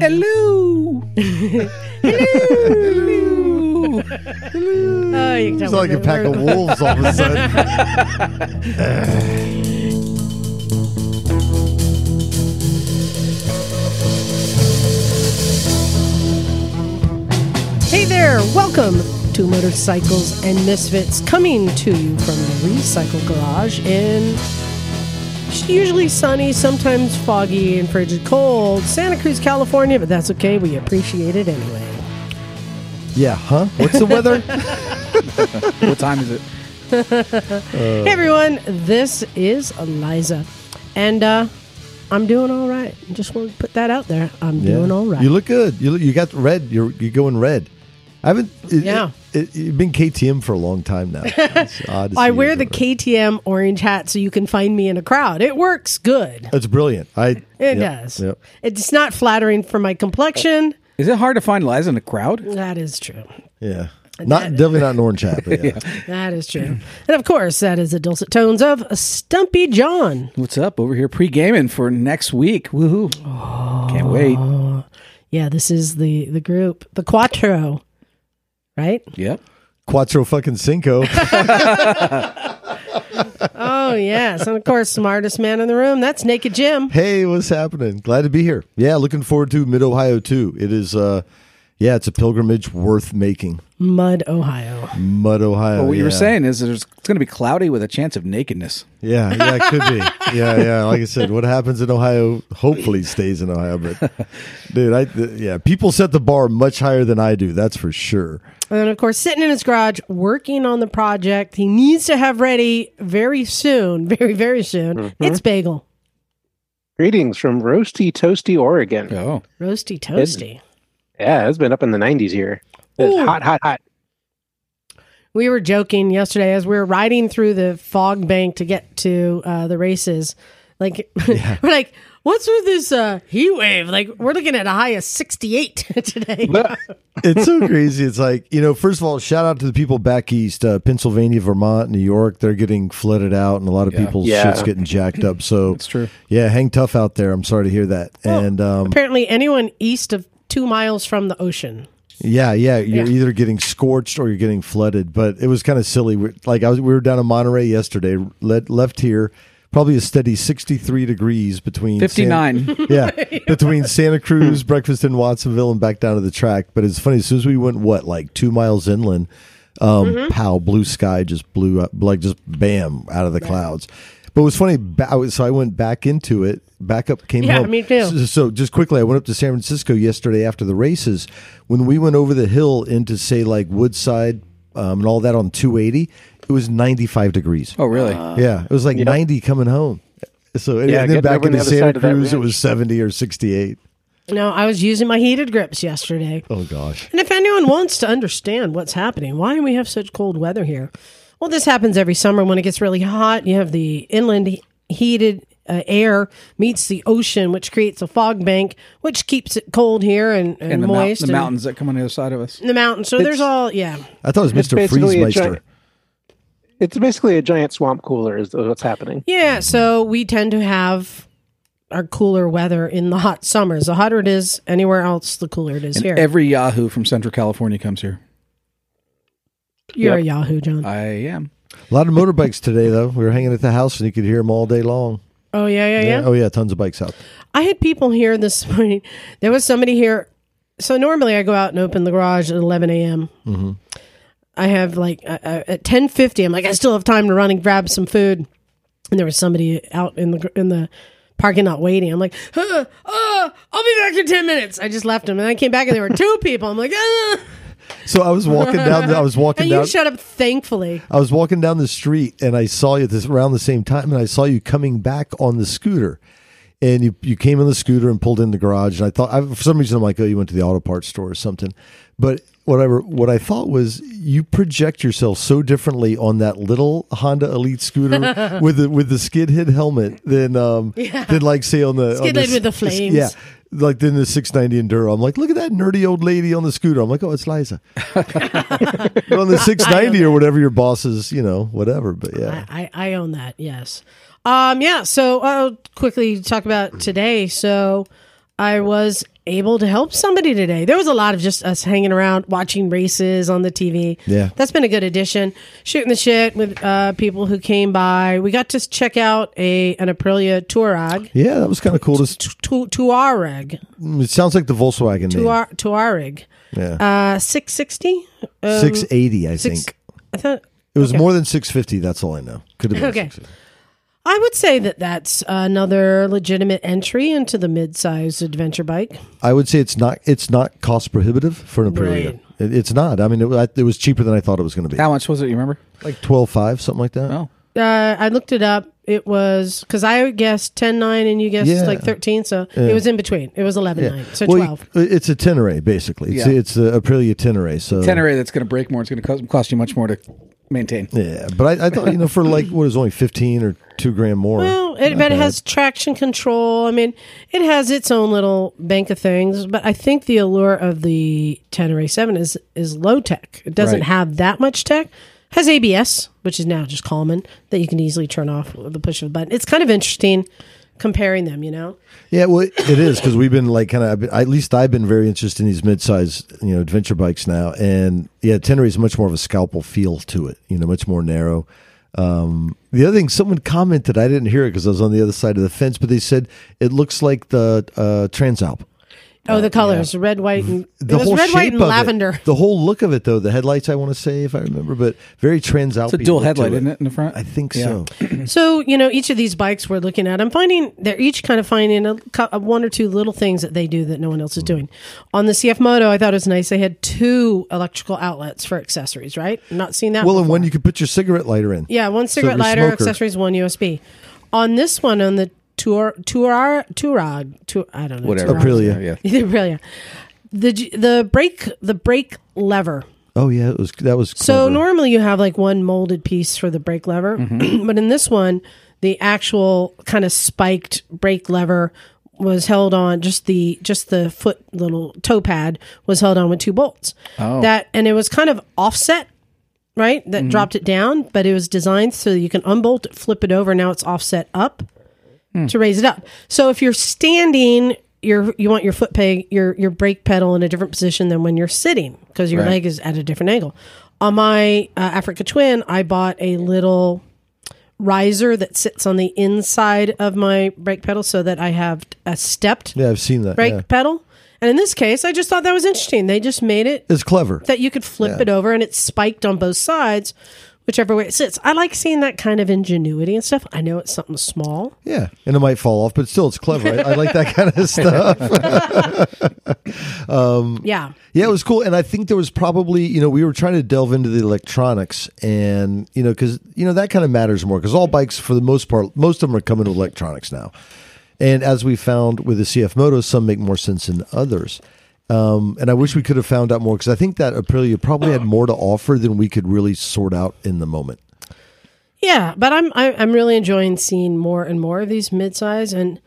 Hello. Hello. Hello. Oh, you can It's like a pack of wolves all of a sudden. Hey there, welcome to Motorcycles and Misfits, coming to you from the Recycle Garage in usually sunny, sometimes foggy and frigid cold Santa Cruz, California, but that's okay. We appreciate it anyway. Yeah, huh? What's the weather? What time is it? Hey everyone, this is Liza, and uh, I'm doing all right. Just want to put that out there. I'm doing all right. You look good. You look, you got red. You're you going red. I haven't. It, Yeah. It, it, you've been KTM for a long time now. It's odd I wear the. KTM orange hat so you can find me in a crowd. It works good. It's brilliant. I. It yep, does. Yep. It's not flattering for my complexion. Is it hard to find Liza in a crowd? That is true. Yeah. Not definitely not an orange hat. But yeah. That is true. and of course, that is the dulcet tones of Stumpy John. What's up over here pre gaming for next week? Woohoo! Can't wait. Oh, yeah, this is the the group, the Quattro, right? Yep. Quattro fucking Cinco. Oh yes, and of course, smartest man in the room. That's Naked Jim. hey, what's happening? Glad to be here. Yeah, looking forward to Mid Ohio too. It is. uh Yeah, it's a pilgrimage worth making. Mud, Ohio. Mud Ohio. Well, what you were yeah. saying is there's, it's going to be cloudy with a chance of nakedness. Yeah, yeah, it could be. Yeah, yeah. Like I said, what happens in Ohio hopefully stays in Ohio. But, dude, I th- yeah, people set the bar much higher than I do. That's for sure. And then, of course, sitting in his garage working on the project he needs to have ready very soon, very, very soon. Mm-hmm. It's Bagel. Greetings from Roasty Toasty, Oregon. Oh, Roasty Toasty. Yeah, it's been up in the 90s here. It's Ooh. hot, hot, hot. We were joking yesterday as we were riding through the fog bank to get to uh, the races. Like, we're like, what's with this uh, heat wave? Like, we're looking at a high of 68 today. It's so crazy. It's like, you know, first of all, shout out to the people back east, uh, Pennsylvania, Vermont, New York. They're getting flooded out and a lot of Yeah. people's Yeah. shit's getting jacked up. So, that's true. yeah, hang tough out there. I'm sorry to hear that. And, um, Apparently, anyone east of two miles from the ocean. Yeah, yeah. You're Yeah. either getting scorched or you're getting flooded. But it was kind of silly. We- Like I was, we were down in Monterey yesterday. Le- left here, probably a steady 63 degrees between San- 59. yeah, between Santa Cruz, breakfast in Watsonville, and back down to the track. But it's funny. As soon as we went, what, like two miles inland, um, pow, blue sky just blew up, like just bam, out of the clouds. But it was funny. ba- I was- So I went back into it. Back up, came Yeah, home. me too. So, so just quickly, I went up to San Francisco yesterday after the races. When we went over the hill into say like Woodside um, and all that on 280, it was 95 degrees. Oh, really? Yeah, it was like 90 coming home. So and, Yeah, and then back over on into the other Santa side of that Cruz, it was 70 or 68. No, I was using my heated grips yesterday. Oh gosh. And if anyone wants to understand what's happening, why do we have such cold weather here? Well, this happens every summer when it gets really hot. You have the inland heated uh, air meets the ocean, which creates a fog bank, which keeps it cold here and, and, And the, mou- moist. the and- mountains that come on the other side of us. The mountains. So there's all, yeah. I thought it was It's Mr. basically a Freezemeister. giant- It's basically a giant swamp cooler, is what's happening. Yeah. So we tend to have our cooler weather in the hot summers. The hotter it is anywhere else, the cooler it is And here. every Yahoo from Central California comes here. You're a Yahoo, John. I am. A lot of motorbikes today, though. We were hanging at the house and you could hear them all day long. Oh, yeah, yeah, yeah. Oh yeah, tons of bikes out. I had people here this morning. There was somebody here. So normally I go out and open the garage at 11 a.m. Mm-hmm. I have like uh, uh, at 10:50. I'm like I still have time to run and grab some food. And there was somebody out in the in the parking lot waiting. I'm like, uh, uh, I'll be back in 10 minutes. I just left him and I came back and there were two people. I'm like, uh. So I was walking down. I was walking and down. you shut up. Thankfully, I was walking down the street and I saw you this around the same time, and I saw you coming back on the scooter. And you you came on the scooter and pulled in the garage, and I thought I, for some reason I'm like, oh, you went to the auto parts store or something. But whatever, what I thought was you project yourself so differently on that little Honda Elite scooter with the with the skid hit helmet than um than like say on the Skid on with the flames. Yeah. Like then the 690 Enduro. I'm like, look at that nerdy old lady on the scooter. I'm like, oh, it's Liza. On the 690 or whatever your boss is, you know, whatever. But yeah. I, I, I own that. Yes. Um. Yeah. So I'll quickly talk about today. So I was able to help somebody today. There was a lot of just us hanging around watching races on the TV. Yeah. That's been a good addition. Shooting the shit with uh, people who came by. We got to check out a an Aprilia Tuareg. Yeah, that was kind of cool. To, s- Tu- Tuareg. it sounds like the Volkswagen name. Tuar- Touareg. Yeah, Uh, 660? Um, six eighty, I think. I thought It was more than six fifty. That's all I know. Could have been Okay. 650. I would say that that's another legitimate entry into the mid-sized adventure bike. I would say it's not. It's not cost prohibitive for an Aprilia. Right. It, it's not. I mean, it, it was cheaper than I thought it was going to be. How much was it? You remember? Like twelve five, something like that. Oh, Uh, I looked it up. It was because I guessed ten nine and you guessed Yeah. like thirteen, so it was in between. It was eleven nine, so Well, you- twelve. it's a Tenere basically. It's, Yeah. it's a Aprilia Tenere. So Tenere that's going to break more. It's going to cost, cost you much more to maintain. Yeah, but I, I thought you know for like what is only fifteen or two grand more. Well, it, not but it has traction control. I mean, it has its own little bank of things. But I think the allure of the Tenere Seven is is low tech. It doesn't Right. have that much tech. Has ABS, which is now just common that you can easily turn off with the push of a button. It's kind of interesting comparing them. You know. Yeah, well, it is because we've been like kind of at least I've been very interested in these mid-size you know adventure bikes now, and yeah, Tenere is much more of a scalpel feel to it. You know, much more narrow. Um, the other thing, someone commented, I didn't hear it because I was on the other side of the fence, but they said it looks like the uh, Transalp. Oh, the uh, colors, red, white, and The it was whole red, white, and of it. lavender. the whole look of it, though, the headlights, I want to say, if I remember, but very Transalp. It's a dual headlight, isn't it, in the front? I think Yeah. so. So you know, each of these bikes we're looking at, I'm finding they're each kind of finding a, a one or two little things that they do that no one else is mm. doing. On the CF Moto, I thought it was nice. They had two electrical outlets for accessories. Right? Not seen that. Well, and before. one you could put your cigarette lighter in. yeah, one cigarette your lighter, smoker- accessories, one USB. On this one, on the Tour Tour Tourag, Tour, I don't know, Whatever. Tuareg. Aprilia. Yeah. The Aprilia. The the brake the brake lever Oh yeah, it was that was So clever. normally you have like one molded piece for the brake lever, mm-hmm. but in this one, the actual kind of spiked brake lever was held on just the just the foot little toe pad was held on with two bolts. Oh. That and it was kind of offset, right? That mm-hmm. dropped it down, but it was designed so you can unbolt it, flip it over. Now it's offset up to raise it up. So if you're standing, you're you want your foot peg, your your brake pedal in a different position than when you're sitting because your Right. leg is at a different angle. On my uh, Africa Twin, I bought a little riser that sits on the inside of my brake pedal so that I have a stepped yeah, I've seen that. brake yeah. pedal. And in this case, I just thought that was interesting. They just made it It's clever. that you could flip Yeah. it over and it's spiked on both sides, whichever way it sits. I like seeing that kind of ingenuity and stuff. I know it's something small. Yeah, and it might fall off, but still, it's clever. I, I like that kind of stuff. Um, yeah. Yeah, it was cool, and I think there was probably you know we were trying to delve into the electronics, and you know because you know that kind of matters more because all bikes for the most part, most of them are coming with electronics now, and as we found with the CF Moto, some make more sense than others. Um, and I wish we could have found out more because I think that Aprilia probably had more to offer than we could really sort out in the moment. Yeah, but I'm I, I'm really enjoying seeing more and more of these midsize and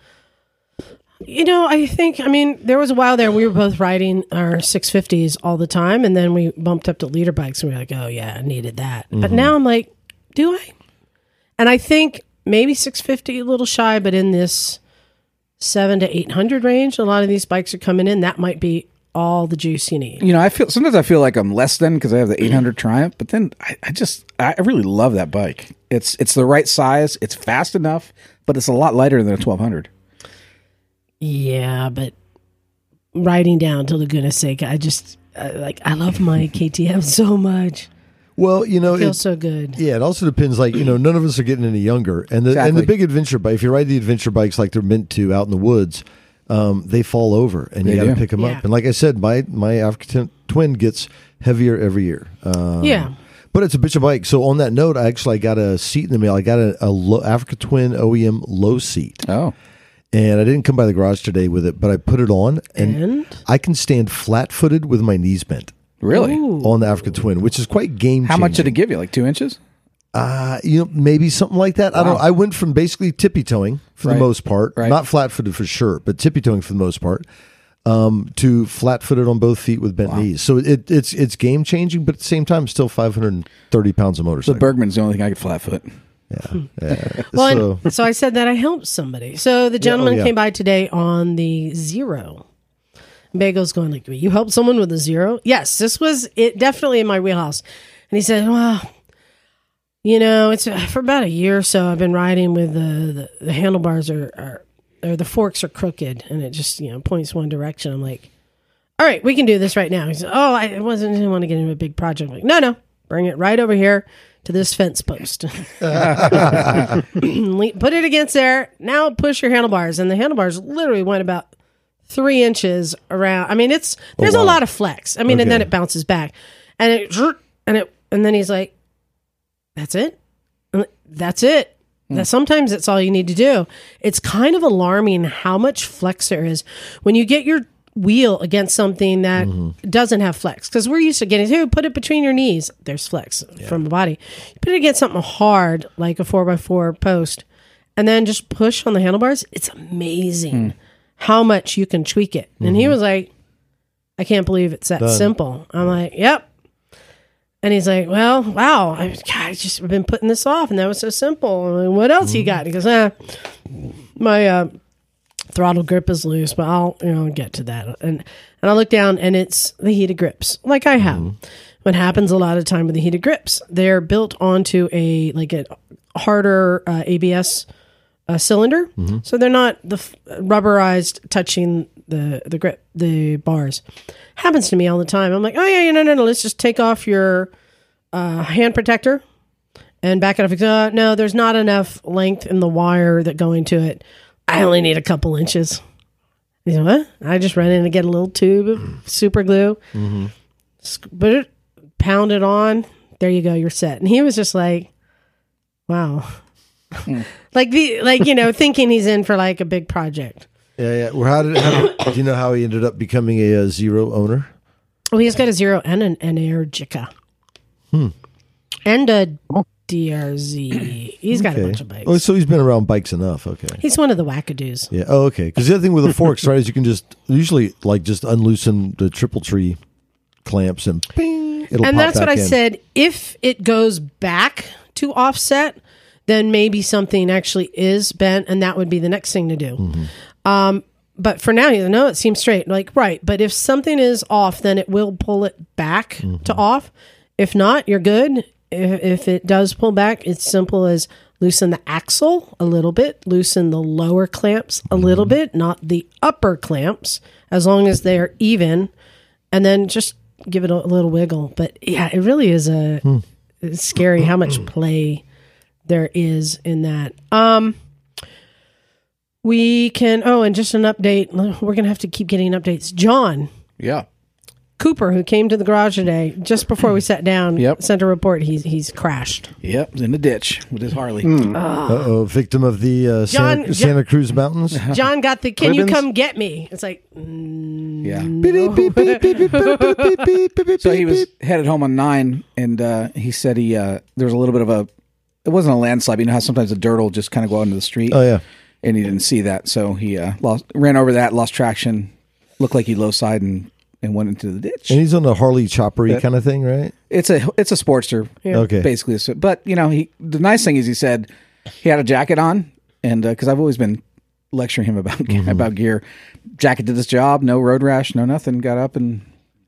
you know, I think I mean there was a while there we were both riding our 650s all the time and then we bumped up to leader bikes and we were like, "Oh yeah, I needed that." But now I'm like, "Do I?" And I think maybe 650 a little shy, but in this 7 to 800 range, a lot of these bikes are coming in. That might be all the juice you need. You know, I feel sometimes I feel like I'm less than because I have the 800 Triumph, but then I, I just I really love that bike. It's it's the right size, it's fast enough, but it's a lot lighter than a 1200. Yeah, but riding down to Laguna Seca, I just uh, like I love my KTM so much. Well, you know, It feels it- so good. Yeah, it also depends. Like you know, none of us are getting any younger, and the and the big adventure bike. If you ride the adventure bikes like they're meant to out in the woods, um, they fall over, and you got to pick them Yeah. up. And like I said, my my African twin gets heavier every year. Um, Yeah. but it's a bitch of bike. So on that note, I actually got a seat in the mail. I got a, a low, Africa Twin OEM low seat, Oh. and I didn't come by the garage today with it, but I put it on, and, And? I can stand flat footed with my knees bent Really? on the Africa Twin, which is quite game. How much did it give you? Like two inches? Uh, you know, maybe something like that. I don't. I went from basically tippy toeing for Right. the most part, Right. not flat footed for sure, but tippy toeing for the most part, um, to flat footed on both feet with bent knees. So it, it's it's game changing, but at the same time, still five hundred and thirty pounds of The motorcycle. Burgman's the only thing I could flat foot. Yeah. Well, so, so I said that I helped somebody. So the gentleman yeah. came by today on the zero. Bagel's going like, "You helped someone with a zero? Yes, this was it. Definitely in my wheelhouse." And he said, "Well, you know, it's uh, for about a year or so. I've been riding with the the, the handlebars are, are or the forks are crooked, and it just you know points one direction." I'm like, "All right, we can do this right now." He said, "Oh, I wasn't didn't want to get into a big project." I'm like, no, no, bring it right over here to this fence post. Put it against there. Now push your handlebars, and the handlebars literally went about three inches around. I mean, it's there's a wow. lot of flex. I mean, and then it bounces back, and it and it and then he's like, "That's it. That's it." Hmm. That sometimes it's all you need to do. It's kind of alarming how much flex there is when you get your wheel against something that mm-hmm. doesn't have flex. Because we're used to getting to put it between your knees. There's flex from the body. You put it against something hard like a four x four post, and then just push on the handlebars. It's amazing hmm. how much you can tweak it. And he mm-hmm. was like, "I can't believe it's that Done. simple." I'm like, "Yep." And he's like, "Well, wow, I, God, I just been putting this off, and that was so simple. I'm like, what else you got?" He goes, "Ah, my uh, throttle grip is loose, but I'll you know get to that." And and I look down, and it's the heated grips, like I have. What happens a lot of time with the heated grips? They're built onto a like a harder uh, ABS uh, cylinder, so they're not the f- rubberized touching the the grip the bars. Happens to me all the time. I'm like, oh yeah, yeah, no, no, no. Let's just take off your uh, hand protector and back it up. Uh, no, there's not enough length in the wire that go into it. I only need a couple inches. You know what? I just run in and get a little tube of super glue, sc- put it, pound it on. There you go. You're set. And he was just like, wow. Like the like you know thinking he's in for like a big project. yeah, yeah. Well, how did, how did do you know how he ended up becoming a, uh zero owner? Well, he's got a zero and an Energica. Hmm. And a DRZ. He's got a bunch of bikes. Oh, so he's been around bikes enough. Okay. He's one of the wackadoos. Yeah. Oh, okay. Because the other thing with the forks, right, is you can just usually like just unloosen the triple tree clamps and bing, it'll and that's what back I said. If it goes back to offset, then maybe something actually is bent, and that would be the next thing to do. Mm-hmm. Um, but for now, you know, it seems straight. Like right, but if something is off, then it will pull it back Mm-hmm. to off. If not, you're good. If, if it does pull back, it's simple as loosen the axle a little bit, loosen the lower clamps a little Mm-hmm. bit, not the upper clamps, as long as they're even, and then just give it a little wiggle. But yeah, it really is a Hmm. scary how much play there is in that. Um, we can. Oh, and just an update. We're gonna have to keep getting updates. John. Yeah. Cooper, who came to the garage today just before we sat down, yep. sent a report. He's he's crashed. Yep, in the ditch with his Harley. Mm. Uh oh, victim of the uh, John, Santa, John, Santa, Cruz mountains. John got the. Can you come get me? It's like. Mm, yeah. so he was headed home on nine, and uh, he said he uh, there was a little bit of a it wasn't a landslide. You know how sometimes the dirt will just kind of go out into the street. Oh yeah. and he didn't see that, so he uh, lost ran over that, lost traction, looked like he low side and and went into the ditch. And he's on a Harley choppery kind of thing, right? It's a it's a Sportster, Okay. basically. So- But you know, he the nice thing is he said he had a jacket on, and because I've always been lecturing him about about gear, jacket did this job, no road rash, no nothing. Got up and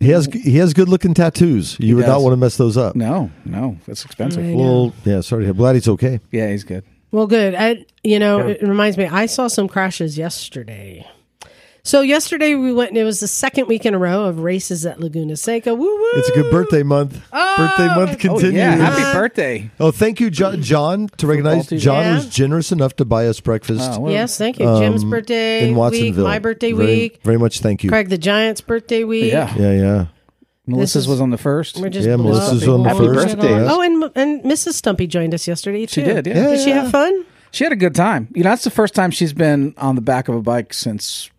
He has he has good looking tattoos. You would not want to mess those up. no, no, that's expensive. Right. Well, yeah. Sorry. I'm glad he's okay. Yeah, he's good. Well, good. I, you know, it reminds me. I saw some crashes yesterday. So yesterday we went. and It was the second week in a row of races at Laguna Seca. Woo woo! It's a good birthday month. birthday month Oh continues. yeah, happy birthday! Oh, thank you, John. John to recognize. John Yeah. was generous enough to buy us breakfast Oh, well, Yes, thank you. Jim's birthday Um, in week, Watsonville. my birthday very, week, Very much thank you. Craig the Giant's birthday week. yeah. Yeah, yeah. Melissa's is- was on the first. We're just Yeah, blowing Melissa's on the all first. right on. Yes. Oh, and and Mrs. Stumpy joined us yesterday too. She did, yeah. Yeah, Did she yeah. have fun? She had a good time. You know, that's the first time she's been on the back of a bike since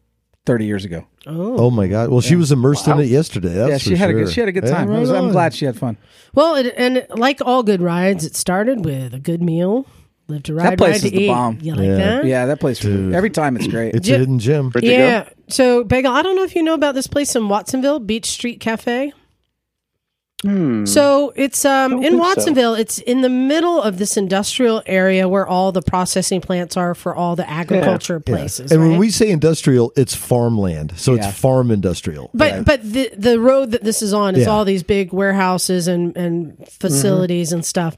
thirty years ago. Oh. oh my God. Well, she was immersed in it yesterday. That's yeah, she for had a sure. good she had a good Yeah, time. I right was, I'm on. glad she had fun. Well, it, and like all good rides, it started with a good meal. Live to ride, place ride is to the eat. bomb. You like Yeah. that? Yeah, that place every time it's great. It's Ji- a hidden gem. Where'd you go? Yeah. So, Bagel, I don't know if you know about this place in Watsonville, Beach Street Cafe. So it's um, in think so. Watsonville. It's in the middle of this industrial area where all the processing plants are for all the agriculture Yeah. places. And when we say industrial, it's farmland. So Yeah. it's farm industrial. But but the the road that this is on is Yeah. all these big warehouses and and facilities and stuff.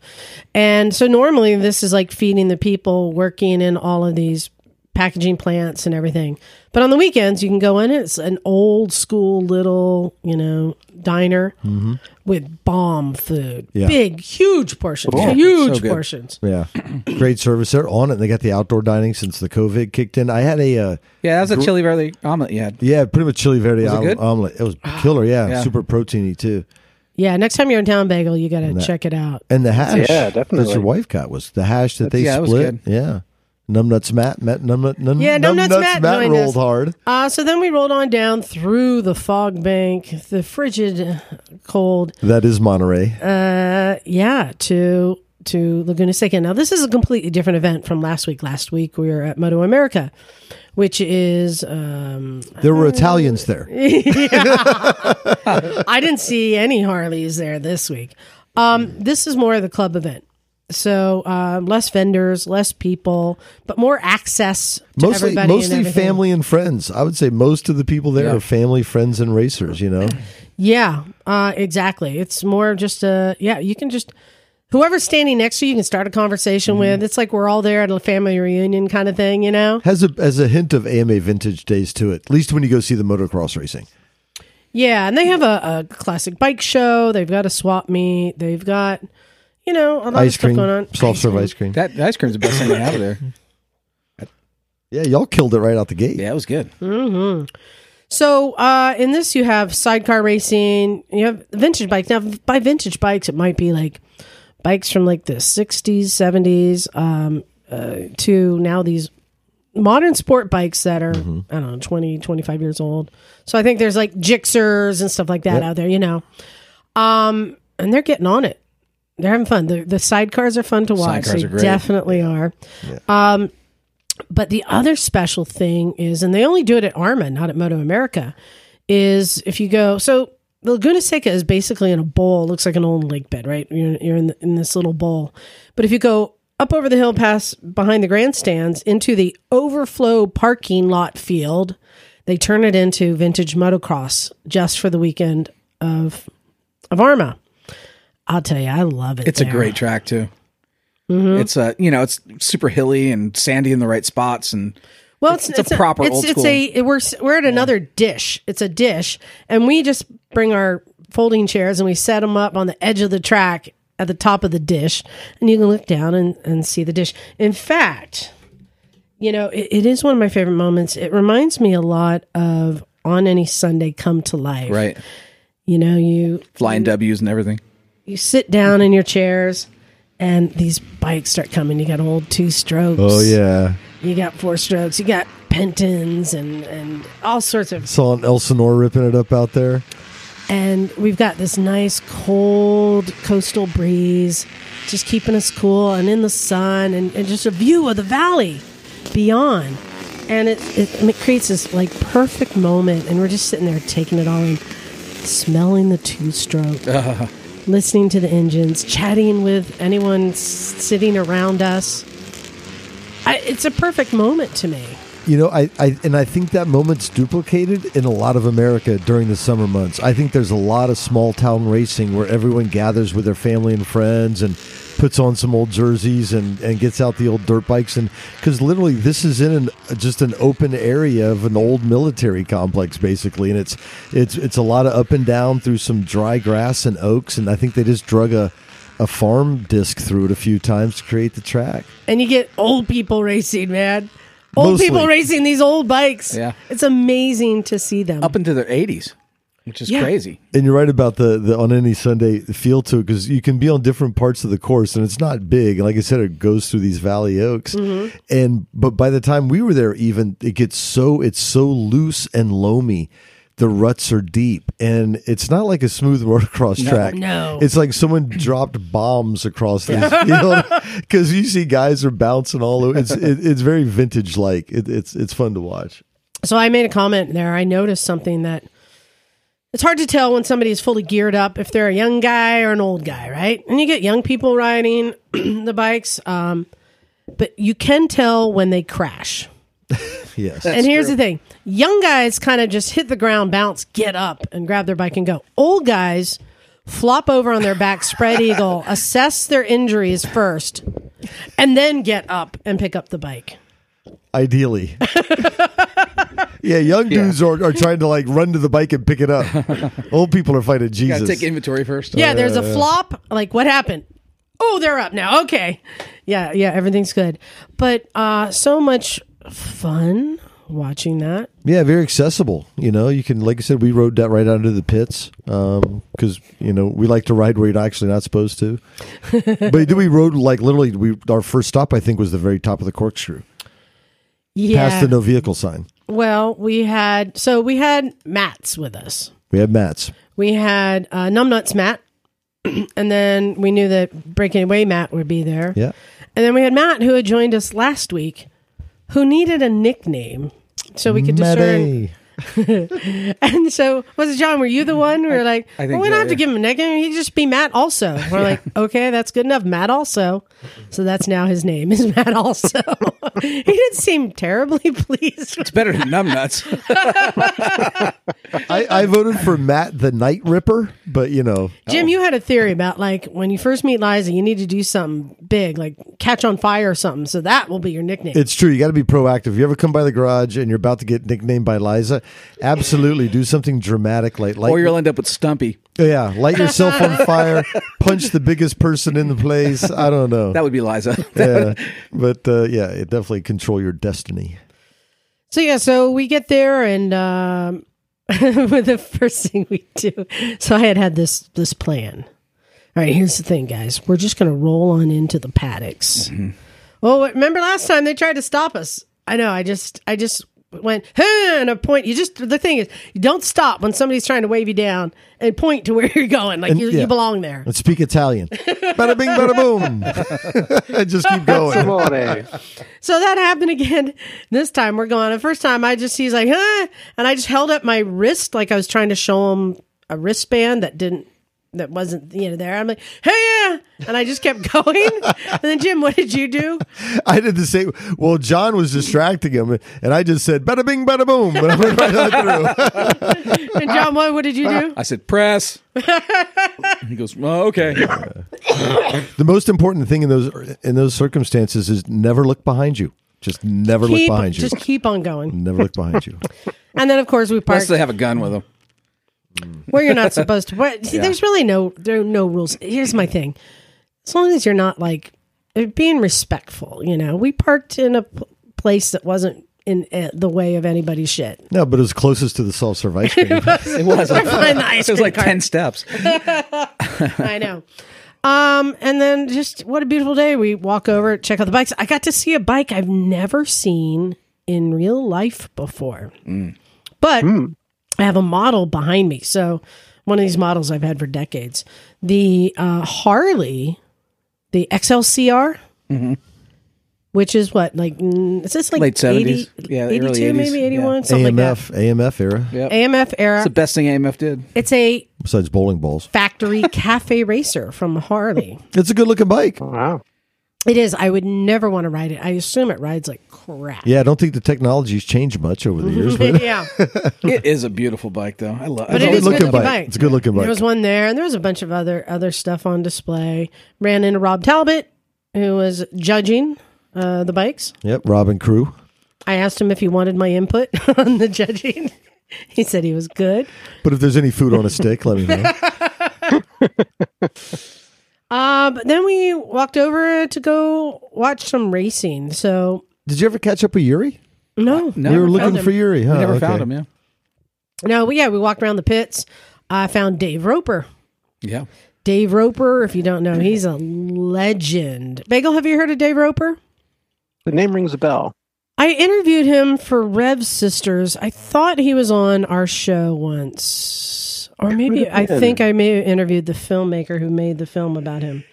And so normally this is like feeding the people working in all of these packaging plants and everything. But on the weekends you can go in it's an old school little, you know, diner with bomb food. Yeah. Big huge portions. Yeah. Huge So portions. Yeah, great service. They're on it. And they got the outdoor dining since the COVID kicked in. I had a uh, Yeah, that was a chili verde omelet you had. yeah, pretty much chili verde Was it om- omelet. It was killer. Yeah, Yeah. super proteiny too. Yeah, next time you're in town bagel, you got to check it out. And the hash, Yeah, That definitely. your wife got was the hash that they yeah, it was split. good. Yeah, numbnuts Matt, Matt numbnut, num, Yeah, Numbnuts Matt joined rolled us. hard. Uh, so then we rolled on down through the fog bank, the frigid cold, That is Monterey. uh, yeah, to to Laguna Seca. Now this is a completely different event from last week. Last week we were at Moto America, which is um, there were Italians there. I didn't see any Harleys there this week. Um, this is more of the club event. So um, less vendors, less people, but more access to Mostly, everybody. and mostly everything. family and friends. I would say most of the people there Yeah. are family, friends, and racers. You know, Yeah, uh, exactly. It's more just a yeah. You can just whoever's standing next to you, you can start a conversation Mm-hmm. with. It's like we're all there at a family reunion kind of thing, you know. has a has a hint of AMA vintage days to it. At least when you go see the motocross racing. Yeah, and they have a, a classic bike show. They've got a swap meet. They've got you know a lot of Ice stuff cream, going on. soft serve ice cream. That ice cream's the best thing they have there. Yeah, y'all killed it right out the gate. Yeah, it was good. So uh, in this, you have sidecar racing. You have vintage bikes. Now, by vintage bikes, it might be like bikes from like the '60s, '70s, um, uh, to now these modern sport bikes that are Mm-hmm. I don't know 20, 25 years old. So I think there's like Gixxers and stuff like that Yep. out there. You know, um, and they're getting on it. They're having fun. The the sidecars are fun to watch. Sidecars they are great. definitely are. Um, but the other special thing is, and they only do it at AHRMA, not at Moto America, is if you go. So the Laguna Seca is basically in a bowl. It looks like an old lake bed, right? You're, you're in, the, in this little bowl. But if you go up over the hill past behind the grandstands into the overflow parking lot field, they turn it into vintage motocross just for the weekend of of AHRMA. I'll tell you, I love it. It's a great track too. Mm-hmm. It's a you know, it's super hilly and sandy in the right spots, and Well, it's, It's a proper it's, old it's school- a it- we're we're at another dish. It's a dish, and we just bring our folding chairs and we set them up on the edge of the track at the top of the dish, and you can look down and, and see the dish. In fact, you know, it, it is one of my favorite moments. It reminds me a lot of on any Sunday come to life. right You know, you flying W's and everything. You sit down in your chairs. And these bikes start coming. You got old two strokes. Oh yeah, You got four strokes. You got Pentons and and all sorts of. saw an Elsinore ripping it up out there. And we've got this nice cold coastal breeze, just keeping us cool and in the sun, and, and just a view of the valley beyond. And it, it it creates this like perfect moment, and we're just sitting there taking it all in, smelling the two stroke, listening to the engines, chatting with anyone sitting around us. I, it's a perfect moment to me. You know, I, I and I think that moment's duplicated in a lot of America during the summer months. I think there's a lot of small town racing where everyone gathers with their family and friends and puts on some old jerseys and, and gets out the old dirt bikes and because literally this is in an just an open area of an old military complex basically and it's it's it's a lot of up and down through some dry grass and oaks and I think they just drug a a farm disc through it a few times to create the track. and you get old people racing, man. Old Mostly. people racing these old bikes. Yeah. It's amazing to see them. Up into their 80s, which is Yeah. crazy. And you're right about the, the on any Sunday feel to it because you can be on different parts of the course and it's not big. Like I said, it goes through these valley oaks, mm-hmm. and but by the time we were there, even it gets so it's so loose and loamy. The ruts are deep, and it's not like a smooth motocross track. No. it's like someone dropped bombs across this field because you see guys are bouncing all over. It's it, it's very vintage like. It, it's it's fun to watch. so I made a comment there. I noticed something that it's hard to tell when somebody is fully geared up if they're a young guy or an old guy, right? And you get young people riding the bikes, um, but you can tell when they crash. Yes. and here's the thing young guys kind of just hit the ground, bounce, get up, and grab their bike and go. Old guys flop over on their back, spread eagle, assess their injuries first, and then get up and pick up the bike. Ideally. yeah, young dudes are, are trying to like run to the bike and pick it up. Old people are fighting Gotta Jesus. take inventory first. Yeah, there's a flop. Like, what happened? Oh, they're up now. Okay. Yeah, yeah, everything's good. But uh so much fun watching that. Yeah, very accessible. You know, you can, like I said, we rode that right under the pits because you know we like to ride where you're actually not supposed to. but then we rode like literally, we our first stop I think was the very top of the corkscrew, Yeah. past the no vehicle sign. well, we had so we had Matt's with us. We had mats. We had uh, Numbnuts Matt, and then we knew that Breaking Away Matt would be there. Yeah, And then we had Matt who had joined us last week, who needed a nickname so we could discern. Matty. And so, was it John? Were you the mm-hmm. one? We were like, I well, we so, don't have to give him a nickname. He can just be Matt also. We're like, okay, that's good enough. Matt also. So that's now his name is Matt also. he didn't seem terribly pleased. It's better than numbnuts. I, I voted for Matt the Night Ripper, but you know, Jim, oh. you had a theory about like when you first meet Liza, you need to do something big, like catch on fire or something. So that will be your nickname. it's true. You got to be proactive. You ever come by the garage and you're about to get nicknamed by Liza, absolutely do something dramatic, like light, or you'll end up with Stumpy. yeah, light yourself on fire, punch the biggest person in the place. I don't know. That would be Liza. yeah, but uh, yeah, it definitely control your destiny. So yeah, so we get there and um, the first thing we do. So I had had this this plan. All right, here's the thing, guys. We're just gonna roll on into the paddocks. Well, remember last time they tried to stop us? I know. I just I just went huh, and a point. You just the thing is you don't stop when somebody's trying to wave you down and point to where you're going. Like And- you, yeah. you belong there. Let's speak Italian. bada bing, bada boom. and just keep going. So that happened again. This time we're going. The first time I just he's like, huh, and I just held up my wrist like I was trying to show him a wristband that didn't that wasn't you know there. I'm like, hey yeah, and I just kept going. and then Jim, what did you do? I did the same. Well, John was distracting him, and I just said bada bing, bada boom. But I went right on through. And John, what what did you do? I said, press. he goes, oh, okay. The most important thing in those in those circumstances is never look behind you. Just never Keep look behind you. just keep on going. never look behind you. And then of course we Unless parked they have a gun with them. Where you're not supposed to. But see, there's really no there are no rules. Here's my thing: as long as you're not like being respectful, you know, we parked in a p- place that wasn't in uh, the way of anybody's shit. No, but it was closest to the self serve ice cream. It was. Find the ice it was like cart. 10 steps. I know. Um, and then just what a beautiful day. We walk over, check out the bikes. I got to see a bike I've never seen in real life before. But I have a model behind me. So one of these models I've had for decades. The uh, Harley, the XLCR, which is what, like, mm, is this like Late 70s? 80, Yeah, early 82, 80s. maybe Yeah. 81, something like that. AMF, AMF era. Yep. AMF era. It's the best thing AMF did. it's a Besides bowling balls, factory cafe racer from Harley. it's a good looking bike. Wow. It is. I would never want to ride it. I assume it rides like crap. Yeah, I don't think the technology's changed much over the years, but yeah. It is a beautiful bike, though. I love But it's it a good looking bike. bike. It's a good looking bike. There was one there, and there was a bunch of other other stuff on display. Ran into Rob Talbot, who was judging uh, the bikes. Yep, Robin Crew. I asked him if he wanted my input on the judging. he said he was good. But if there's any food on a stick, let me know. Uh, but then we walked over to go watch some racing. So Did you ever catch up with Yuri? no, No, we were looking for Yuri. Huh? We never Okay. found him, yeah. no, we, yeah, we walked around the pits. I found Dave Roper. Yeah. Dave Roper, if you don't know, he's a legend. Bagel, have you heard of Dave Roper? The name rings a bell. I interviewed him for Rev Sisters. I thought he was on our show once. Or maybe I think I may have interviewed the filmmaker who made the film about him.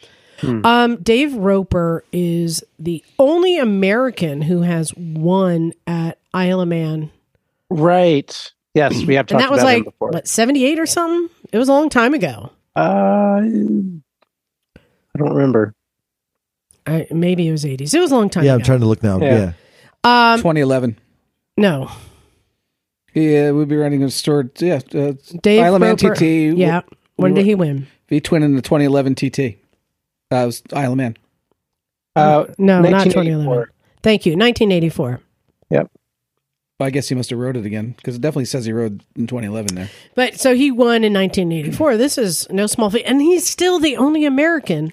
Um, Dave Roper is the only American who has won at Isle of Man. Right. Yes, we have talked and that was about him like before. what seventy eight or something. It was a long time ago. Uh, I don't remember. I, maybe it was eighties. It was a long time. Yeah, I'm trying to look now. Yeah. Yeah. Um, 2011. no, Yeah, we'll be running a store. Yeah, uh, Dave Isle of Man Roper- TT. Yeah, when did he win? V twin in the 2011 TT. That was Isle of Man. Uh, No, not twenty eleven. Thank you, nineteen eighty four. Yep. Well, I guess he must have rode it again because it definitely says he rode in 2011 there. But so he won in 1984. This is no small feat, and he's still the only American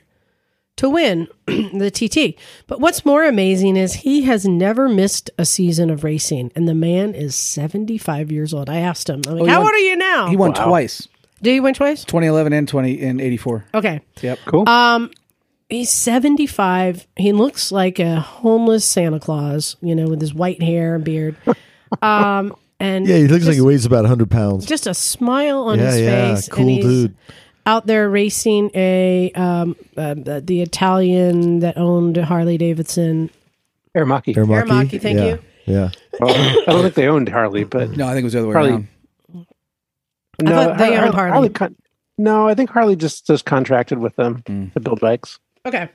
to win the TT. But what's more amazing is he has never missed a season of racing, and the man is 75 years old. I asked him, I'm like, Oh, "How won- old are you now?" He won Wow. twice, Did he win twice? 2011 and 20 and 84. Okay, Yep. Cool. um, he's 75. He looks like a homeless Santa Claus, you know, with his white hair and beard. Um, and Yeah, he looks like he weighs about 100 pounds. just a smile on Yeah, his yeah, face. cool and he's dude. Out there racing a um, uh, the, the Italian that owned Harley Davidson. Aermacchi. Aermacchi. Aermacchi, thank yeah. you. Yeah. Well, I don't think they owned Harley, but No, I think it was the other way Harley- around. no, thought they Har- owned Harley. con- no, I think Harley just just contracted with them Mm. to build bikes. Okay,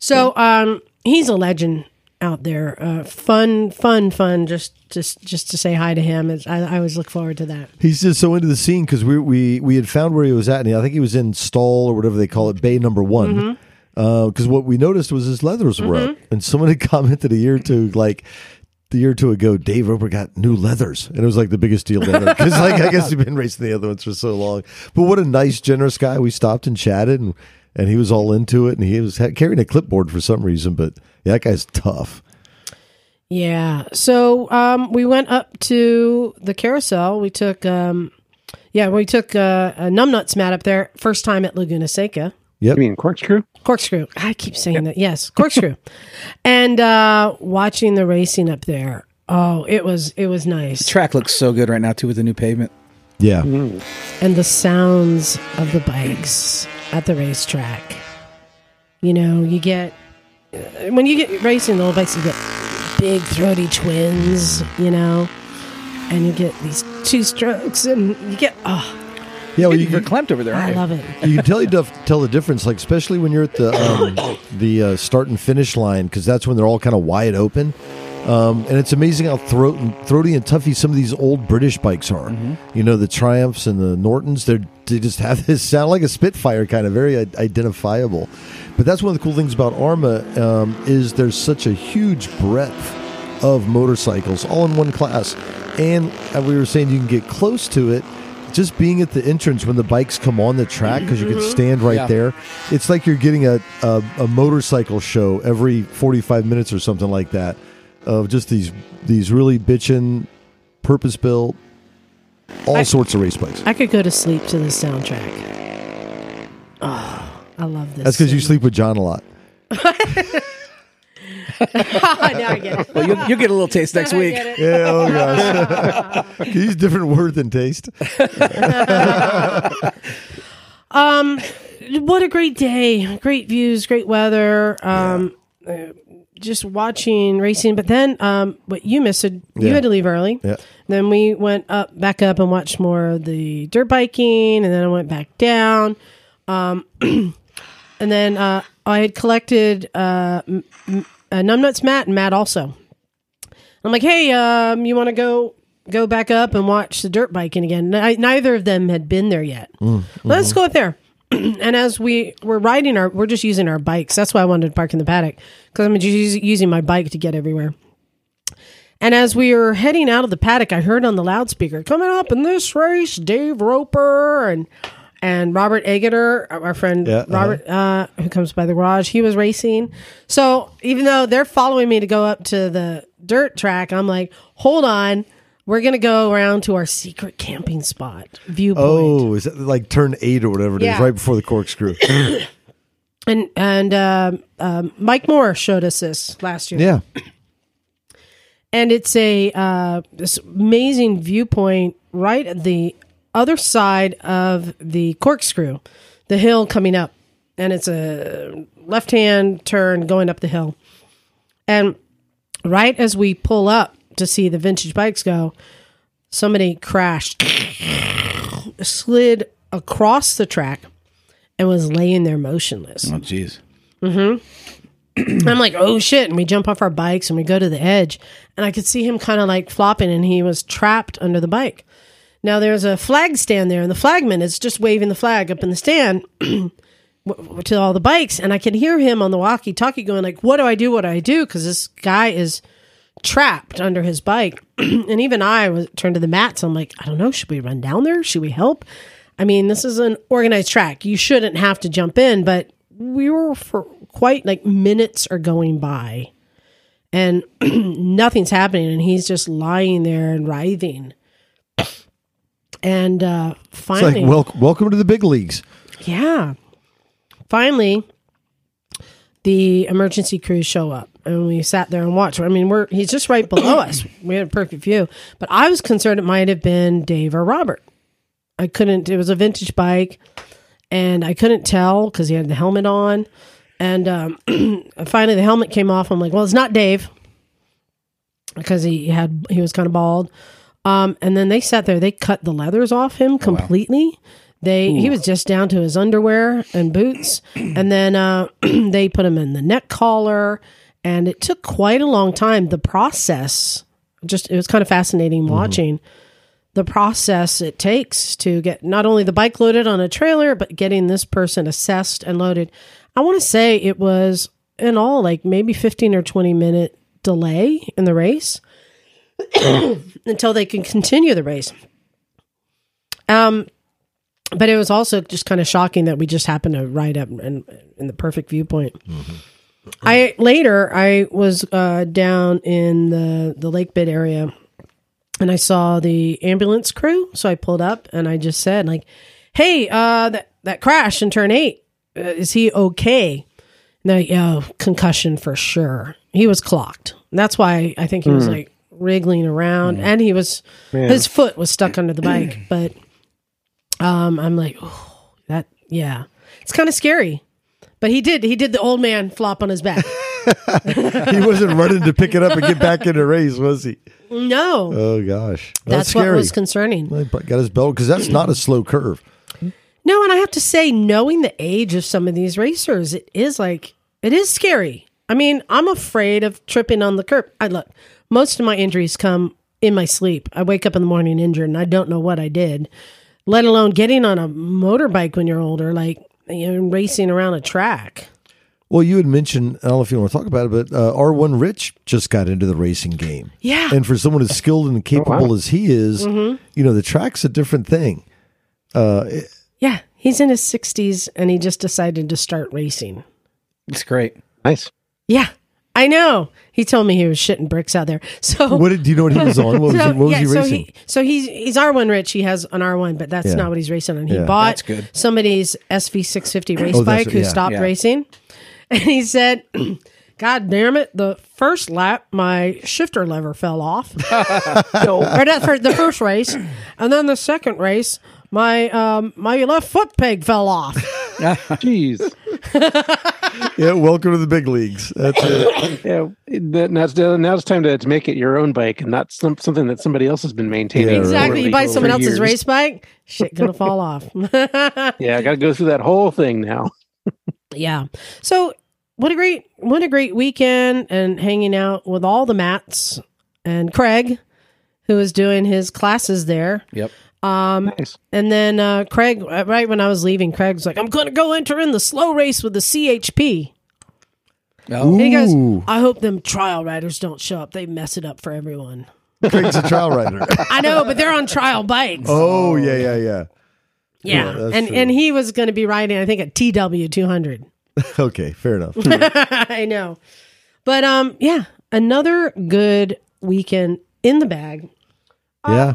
so um, he's a legend out there. Uh, fun, fun, fun. Just, just, just to say hi to him. It's, I, I always look forward to that. He's just so into the scene because we, we we had found where he was at, and I think he was in stall or whatever they call it, bay number one. Mm-hmm. Because what we noticed was his leathers were up, and someone had commented a year or two, like the year or two ago, Dave Roper got new leathers, and it was like the biggest deal ever. Because like I guess he'd been racing the other ones for so long. But what a nice, generous guy. We stopped and chatted, and and he was all into it, and he was carrying a clipboard for some reason. But yeah, that guy's tough. Yeah. So um, we went up to the carousel. We took, um, yeah, we took uh, a numbnuts Matt up there. First time at Laguna Seca. Yep. You mean corkscrew? Corkscrew. I keep saying that. Yes, corkscrew. and uh, watching the racing up there. Oh, it was it was nice. The Track looks so good right now too with the new pavement. Yeah. and the sounds of the bikes at the racetrack. You know, you get uh, when you get racing the old bikes, you get big throaty twins. You know, and you get these two strokes, and you get oh, Yeah. Well, you, You're clamped over there. I love it. you can tell you tell the difference, like especially when you're at the um, the uh, start and finish line, because that's when they're all kind of wide open. Um, and it's amazing how throat and, throaty and toughy some of these old British bikes are. You know, the Triumphs and the Nortons. They they just have this sound like a Spitfire, kind of very identifiable. But that's one of the cool things about AHRMA um, is there's such a huge breadth of motorcycles all in one class, and uh, we were saying you can get close to it. Just being at the entrance when the bikes come on the track because you can stand right Yeah. there. It's like you're getting a, a a motorcycle show every 45 minutes or something like that of just these these really bitchin' purpose built all I- sorts of race bikes. I could go to sleep to the soundtrack. Oh, I love this. That's because you sleep with John a lot. now I get it. Well, you'll, you'll get a little taste next week. get it. Yeah, oh gosh. He's different word than taste. Um, what a great day! Great views, great weather. Um, uh, just watching racing. But then, um, what you missed? You Yeah. had to leave early. Yeah. Then we went up, back up, and watched more of the dirt biking, and then I went back down. Um, and then uh, I had collected uh, m- m- a numbnuts Matt and Matt also. I'm like, hey, um, you want to go go back up and watch the dirt biking again? Ni- neither of them had been there yet. Let's go up there. and as we were riding our, we're just using our bikes. That's why I wanted to park in the paddock because I'm just using my bike to get everywhere. And as we were heading out of the paddock, I heard on the loudspeaker, coming up in this race, Dave Roper and and Robert Egeter, our friend Yeah, uh-huh. Robert, uh, who comes by the garage, he was racing. So even though they're following me to go up to the dirt track, I'm like, hold on. We're going to go around to our secret camping spot, viewpoint. Oh, is it like turn eight or whatever it is, Yeah. right before the corkscrew? And, and um, um, Mike Moore showed us this last year. yeah. and it's a uh, this amazing viewpoint right at the other side of the corkscrew, the hill coming up, and it's a left hand turn going up the hill, and right as we pull up to see the vintage bikes go, somebody crashed, slid across the track, and was laying there motionless. Oh, jeez. Mm-hmm. I'm like, oh shit. And we jump off our bikes and we go to the edge. And I could see him kind of like flopping and he was trapped under the bike. Now there's a flag stand there and the flagman is just waving the flag up in the stand to all the bikes. And I can hear him on the walkie talkie going like, what do I do? What do I do? Cause this guy is trapped under his bike. and even I was turned to the mats. I'm like, I don't know. Should we run down there? Should we help? I mean, this is an organized track. You shouldn't have to jump in, but we were for quite like minutes are going by and nothing's happening and he's just lying there and writhing. And uh It's finally like, wel- welcome to the big leagues. yeah. Finally, the emergency crews show up and we sat there and watched. I mean, we're he's just right below us. We had a perfect view. But I was concerned it might have been Dave or Robert. I couldn't it was a vintage bike and I couldn't tell because he had the helmet on. And um, finally the helmet came off. I'm like, well, it's not Dave because he had he was kind of bald. Um, and then they sat there. They cut the leathers off him completely. They he was just down to his underwear and boots, and then uh, they put him in the neck collar, and it took quite a long time. The process, just it was kind of fascinating watching the process it takes to get not only the bike loaded on a trailer, but getting this person assessed and loaded. I want to say it was in all like maybe fifteen or twenty minute delay in the race until they can continue the race. Um, but it was also just kind of shocking that we just happened to ride up in, in the perfect viewpoint. I later I was uh, down in the the lake bed area, and I saw the ambulance crew. So I pulled up and I just said like, "Hey, uh, that that crash in turn eight, uh, is he okay?" No, yeah, concussion for sure. He was clocked. That's why I think he was like wriggling around, and he was his foot was stuck under the bike. But um, I'm like, oh, that yeah, it's kind of scary. But he did he did the old man flop on his back. He wasn't running to pick it up and get back in the race, was he? no, Oh gosh, that's, that's scary. what was concerning. Well, he got his belt because that's not a slow curve. No, and I have to say, knowing the age of some of these racers, it is like it is scary. I mean, I'm afraid of tripping on the curb. I look, most of my injuries come in my sleep. I wake up in the morning injured, and I don't know what I did. Let alone getting on a motorbike when you're older, like you know, racing around a track. Well, you had mentioned, I don't know if you want to talk about it, but uh, R1 Rich just got into the racing game. Yeah. And for someone as skilled and capable as he is, Mm-hmm. you know, the track's a different thing. Uh, it- Yeah, he's in his 60s, and he just decided to start racing. It's great. Nice. Yeah, I know. He told me he was shitting bricks out there. So what did, do you know what he was on? What was, So, he, what was yeah, he so racing? he so he's he's R one rich. He has an R one, but that's Yeah. not what he's racing on. He Yeah. bought good. somebody's SV six fifty race Oh, that's- bike who yeah. stopped Yeah. racing, and he said, "God damn it! The first lap, my shifter lever fell off, or not for the first race, and then the second race." My um my left foot peg fell off. Jeez. yeah, welcome to the big leagues. That's it. Yeah. that- Now it's, now it's time to, to make it your own bike and not some, something that somebody else has been maintaining. Yeah, exactly. You buy someone else's years. race bike, shit gonna fall off. Yeah, I got to go through that whole thing now. Yeah. So what a great what a great weekend and hanging out with all the Mats and Craig, who is doing his classes there. Yep. Nice. And then uh, Craig, uh, right when I was leaving, Craig was like, "I'm going to go enter in the slow race with the CHP." Oh, And he goes, "I hope them trial riders don't show up. They mess it up for everyone." Craig's a trial rider. I know, but they're on trial bikes. oh, yeah, yeah, yeah. yeah, that's and true. and he was going to be riding, I think, a TW 200. Okay, fair enough. I know. But um yeah, another good weekend in the bag. yeah.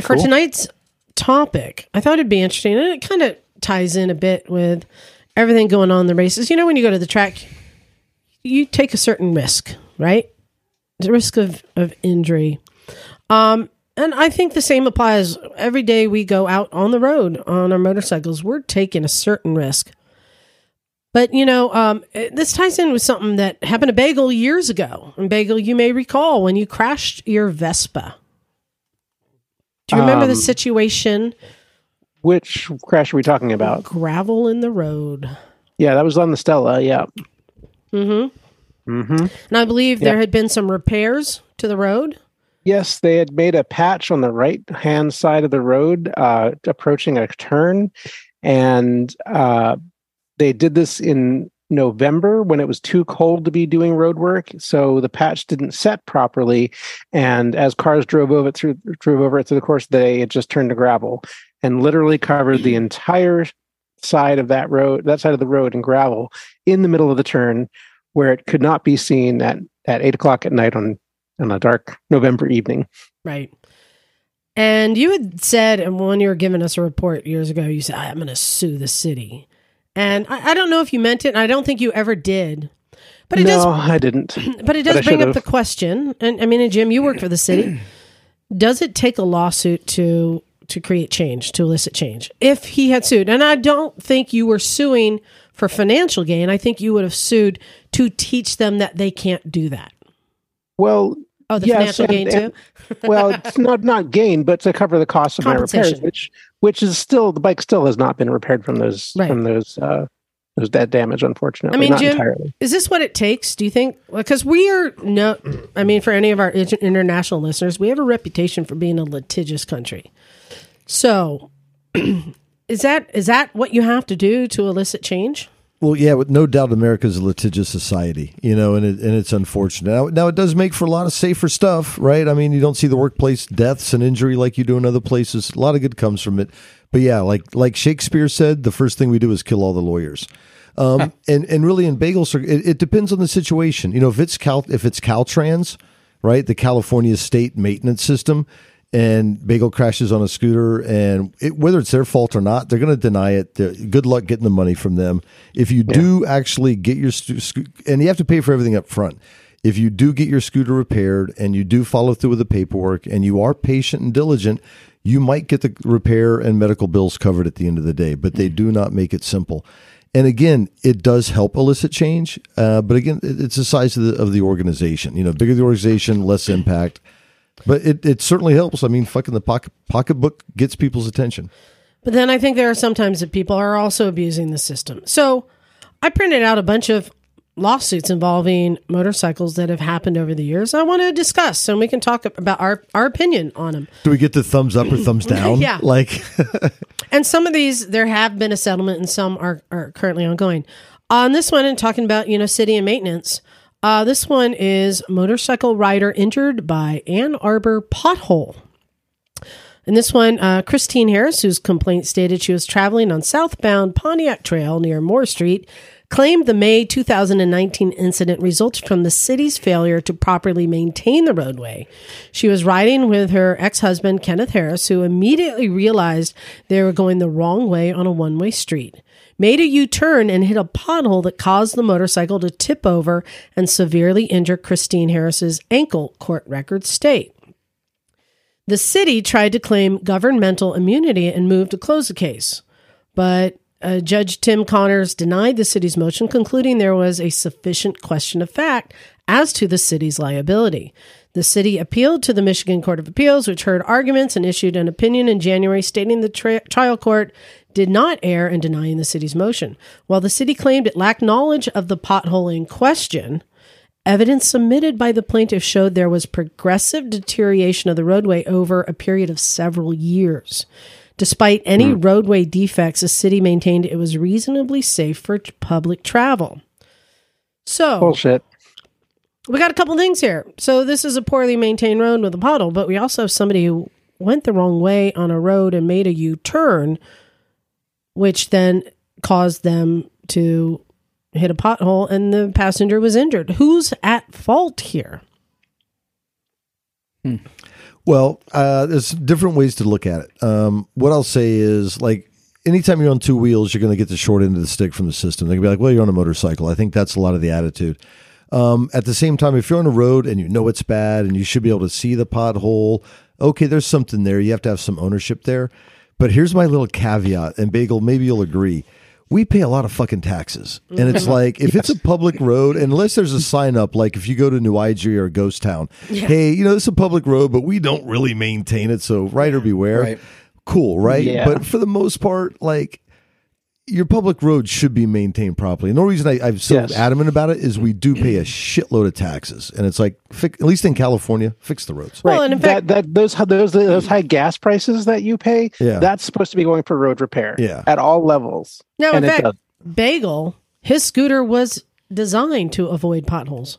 For tonight's topic, I thought it'd be interesting and it kind of ties in a bit with everything going on in the races. You know when you go to the track, you take a certain risk, right? The risk of of injury. Um and I think the same applies every day we go out on the road on our motorcycles. We're taking a certain risk. But you know, um, this ties in with something that happened to Bagel years ago. And Bagel, you may recall when you crashed your Vespa. Do you remember the Um, situation? Which crash are we talking about? Gravel in the road. Yeah, that was on the Stella. Yeah. Mm-hmm. Mm-hmm. And I believe there had been some repairs to the road. Yes, they had made a patch on the right hand side of the road, uh, approaching a turn, and uh, they did this in November when it was too cold to be doing road work. So the patch didn't set properly, and as cars drove over it through drove over it through the course of the day, it just turned to gravel and literally covered the entire side of that road, that side of the road in gravel in the middle of the turn, where it could not be seen at at eight o'clock at night on on a dark November evening. Right. And you had said, and when you were giving us a report years ago, you said, I'm going to sue the city. And I, I don't know if you meant it. And I don't think you ever did. But it no, does I didn't. But it But does bring up the question, and I mean, and Jim, you work for the city. does it take a lawsuit to to create change, to elicit change? If he had sued, and I don't think you were suing for financial gain, I think you would have sued to teach them that they can't do that. Well, Oh, the Yes, financial and- gain and- too. well, it's not not gain, but to cover the cost of my repairs, which which is still the bike still has not been repaired from those Right. from those uh those that damage. Unfortunately, I mean, not Jim, entirely. is this what it takes? Do you think? Because we are no, I mean, for any of our international listeners, we have a reputation for being a litigious country. So, is that is that what you have to do to elicit change? Well, yeah, with no doubt, America is a litigious society, you know, and it, and it's unfortunate. Now, now, it does make for a lot of safer stuff, right? I mean, you don't see the workplace deaths and injury like you do in other places. A lot of good comes from it, but yeah, like like Shakespeare said, the first thing we do is kill all the lawyers. Um, and and really in bagel it, it depends on the situation. You know, if it's Cal, if it's Caltrans, right, the California State Maintenance System, and Bagel crashes on a scooter, and it, whether it's their fault or not, they're going to deny it. They're- good luck getting the money from them. If you do actually get your stu- sco- and you have to pay for everything up front. If you do get your scooter repaired and you do follow through with the paperwork and you are patient and diligent, you might get the repair and medical bills covered at the end of the day. But they do not make it simple. And again, it does help elicit change. Uh, but again, it's the size of the, of the organization. You know, bigger the organization, less impact. But it, it certainly helps. I mean, fucking the pocket pocketbook gets people's attention. But then I think there are sometimes that people are also abusing the system. So I printed out a bunch of lawsuits involving motorcycles that have happened over the years. I want to discuss so we can talk about our, our opinion on them. Do we get the thumbs up or thumbs down? Yeah. Like, And some of these, there have been a settlement and some are, are currently ongoing. On this one, and talking about, you know, city and maintenance, uh, this one is motorcycle rider injured by Ann Arbor pothole. And this one, uh, Christine Harris, whose complaint stated she was traveling on southbound Pontiac Trail near Moore Street, claimed the May 2019 incident resulted from the city's failure to properly maintain the roadway. She was riding with her ex husband, Kenneth Harris, who immediately realized they were going the wrong way on a one way street. Made a U turn and hit a pothole that caused the motorcycle to tip over and severely injure Christine Harris's ankle, court records state. The city tried to claim governmental immunity and moved to close the case. But uh, Judge Tim Connors denied the city's motion, concluding there was a sufficient question of fact as to the city's liability. The city appealed to the Michigan Court of Appeals, which heard arguments and issued an opinion in January stating the tri- trial court did not err in denying the city's motion. While the city claimed it lacked knowledge of the pothole in question, Evidence submitted by the plaintiff showed there was progressive deterioration of the roadway over a period of several years. Despite any hmm. roadway defects, the city maintained it was reasonably safe for public travel. So, Bullshit. we got a couple things here. So, this is a poorly maintained road with a puddle, but we also have somebody who went the wrong way on a road and made a U turn, which then caused them to hit a pothole and the passenger was injured. Who's at fault here? well, uh, there's different ways to look at it. Um, what I'll say is, like, anytime you're on two wheels, you're going to get the short end of the stick from the system. They're going to be like, well, you're on a motorcycle. I think that's a lot of the attitude. Um, at the same time, if you're on a road and you know it's bad and you should be able to see the pothole, okay, there's something there. You have to have some ownership there. But here's my little caveat, and Bagel, maybe you'll agree. we pay a lot of fucking taxes. And it's mm-hmm. like, if it's a public road, unless there's a sign up, like if you go to New Iger or Ghost Town, hey, you know, it's a public road, but we don't really maintain it. So, rider beware. Right. Cool, right? Yeah. But for the most part, like, your public road should be maintained properly. And the reason I, I'm so Yes. adamant about it is we do pay a shitload of taxes. And it's like, fi- at least in California, fix the roads. Well, and in fact- that, that those those those high gas prices that you pay, Yeah. that's supposed to be going for road repair. Yeah. at all levels. Now, in And it fact, does. Bagel, his scooter was designed to avoid potholes.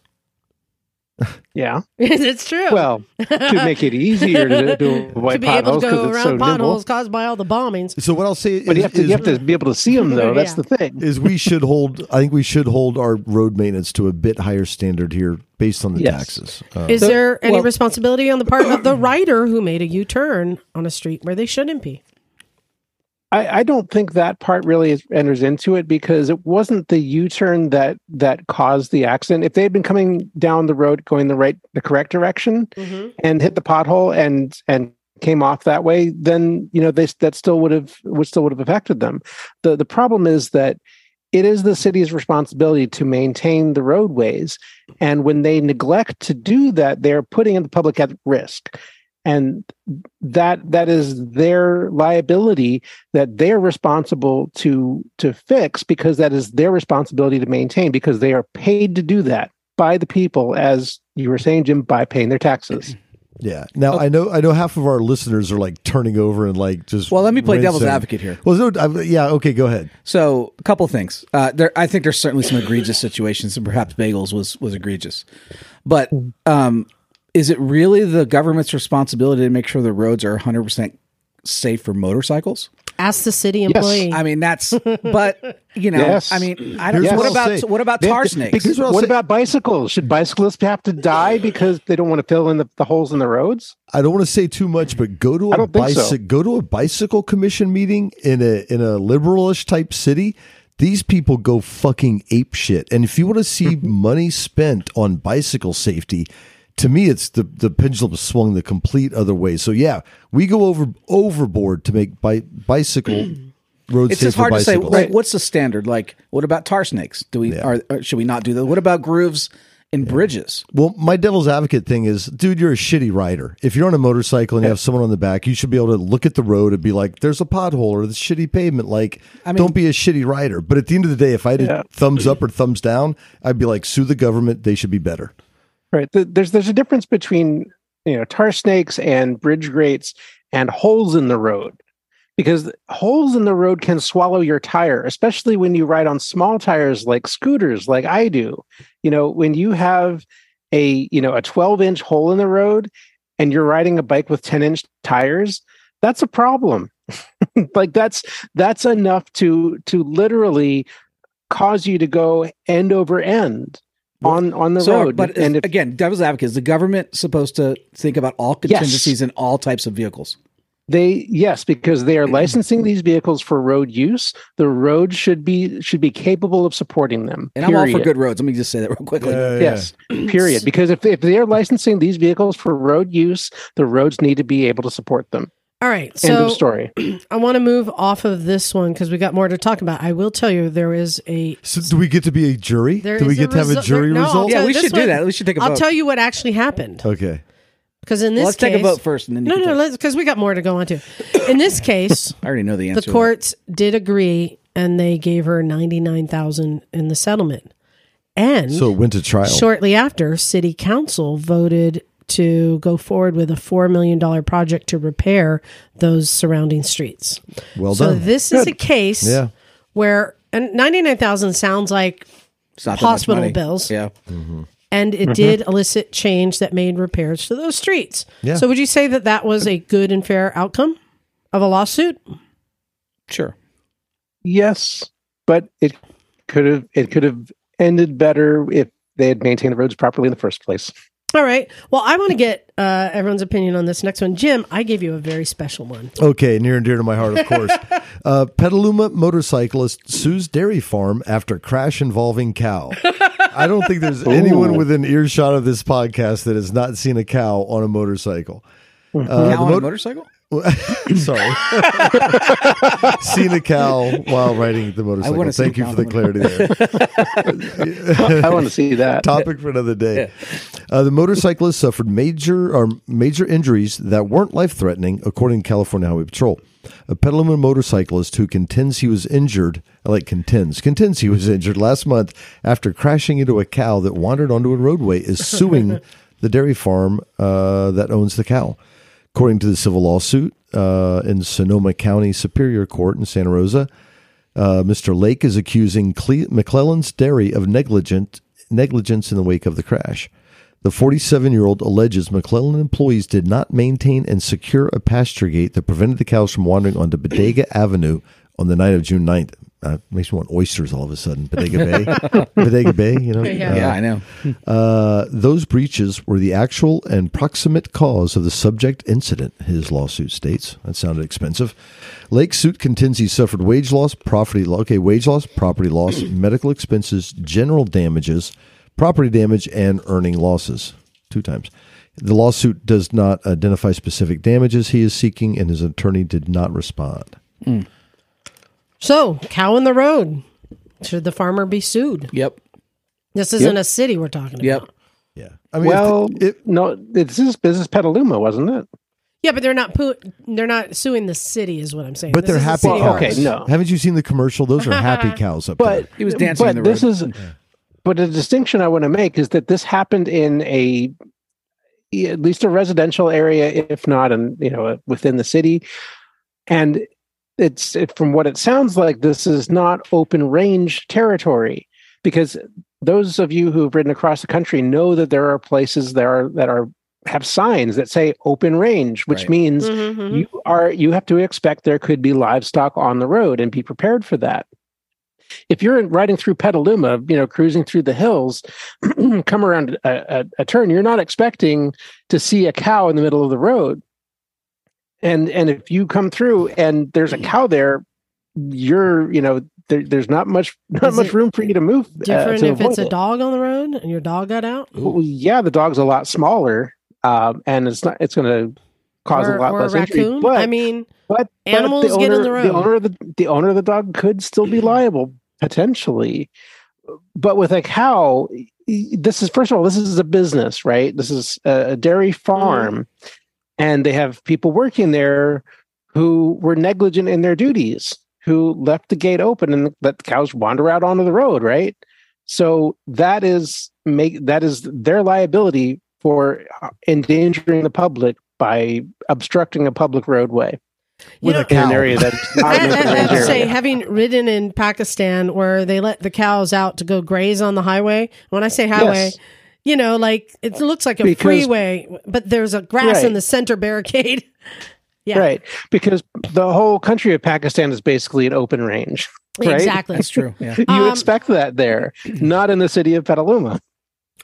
Yeah. it's true. Well, to make it easier to, to avoid to be able to go around so potholes caused by all the bombings. So, what I'll say But is, you have to is- you have to be able to see them though. That's Yeah. the thing. is we should hold. I think we should hold our road maintenance to a bit higher standard here, based on the Yes. taxes. Uh, Is there any well- responsibility on the part of the rider who made a U turn on a street where they shouldn't be? I, I don't think that part really is, enters into it because it wasn't the U-turn that that caused the accident. If they had been coming down the road going the right the correct direction mm-hmm. and hit the pothole and and came off that way, then you know they that still would have would still would have affected them. The the problem is that it is the city's responsibility to maintain the roadways, and when they neglect to do that, they're putting the public at risk. And that that is their liability that they're responsible to to fix because that is their responsibility to maintain because they are paid to do that by the people as you were saying jim by paying their taxes yeah. Now I know. I know half of our listeners are like turning over and like just. Well, let me play devil's rinsing. advocate here. Well, no. I, yeah. Okay. Go ahead. So, a couple things. Uh, there, I think there's certainly some egregious situations, and perhaps Bagels was was egregious. But um, is it really the government's responsibility to make sure the roads are 100 percent safe for motorcycles? Ask the city employee. I mean, that's. But you know, Yes. I mean, I don't. Here's what what about say. what about They tar to- snakes? because- what what say- about bicycles should bicyclists have to die because they don't want to fill in the, the holes in the roads I don't want to say too much, but go to a don't so. bicycle go to a bicycle commission meeting in a in a liberalish type city. These people go fucking ape shit. And if you want to see money spent on bicycle safety, to me it's the the pendulum swung the complete other way. So yeah, we go over overboard to make bi- bicycle roads it's safe just hard for to say. bicycles. Like, what's the standard? Like, what about tar snakes? Do we Yeah. are, or should we not do that? What about grooves in bridges? Well, my devil's advocate thing is, dude, you're a shitty rider. If you're on a motorcycle and you have someone on the back, you should be able to look at the road and be like, "There's a pothole or the shitty pavement." Like, mean- don't be a shitty rider. But at the end of the day, if I did Yeah. thumbs up or thumbs down, I'd be like, sue the government. They should be better. Right. The, there's there's a difference between you know tar snakes and bridge grates and holes in the road because holes in the road can swallow your tire especially when you ride on small tires like scooters like i do. You know when you have a you know a 12 inch hole in the road and you're riding a bike with 10 inch tires that's a problem. Like that's that's enough to to literally cause you to go end over end on on the So, road but and if again, devil's advocate is the government supposed to think about all contingencies in all types of vehicles? They yes, because they are licensing these vehicles for road use. The road should be should be capable of supporting them. And I'm all for good roads. Let me just say that real quickly. Yes, period. Because if if they are licensing these vehicles for road use, the roads need to be able to support them. All right. End So of story. I want to move off of this one because we got more to talk about. I will tell you there is a So, do we get to be a jury? there do we get to have a jury there- no, result? Yeah, we this should do one. that. We should take a vote. I'll tell you what actually happened Okay. because in this Well, let's case, take a vote first, and then you no, can no, because we got more to go on to. In this case, I already know the answer. the courts did agree and they gave her ninety nine thousand in the settlement, and So it went to trial. shortly after, City Council voted to go forward with a four million dollar project to repair those surrounding streets. Well so done. this is a case Yeah. where and ninety nine thousand sounds like that. It's not that much hospital bills. Yeah. Mm-hmm. and it mm-hmm. did elicit change that made repairs to those streets. Yeah. So would you say that that was a good and fair outcome of a lawsuit? Sure. Yes, but it could have it could have ended better if they had maintained the roads properly in the first place. All right. Well, I want to get uh, everyone's opinion on this next one. Jim, I gave you a very special one. Okay, near and dear to my heart, of course. uh, Petaluma motorcyclist sues dairy farm after crash involving cow. I don't think there's anyone within earshot of this podcast that has not seen a cow on a motorcycle. Uh, Cow the on a motorcycle? Sorry. Seen a cow while riding the motorcycle. Thank you for the clarity there. I want to see that. Topic for another day. Uh, the motorcyclist suffered major or major injuries that weren't life threatening, according to California Highway Patrol. A Petaluma motorcyclist who contends he was injured, like contends, contends he was injured last month after crashing into a cow that wandered onto a roadway is suing the dairy farm uh, that owns the cow. According to the civil lawsuit uh, in Sonoma County Superior Court in Santa Rosa, uh, Mr. Lake is accusing Cle- McClellan's Dairy of negligent negligence in the wake of the crash. The 47 year old alleges McClellan employees did not maintain and secure a pasture gate that prevented the cows from wandering onto Bodega Avenue on the night of June 9th. Uh, makes me want oysters all of a sudden. Bodega Bay. Bodega Bay, you know? Yeah. Yeah, I know. Uh, those breaches were the actual and proximate cause of the subject incident, his lawsuit states. That sounded expensive. Lake suit contends he suffered wage loss, property loss, okay, wage loss, property loss, medical expenses, general damages, property damage, and earning losses. Two times. The lawsuit does not identify specific damages he is seeking, and his attorney did not respond. So, cow in the road. Should the farmer be sued? Yep. This isn't a city we're talking Yep. about. Yeah. I mean, well, if, if, no, this is business Petaluma, wasn't it? Yeah, but they're not pu- they're not suing the city, is what I'm saying. but This they're happy city cows. okay, no. Haven't you seen the commercial? Those are happy cows up there. But He was dancing but in the this road. is, but a distinction I want to make is that this happened in a at least a residential area, if not, in you know, within the city, and it's it, from what it sounds like, this is not open range territory because those of you who've ridden across the country know that there are places that are that are have signs that say open range, which Right. means Mhm, mhm. you are you have to expect there could be livestock on the road and be prepared for that if you're riding through petaluma you know cruising through the hills come around a, a, a turn you're not expecting to see a cow in the middle of the road and and if you come through and there's a cow there you're you know there, there's not much not Is much room for you to move uh, Different to if it's a it. dog on the road and your dog got out, Well, yeah the dog's a lot smaller um, and it's not it's going to cause or, a lot or a less injury but I mean, but but Animals the get in owner- the road. The owner of the the owner of the dog could still be liable potentially, but with a cow, this is first of all this is a business, right? This is a, a dairy farm, and they have people working there who were negligent in their duties, who left the gate open and let the cows wander out onto the road, right? So that is make that is their liability for uh, endangering the public by obstructing a public roadway you With know, a cow. in an area that's not I, I, I have to say, having ridden in Pakistan where they let the cows out to go graze on the highway. When I say highway, Yes. You know, like it looks like a Because- freeway, but there's a grass in the center barricade. yeah, Right, because the whole country of Pakistan is basically an open range. right? exactly. That's true. Yeah. You Um, expect that there, not in the city of Petaluma.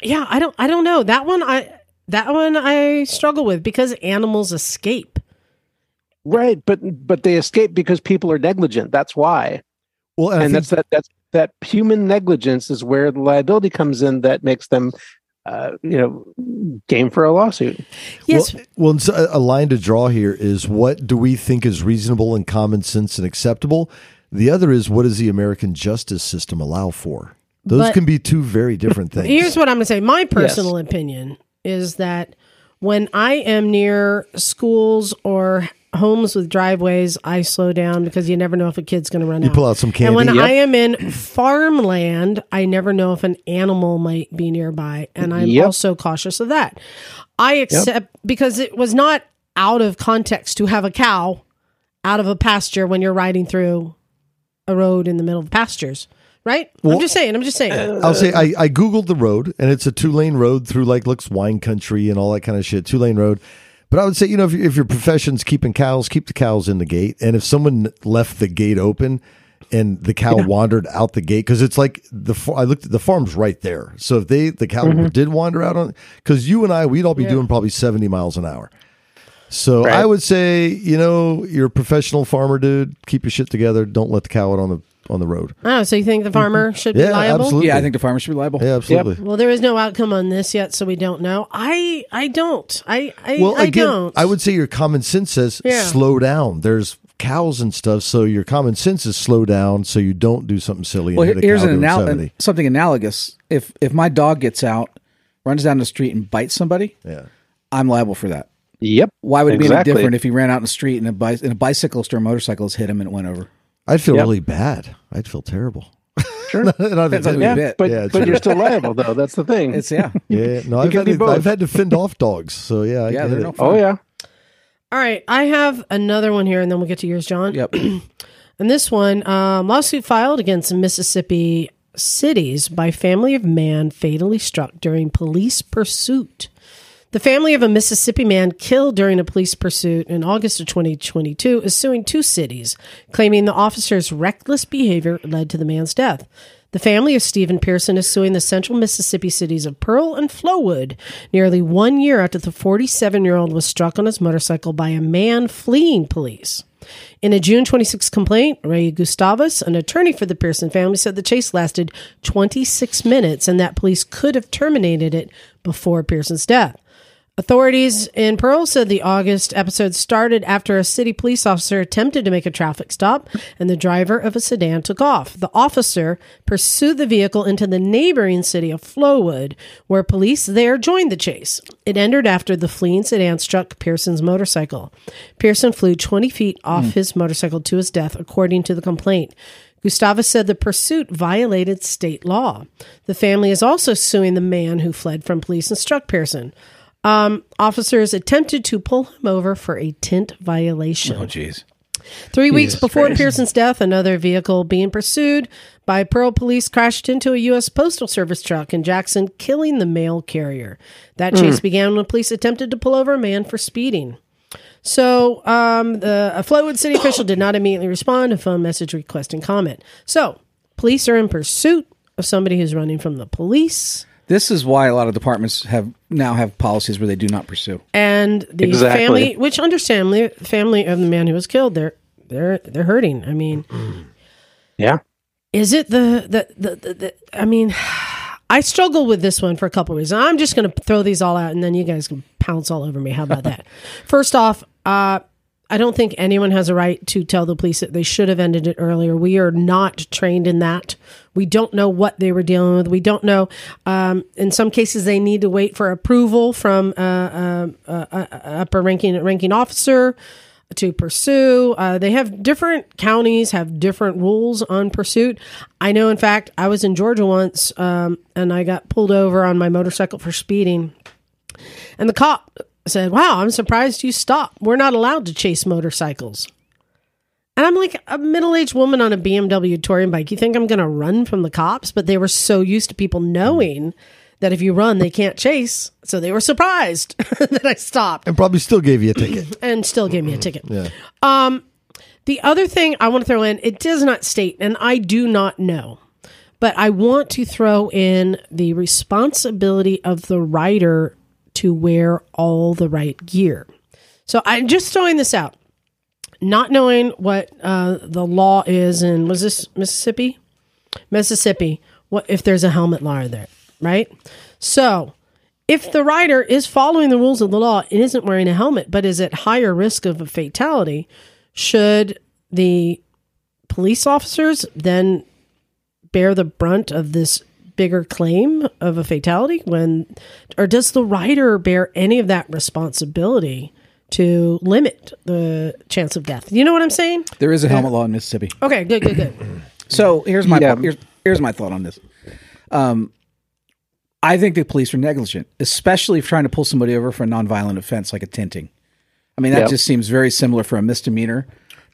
Yeah, I don't, I don't know that one. I that one I struggle with because animals escape. Right, but but they escape because people are negligent. That's why, well, and, and think that's that that's that human negligence is where the liability comes in that makes them, uh, you know, game for a lawsuit. Yes, Well, well a line to draw here is what do we think is reasonable and common sense and acceptable? The other is what does the American justice system allow for? Those But- can be two very different things. Here's what I'm going to say. My personal opinion is that when I am near schools or homes with driveways, I slow down because you never know if a kid's going to run you out. pull out some candy. and when Yep. I am in farmland, I never know if an animal might be nearby. And I'm Yep. also cautious of that. I accept because it was not out of context to have a cow out of a pasture when you're riding through a road in the middle of pastures, right? I'm just saying. I'm just saying. Uh, I'll say I, I googled the road and it's a two lane road through like looks wine country and all that kind of shit. Two lane road. But I would say you know if, if your profession's keeping cows, keep the cows in the gate. And if someone left the gate open and the cow wandered out the gate because it's like the I looked at the farm's right there. So if they the cow mm-hmm. did wander out on because you and I we'd all be Yeah. doing probably seventy miles an hour. So Right. I would say, you know, you're a professional farmer, dude. Keep your shit together. Don't let the cow out on the on the road. Oh, so you think the farmer mm-hmm. should be Yeah, liable? absolutely. Yeah, I think the farmer should be liable. Yeah, absolutely. Well, there is no outcome on this yet, so we don't know. I I don't. I I, Well, I again, don't. I would say your common sense says Yeah. slow down. There's cows and stuff, so your common sense is slow down, so you don't do something silly. Well, and here- hit a here's cow an doing anal- 70. something analogous. If if my dog gets out, runs down the street and bites somebody, Yeah. I'm liable for that. Yep. Why would it be any different if he ran out in the street and a, bi- and a bicyclist or a motorcyclist hit him and it went over? I'd feel Yep. really bad. I'd feel terrible. Sure. And I've Depends on been- who you Yeah, bit. but Yeah, but true. you're still liable though. That's the thing. It's yeah, yeah, no, I've had, to. I've had to fend off dogs, so yeah, I yeah. get They're it. no fun. oh yeah. All right, I have another one here, and then we'll get to yours, John. Yep. And this one, um, lawsuit filed against Mississippi cities by family of man fatally struck during police pursuit. The family of a Mississippi man killed during a police pursuit in August of 2022 is suing two cities, claiming the officer's reckless behavior led to the man's death. The family of Stephen Pearson is suing the central Mississippi cities of Pearl and Flowood nearly one year after the 47 year old was struck on his motorcycle by a man fleeing police. In a June 26 complaint, Ray Gustavus, an attorney for the Pearson family, said the chase lasted 26 minutes and that police could have terminated it before Pearson's death. Authorities in Pearl said the August episode started after a city police officer attempted to make a traffic stop and the driver of a sedan took off. The officer pursued the vehicle into the neighboring city of Flowood, where police there joined the chase. It ended after the fleeing sedan struck Pearson's motorcycle. Pearson flew 20 feet off hmm. his motorcycle to his death, according to the complaint. Gustavus said the pursuit violated state law. The family is also suing the man who fled from police and struck Pearson. Um, officers attempted to pull him over for a tint violation. Oh, jeez. Three weeks before Pearson's death, another vehicle being pursued by Pearl police crashed into a U.S. Postal Service truck in Jackson, killing the mail carrier. That chase began when police attempted to pull over a man for speeding. So, um, the a Flowood city official did not immediately respond to a phone message requesting comment. So, police are in pursuit of somebody who's running from the police. This is why a lot of departments have now have policies where they do not pursue. and the Exactly. family, which understandably, family of the man who was killed, they're they're they're hurting. I mean, Yeah. is it the the the, the, the I mean, I struggle with this one for a couple of reasons. I'm just going to throw these all out, and then you guys can pounce all over me. How about that? First off, uh, I don't think anyone has a right to tell the police that they should have ended it earlier. We are not trained in that. We don't know what they were dealing with. We don't know. Um, in some cases, they need to wait for approval from a uh, uh, uh, upper ranking ranking officer to pursue. They have different counties have different rules on pursuit. I know, in fact, I was in Georgia once, um, and I got pulled over on my motorcycle for speeding, and the cop said, "Wow, I'm surprised you stopped. We're not allowed to chase motorcycles." And I'm like a middle aged woman on a BMW touring bike. You think I'm going to run from the cops? But they were so used to people knowing that if you run, they can't chase. So they were surprised that I stopped and probably still gave you a ticket. and still gave me a mm-hmm. ticket. Yeah. Um, the other thing I want to throw in, it does not state, and I do not know, but I want to throw in the responsibility of the rider to wear all the right gear. So I'm just throwing this out, not knowing what uh, the law is in was this Mississippi, Mississippi. What if there's a helmet law there, right? So if the rider is following the rules of the law and isn't wearing a helmet, but is at higher risk of a fatality, should the police officers then bear the brunt of this bigger claim of a fatality when or does the rider bear any of that responsibility to limit the chance of death you know what i'm saying There is a helmet law in Mississippi. okay good good good So here's my Yeah. here's, here's my thought on this. Um, I think the police are negligent, especially if trying to pull somebody over for a nonviolent offense like a tinting. I mean, that Yep. just seems very similar for a misdemeanor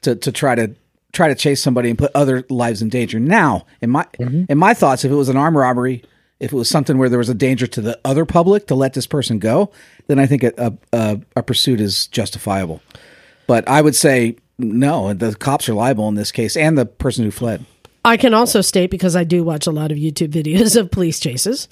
to to try to try to chase somebody and put other lives in danger. Now, in my mm-hmm. in my thoughts, if it was an armed robbery, if it was something where there was a danger to the other public to let this person go, then I think a a, a, a pursuit is justifiable. But I would say no, the cops are liable in this case, and the person who fled. I can also state because I do watch a lot of YouTube videos of police chases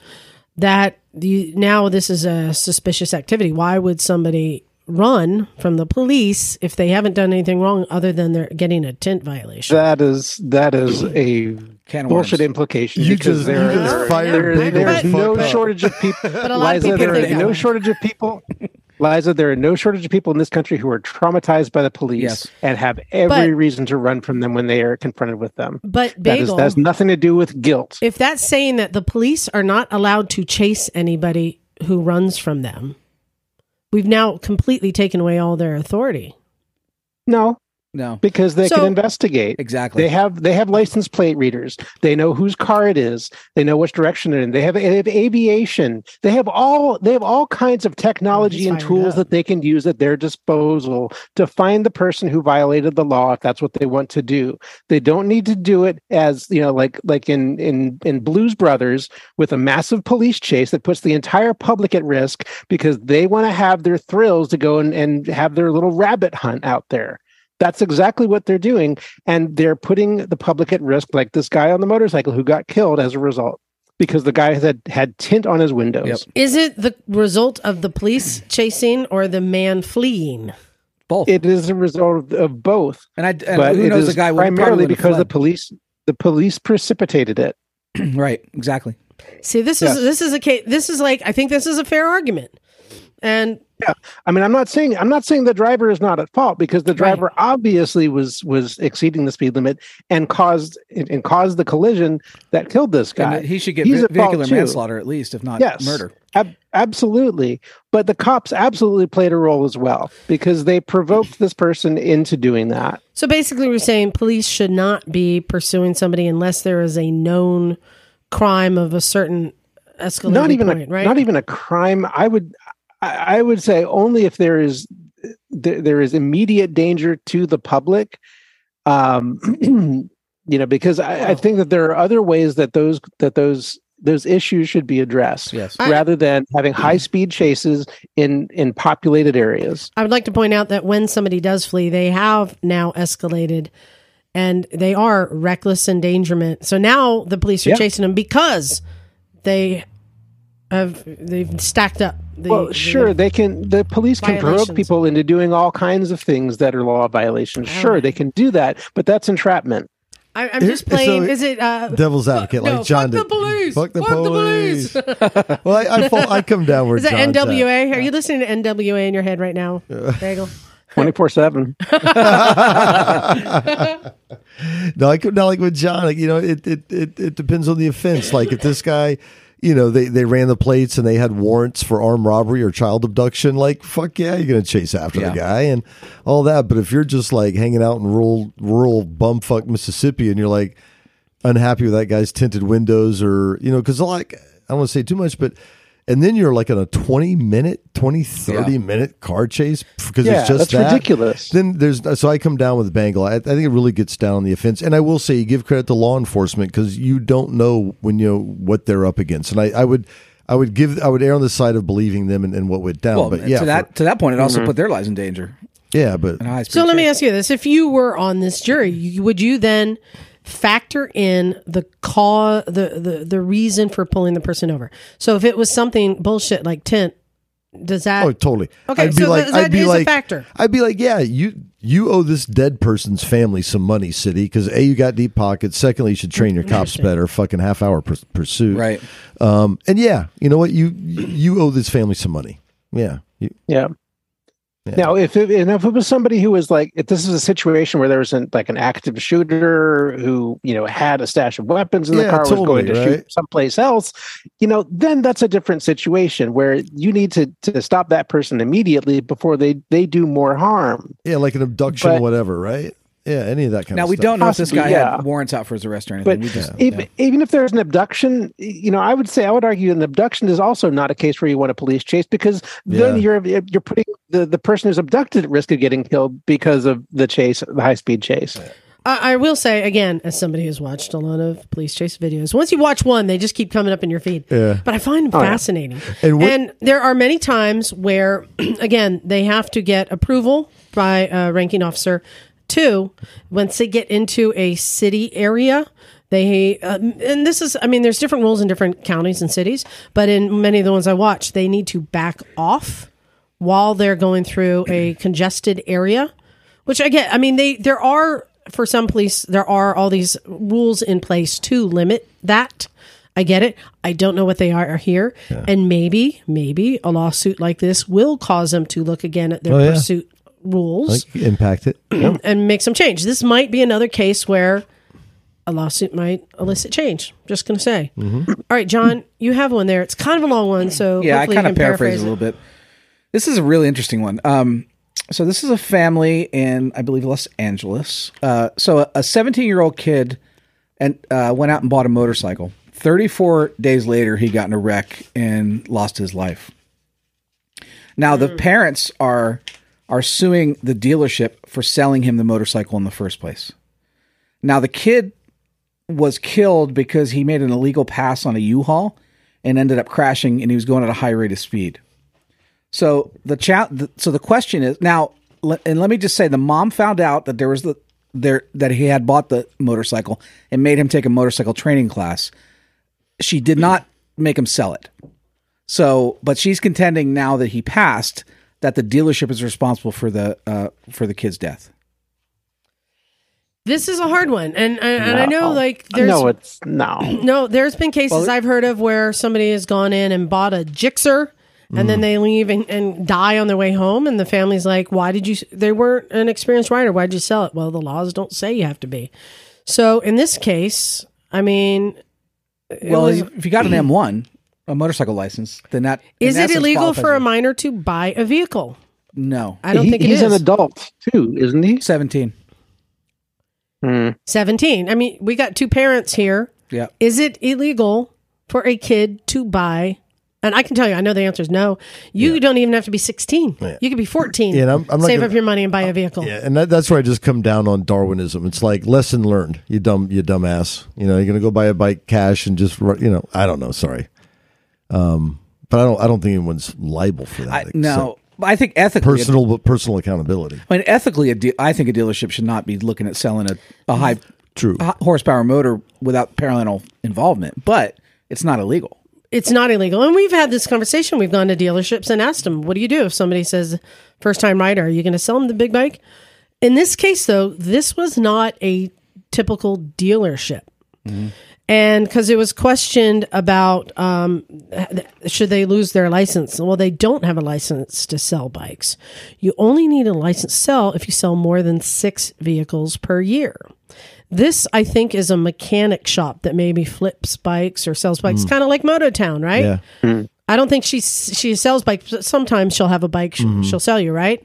that you, now this is a suspicious activity. Why would somebody run from the police if they haven't done anything wrong other than they're getting a tent violation. That is that is a Can of bullshit worms. implication You because just- there, you just there- fired there- there's no up. shortage of people. But a lot of Liza, people there are no shortage of people. Liza, there are no shortage of people in this country who are traumatized by the police Yes. and have every But- reason to run from them when they are confronted with them. but That is that has nothing to do with guilt. if that's saying that the police are not allowed to chase anybody who runs from them, we've now completely taken away all their authority. No, No, because they So- can investigate. exactly. They have they have license plate readers. They know whose car it is. They know which direction they're in. They have, they have aviation. They have all they have all kinds of technology and tools up. that they can use at their disposal to find the person who violated the law if that's what they want to do. They don't need to do it as you know like like in in in Blues Brothers with a massive police chase that puts the entire public at risk because they want to have their thrills to go and, and have their little rabbit hunt out there. That's exactly what they're doing. And they're putting the public at risk, like this guy on the motorcycle who got killed as a result because the guy had had tint on his windows. Yep. Is it the result of the police chasing or the man fleeing? Both. It is a result of, of both, and I and but who it knows is the guy primarily would have because the police the police precipitated it. right. Exactly. See, this Yes. is this is a case. This is like I think this is a fair argument, and yeah, I mean, I'm not saying I'm not saying the driver is not at fault because the driver obviously was was exceeding the speed limit and caused and caused the collision that killed this guy. And he should get He's ve- vehicular manslaughter at least, if not yes, murder. Ab- absolutely. But the cops absolutely played a role as well because they provoked this person into doing that. so basically, we're saying police should not be pursuing somebody unless there is a known crime of a certain not even point, a right? not even a crime. I would I, I would say only if there is there, there is immediate danger to the public. Um, you know, because I, I think that there are other ways that those that those those issues should be addressed Yes. I- rather than having high speed chases in in populated areas. I would like to point out that when somebody does flee, they have now escalated and they are reckless endangerment. So now the police are Yeah. chasing them because they have they've stacked up. The, well, the- sure, they can. The police can provoke people into doing all kinds of things that are law violations. Sure, Alright. they can do that, but that's entrapment. I, I'm just playing. so- is it uh, Devil's advocate, no, like John fuck did. the police. Fuck the Fuck the police. police. well, I, I, fall, I come down where is that John's at. NWA? Are you listening to NWA in your head right now, Bagel? Twenty four seven. No, I come down like with John. Like you know, it, it it it depends on the offense. Like if this guy, you know, they they ran the plates and they had warrants for armed robbery or child abduction. Like fuck yeah, you're gonna chase after Yeah. the guy and all that. But if you're just like hanging out in rural rural bumfuck Mississippi and you're like unhappy with that guy's tinted windows or you know, because like I don't want to say too much, but. And then you're like in a 20 minute, 20, 30 Yeah. minute car chase because Yeah, it's just that's that ridiculous. then there's so I come down with Bagel. I, I think it really gets down on the offense, and I will say you give credit to law enforcement because you don't know when you know what they're up against, and I, I would I would give I would err on the side of believing them and, and what went down. Well, but yeah, to that for- to that point, it Mm-hmm. also put their lives in danger. yeah, but And a high-speed So let me ask you this: If you were on this jury, you- would you then factor in the cause, the, the the reason for pulling the person over? So if it was something bullshit like tint, does that? oh totally. Okay, I'd be so like, that- I'd be is a like, factor. I'd be like, yeah, you you owe this dead person's family some money, city, because a you got deep pockets. Secondly, you should train your cops better. Fucking half hour pur- pursuit, Right. Um, and yeah, you know what, you you owe this family some money. Yeah, you, Yeah. Yeah. Now, if it, if it was somebody who was like, if this is a situation where there was an, like an active shooter who, you know, had a stash of weapons in the Yeah, car, was going to right. shoot someplace else, you know, then that's a different situation where you need to to stop that person immediately before they they do more harm. yeah, like an abduction, But- whatever, right? Yeah, any of that kind Now of stuff. Now, we don't know if this guy yeah. had warrants out for his arrest or anything. But just even, yeah. even if there's an abduction, you know, I would say I would argue an abduction is also not a case where you want a police chase because then Yeah. you're you're putting the, the person who's abducted at risk of getting killed because of the chase, the high speed chase. I, I will say again, as somebody who's watched a lot of police chase videos, once you watch one, they just keep coming up in your feed. Yeah. But I find them Oh, fascinating. And And, what- there are many times where, again, they have to get approval by a ranking officer. Two, once they get into a city area, they um, and this is, I mean, there's different rules in different counties and cities, but in many of the ones I watch, they need to back off while they're going through a congested area, which I get. I mean, they there are for some police there are all these rules in place to limit that. I get it. I don't know what they are here, and maybe maybe a lawsuit like this will cause them to look again at their Oh, yeah. Pursuit rules Like, impact it. Yep. and make some change. This might be another case where a lawsuit might elicit change. Just going to say. Mm-hmm. All right, John, you have one there. It's kind of a long one, so Yeah, I hopefully kind you of can paraphrase a little bit. This is a really interesting one. Um, so this is a family in, I believe, Los Angeles. Uh, so a 17 year old kid and uh, went out and bought a motorcycle. 34 days later, he got in a wreck and lost his life. Now the parents are are suing the dealership for selling him the motorcycle in the first place. Now the kid was killed because he made an illegal pass on a U-Haul and ended up crashing and he was going at a high rate of speed. So the cha- so the question is now and let me just say the mom found out that there was the there that he had bought the motorcycle and made him take a motorcycle training class. She did not make him sell it. So, but she's contending now that he passed that the dealership is responsible for the uh, for the kid's death. This is a hard one, and and, and I know like there's no, it's no. no, there's been cases I've heard of where somebody has gone in and bought a Gixxer. And Mm. then they leave and, and die on their way home, and the family's like, "Why did you? They weren't an experienced rider. Why did you sell it?" Well, the laws don't say you have to be. So in this case, I mean, well, was- if you got an M1, a motorcycle license, then that in is it illegal for a minor to buy a vehicle? No, I don't He- think it he's is. an adult too, isn't he? 17. Hmm. 17. I mean, we got two parents here. Yeah. Is it illegal for a kid to buy? And I can tell you, I know the answer is no. You don't even have to be 16. You could be 14. Yeah, and I'm- I'm not Save gonna- up your money and buy a vehicle. Yeah, and that, that's where I just come down on Darwinism. It's like lesson learned. You dumb, you dumbass. You know, you're gonna go buy a bike cash and just, ru- you know, I don't know. Sorry, um, but I don't. I don't think anyone's liable for that. I, no, I think ethically, personal, but personal accountability. I mean, ethically, a de- I think a dealership should not be looking at selling a, a high True. h- horsepower motor without parental involvement, but it's not illegal. It's not illegal. And we've had this conversation. We've gone to dealerships and asked them, what do you do if somebody says, first time rider, are you going to sell them the big bike? In this case, though, this was not a typical dealership. And because it was questioned about um, should they lose their license? Well, they don't have a license to sell bikes. You only need a license to sell if you sell more than six vehicles per year. This, I think, is a mechanic shop that maybe flips bikes or sells bikes, kind of like Mototown, right? Yeah, I don't think she she sells bikes. But sometimes she'll have a bike sh- she'll sell you, right?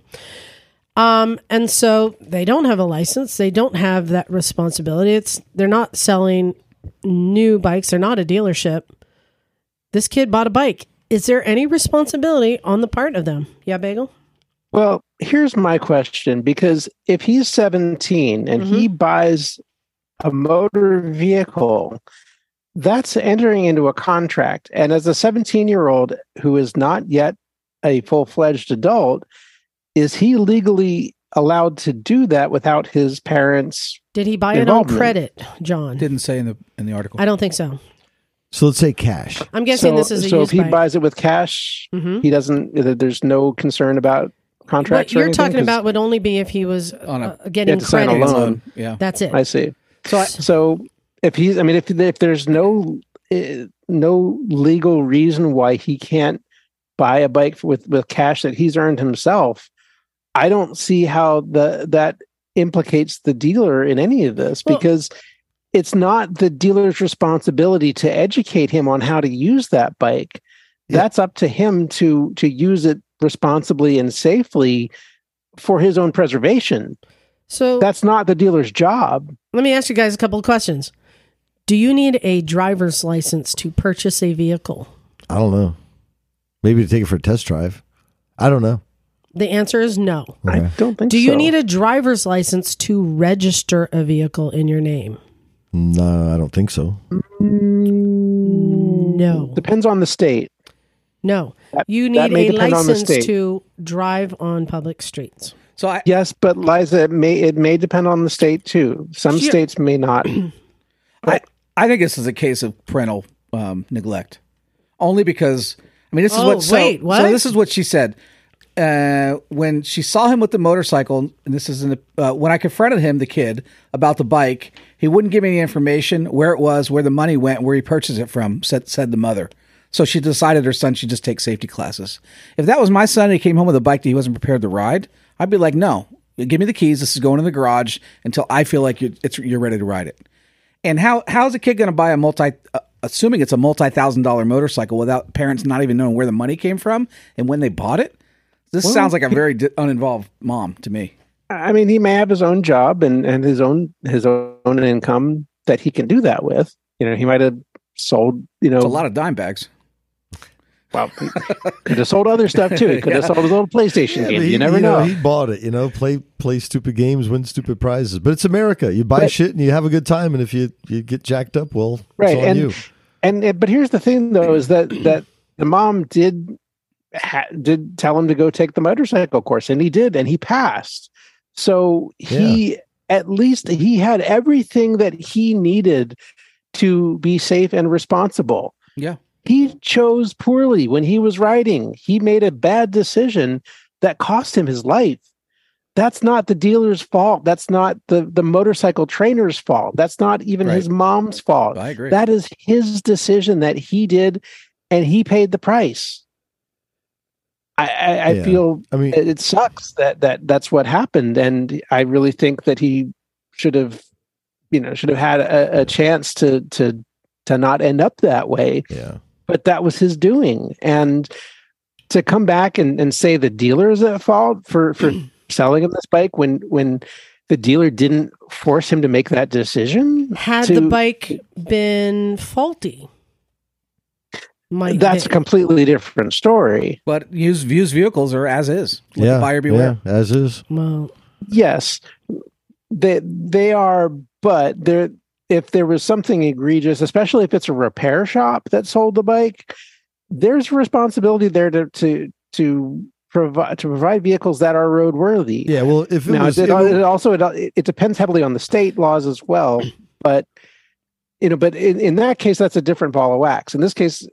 Um, and so they don't have a license. They don't have that responsibility. It's they're not selling new bikes. They're not a dealership. This kid bought a bike. Is there any responsibility on the part of them? Yeah, Bagel. Well, here's my question because if he's 17 and he mm-hmm. buys a motor vehicle, that's entering into a contract. And as a 17 year old who is not yet a full fledged adult, is he legally allowed to do that without his parents? Did he buy it on Involvement. credit, John? Didn't say in the in the article. I don't think so. so let's say cash. I'm guessing so, this is a so if he bike. buys it with cash, Mhm. he doesn't, there's no concern about What contracts. or you're anything? talking 'Cause about would only be if he was On a- uh, getting to sign a credit. loan. Yeah. That's it. I see. So I, So if he's, I mean, if if there's no uh, no legal reason why he can't buy a bike with with cash that he's earned himself, I don't see how the that implicates the dealer in any of this Well- because it's not the dealer's responsibility to educate him on how to use that bike. Yeah. That's up to him to to use it responsibly and safely for his own preservation. So That's not the dealer's job. let me ask you guys a couple of questions. Do you need a driver's license to purchase a vehicle? I don't know. Maybe to take it for a test drive. I don't know. The answer is no. Okay. I don't think so. Do you so. need a driver's license to register a vehicle in your name? No, I don't think so. No. Depends on the state. No. That- You need a depend on the license to drive on public streets. so I Yes, but Liza, it may it may depend on the state too. Some Yeah. states may not. I, I think this is a case of parental um, neglect, only because I mean this is Oh, what. So, wait, what? so this is what she said. Uh, when she saw him with the motorcycle, and this is in the, uh, when I confronted him, the kid, about the bike, he wouldn't give me any information where it was, where the money went, where he purchased it from. Said said the mother. So she decided her son should just take safety classes. If that was my son and he came home with a bike that he wasn't prepared to ride, I'd be like, no, give me the keys. This is going in the garage until I feel like you're, you're ready to ride it. And how how's a kid going to buy a multi, uh, assuming it's a multi thousand dollar motorcycle without parents not even knowing where the money came from and when they bought it? This sounds like a very di- uninvolved mom to me. I mean, he may have his own job and, and his own his own income that he can do that with. You know, he might have sold. You know, It's a lot of dime bags. well, he could have sold other stuff too. He could have sold his old PlayStation game. He- you never know. He bought it. You know, play play stupid games, win stupid prizes. But it's America. You buy But- shit and you have a good time. And if you you get jacked up, well, right it's on and, you. and and but here's the thing though is that that the mom did ha- did tell him to go take the motorcycle course and he did and he passed so he at least he had everything that he needed to be safe and responsible Yeah. he chose poorly when he was riding he made a bad decision that cost him his life that's not the dealer's fault that's not the the motorcycle trainer's fault that's not even Right. his mom's fault I agree. that is his decision that he did, and he paid the price. I, I, I Yeah. feel I mean, it it sucks that that that's what happened, and I really think that he should have, you know, should have had a, a chance to to to not end up that way. yeah. But that was his doing, and to come back and, and say the dealer is at fault for for selling him this bike when when the dealer didn't force him to make that decision. Had to- the bike been faulty, might That's a completely different story. but used used vehicles are as is. Let yeah. the buyer beware. Yeah, as is. well, yes they they are but there if there was something egregious especially if it's a repair shop that sold the bike there's a responsibility there to to to provide to provide vehicles that are roadworthy Yeah. Well, if it now was, it, it- it also it, it depends heavily on the state laws as well but you know but in, in that case that's a different ball of wax in this case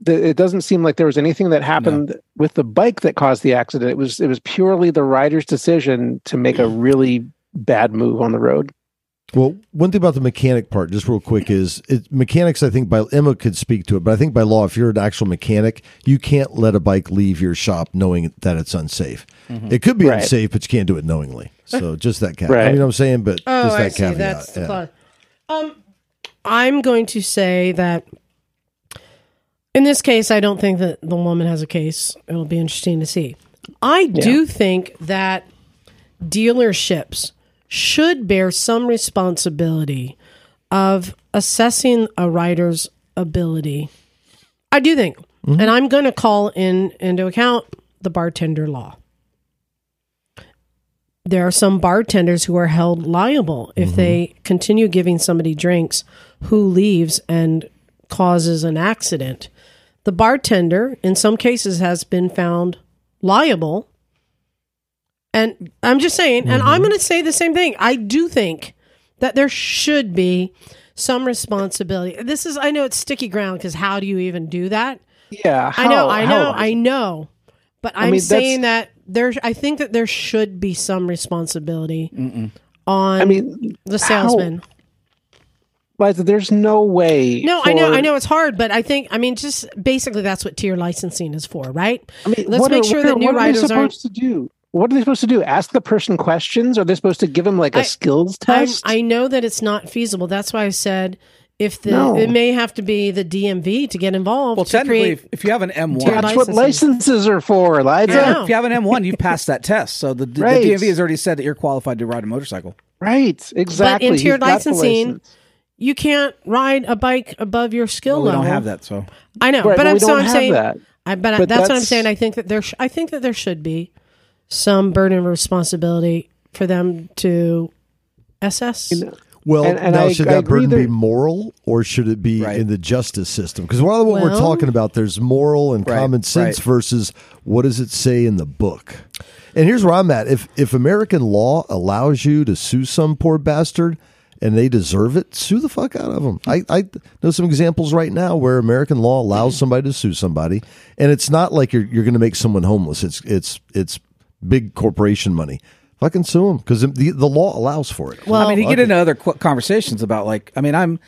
the, it doesn't seem like there was anything that happened with the bike that caused the accident it was it was purely the rider's decision to make a really bad move on the road Well, one thing about the mechanic part, just real quick, is it, mechanics. I think by Emma could speak to it, but I think by law, if you're an actual mechanic, you can't let a bike leave your shop knowing that it's unsafe. It could be Right. unsafe, but you can't do it knowingly. So just that caveat. I Right. mean, I'm saying, but oh, just that I see. caveat. That's the yeah. clause. Um, I'm going to say that in this case, I don't think that the woman has a case. It'll be interesting to see. I do think that dealerships should bear some responsibility of assessing a rider's ability. I do think, mm-hmm. and I'm going to call in into account the bartender law. There are some bartenders who are held liable if mm-hmm. they continue giving somebody drinks who leaves and causes an accident. The bartender, in some cases, has been found liable. And I'm just saying, and I'm mm-hmm. going to say the same thing. I do think that there should be some responsibility. This is, I know it's sticky ground because how do you even do that? yeah I know, I know, I know. But I'm mean, saying that there, I think that there should be some responsibility on i mean the how- salesman. Liza, there's no way No, I know, I know it's hard, but I think, I mean, just basically that's what tier licensing is for, right? I mean, Let's make are- sure what that new what are they riders supposed aren't. to do what are they supposed to do ask the person questions are they supposed to give them like a I- skills I'm, test I know that it's not feasible. That's why I said if the No. it may have to be the DMV to get involved. Well, to technically, create, if, if you have an M1, Tier that's what licenses are for Liza. Yeah. if you have an M1, you've passed that test. So the, the DMV has already said that you're qualified to ride a motorcycle. right exactly He's tiered licensing, license. You can't ride a bike above your skill Well, we level. don't have that, so I know, Right, but well, I'm we so don't I'm have saying that. I but, But that's, what I'm saying. I think that there sh- I think that there should be some burden of responsibility for them to assess. Well, And- and now I- should I that agree burden be moral or should it be Right. in the justice system? Because one of what we're talking about, there's moral and Right, common sense right. versus what does it say in the book. And here's where I'm at. If if American law allows you to sue some poor bastard and they deserve it, sue the fuck out of them. I, I know some examples right now where American law allows somebody to sue somebody, and it's not like you're you're going to make someone homeless. It's it's it's big corporation money. Fucking sue them because the the law allows for it. Well, I mean, you get into other qu- conversations about like, I mean, I'm,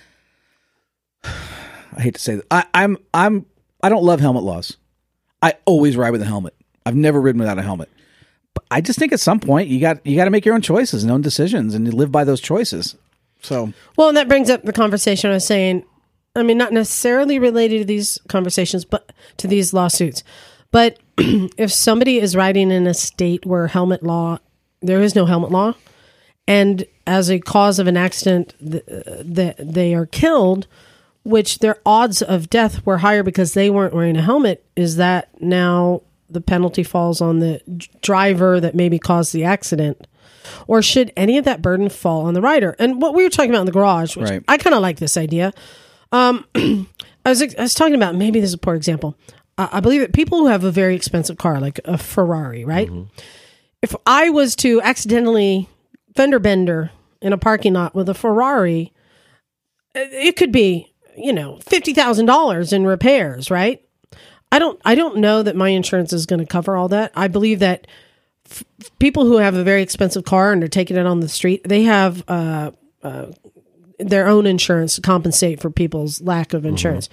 I hate to say that, I, I'm, I'm, I don't love helmet laws. I always ride with a helmet. I've never ridden without a helmet. But I just think at some point you got you got to make your own choices and own decisions, and you live by those choices. So Well, and that brings up the conversation I was saying. I mean, not necessarily related to these conversations, but to these lawsuits. But if somebody is riding in a state where helmet law, there is no helmet law, and as a cause of an accident, th- uh, that they are killed, which their odds of death were higher because they weren't wearing a helmet, is that now the penalty falls on the driver that maybe caused the accident? Or should any of that burden fall on the rider? And what we were talking about in the garage, which Right. I kind of like this idea. Um, I was I was talking about maybe this is a poor example. Uh, I believe that people who have a very expensive car, like a Ferrari, right? If I was to accidentally fender bender in a parking lot with a Ferrari, it it could be you know fifty thousand dollars in repairs, right? I don't I don't know that my insurance is going to cover all that. I believe that f- people who have a very expensive car and are taking it on the street, they have uh, uh, their own insurance to compensate for people's lack of insurance.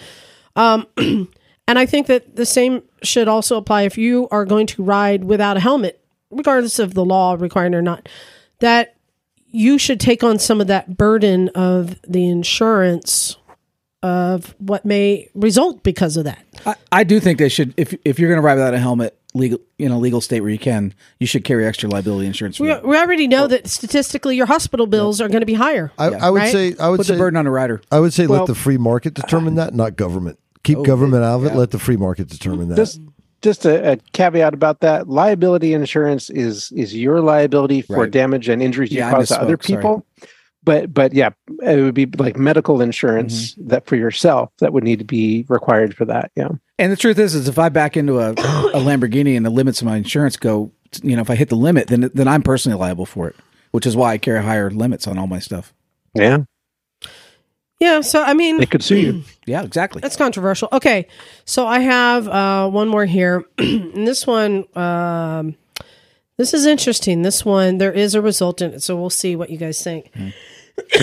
Um, and I think that the same should also apply if you are going to ride without a helmet, regardless of the law requiring or not. That you should take on some of that burden of the insurance of what may result because of that. I, I do think they should. If if you're going to ride without a helmet, legal in a legal state where you can, you should carry extra liability insurance. For We, we already know that statistically your hospital bills are going to be higher. I, I would Right? say I would Put say the burden on a rider. I would say Well- let the free market determine that, not government. Keep Oh, government out of it. Let the free market determine that. Just just a, a caveat about that: liability insurance is is your liability for Right. damage and injuries you Yeah, cause to other misspoke, sorry. people. But but yeah, it would be like medical insurance Mm-hmm. that for yourself that would need to be required for that. Yeah. And the truth is, is if I back into a, a Lamborghini and the limits of my insurance go, you know, if I hit the limit, then then I'm personally liable for it, which is why I carry higher limits on all my stuff. Yeah. Yeah, so I mean, They could sue you. Yeah, exactly. That's controversial. Okay, so I have uh, one more here, and this one, um, this is interesting. This one, there is a result in it, so we'll see what you guys think.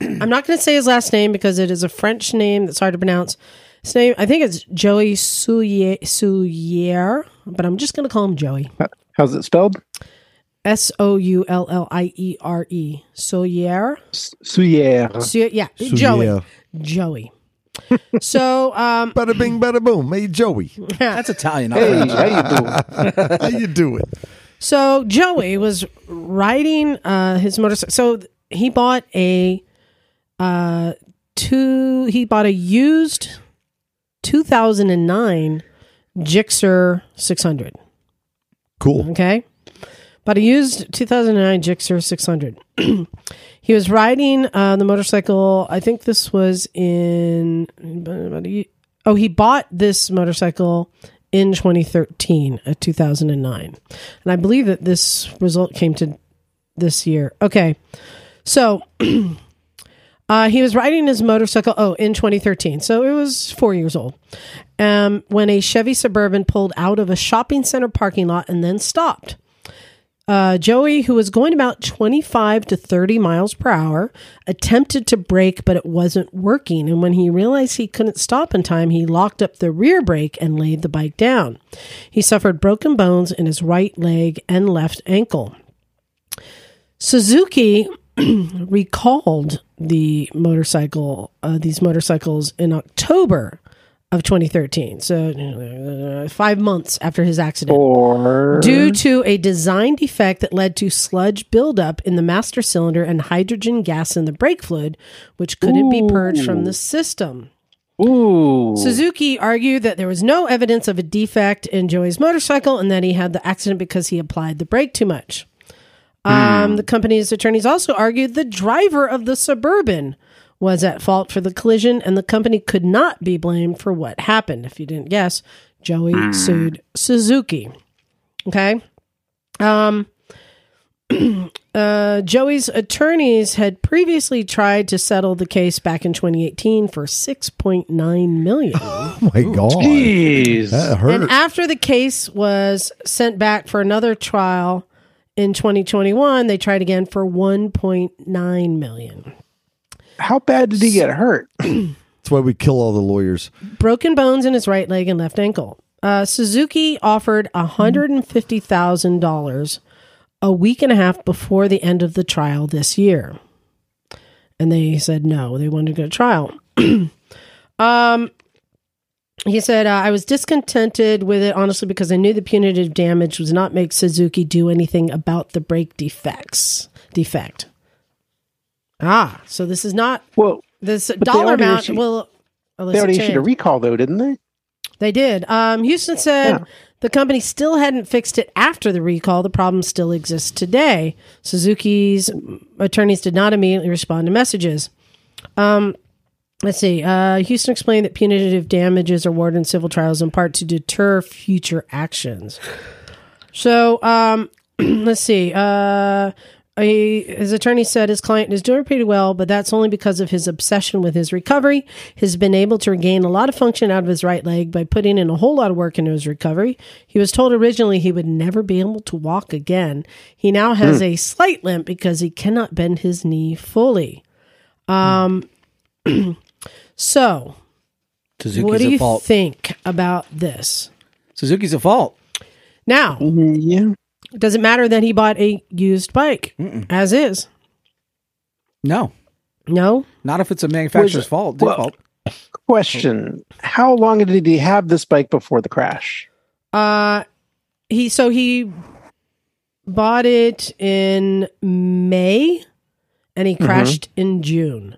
I'm not going to say his last name because it is a French name that's hard to pronounce. His name, I think it's Joey Soulliere, Soulliere but I'm just going to call him Joey. How's it spelled? S O U L L I E R E. Soulliere. Soulliere. Yeah, Joey. Joey. so, um, Bada bing, bada boom. Hey, Joey, That's Italian. Hey, how you doing? how you doing? So Joey was riding uh, his motorcycle. So he bought a uh, two. He bought a used 2009 Gixxer 600. Cool. Okay, but he used 2009 Gixxer 600. he was riding uh, the motorcycle. I think this was in. about a ye- Oh, he bought this motorcycle in 2013, a 2009, and I believe that this result came to this year. Okay, so. Uh, he was riding his motorcycle. Oh, in 2013, so it was four years old. Um, when a Chevy Suburban pulled out of a shopping center parking lot and then stopped. Uh, Joey, who was going about 25 to 30 miles per hour, attempted to brake, but it wasn't working. And when he realized he couldn't stop in time, he locked up the rear brake and laid the bike down. He suffered broken bones in his right leg and left ankle. Suzuki recalled the motorcycle, uh, these motorcycles in October of 2013. So uh, five months after his accident Or due to a design defect that led to sludge buildup in the master cylinder and hydrogen gas in the brake fluid, which couldn't be purged from the system. ooh, Suzuki argued that there was no evidence of a defect in Joey's motorcycle and that he had the accident because he applied the brake too much. Um, the company's attorneys also argued the driver of the Suburban was at fault for the collision and the company could not be blamed for what happened. If you didn't guess, Joey sued Suzuki. Okay. Um, uh, Joey's attorneys had previously tried to settle the case back in 2018 for 6.9 million. Oh my god, Jeez. that hurt. and after the case was sent back for another trial in 2021, they tried again for 1.9 million. How bad did he get hurt? That's why we kill all the lawyers. Broken bones in his right leg and left ankle. Uh, Suzuki offered $150,000 a week and a half before the end of the trial this year. And they said no, they wanted to go to trial. um, he said, uh, I was discontented with it, honestly, because I knew the punitive damage was not make Suzuki do anything about the brake defects. Defect. Ah, so this is not Well, this dollar amount. issued- will they elicit already issued a recall, though, didn't they? They did. Um, Houston said Yeah. the company still hadn't fixed it after the recall. The problem still exists today. Suzuki's attorneys did not immediately respond to messages. Um, let's see. Uh, Houston explained that punitive damages are awarded in civil trials in part to deter future actions. So um, let's see. Uh, a, his attorney said his client is doing pretty well, but that's only because of his obsession with his recovery. He's been able to regain a lot of function out of his right leg by putting in a whole lot of work into his recovery. He was told originally he would never be able to walk again. He now has a slight limp because he cannot bend his knee fully. Um, so Suzuki's what do a you fault. think about this? Suzuki's a fault. Now, Yeah. does it matter that he bought a used bike as is? No, No. not if it's a manufacturer's Was- fault. well- Default. Question: How long did he have this bike before the crash? Uh he so he bought it in May and he crashed in June.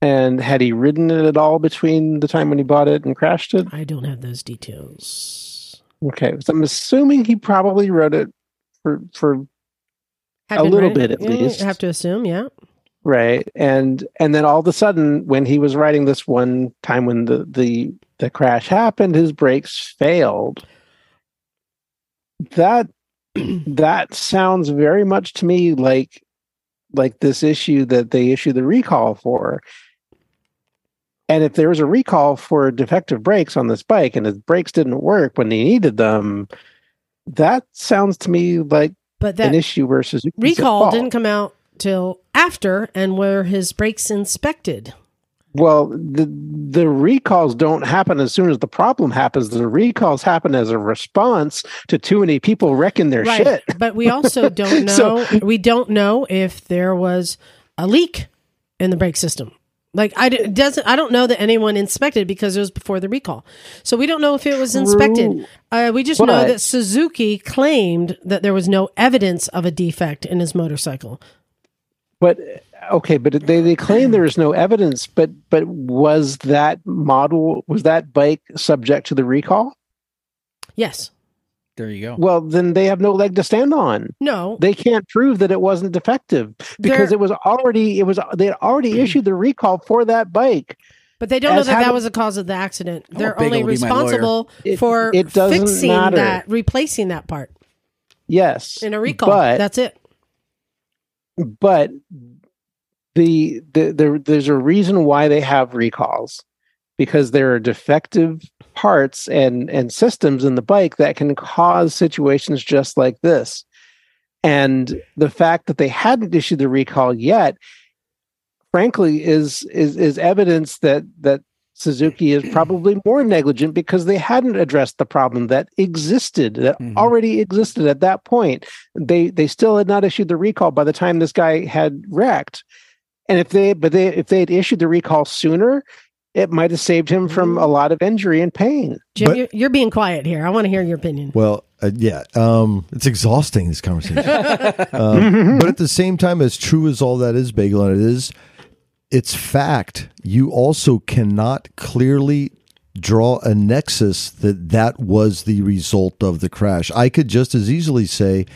And had he ridden it at all between the time when he bought it and crashed it? I don't have those details. Okay, so I'm assuming he probably rode it for for Had A little riding- bit at least. I have to assume, yeah. right, and and then all of a sudden, when he was riding this one time when the the the crash happened, his brakes failed. That that sounds very much to me like like this issue that they issue the recall for. And if there was a recall for defective brakes on this bike and his brakes didn't work when he needed them, that sounds to me like But an issue Suzuki's recall didn't come out till after and were his brakes inspected. Well, the the recalls don't happen as soon as the problem happens. The recalls happen as a response to too many people wrecking their right. shit. But we also don't know So- we don't know if there was a leak in the brake system. Like I doesn't I don't know that anyone inspected because it was before the recall. So we don't know if it was inspected. Uh, we just know that Suzuki claimed that there was no evidence of a defect in his motorcycle. But okay, but they, they claim there is no evidence. But but was that model was that bike subject to the recall? Yes. There you go. Well, then they have no leg to stand on. No. They can't prove that it wasn't defective because There- it was already it was they had already hmm. issued the recall for that bike. But they don't know As that that was the cause of the accident. They're only will be my lawyer. responsible for it doesn't fixing matter. that, replacing that part Yes, in a recall. but That's it. but the, the the there's a reason why they have recalls because there are defective parts and and systems in the bike that can cause situations just like this. And the fact that they hadn't issued the recall yet frankly is is is evidence that that Suzuki is probably more negligent because they hadn't addressed the problem that existed that Mhm. already existed at that point. They they still had not issued the recall by the time this guy had wrecked. And if they but they if they had issued the recall sooner it might have saved him from a lot of injury and pain Jim, But- you're, you're being quiet here. I want to hear your opinion. Well, uh, yeah, um, it's exhausting this conversation. um, but at the same time, as true as all that is, Bagel, and it is, it's fact. You also cannot clearly draw a nexus that that was the result of the crash. I could just as easily say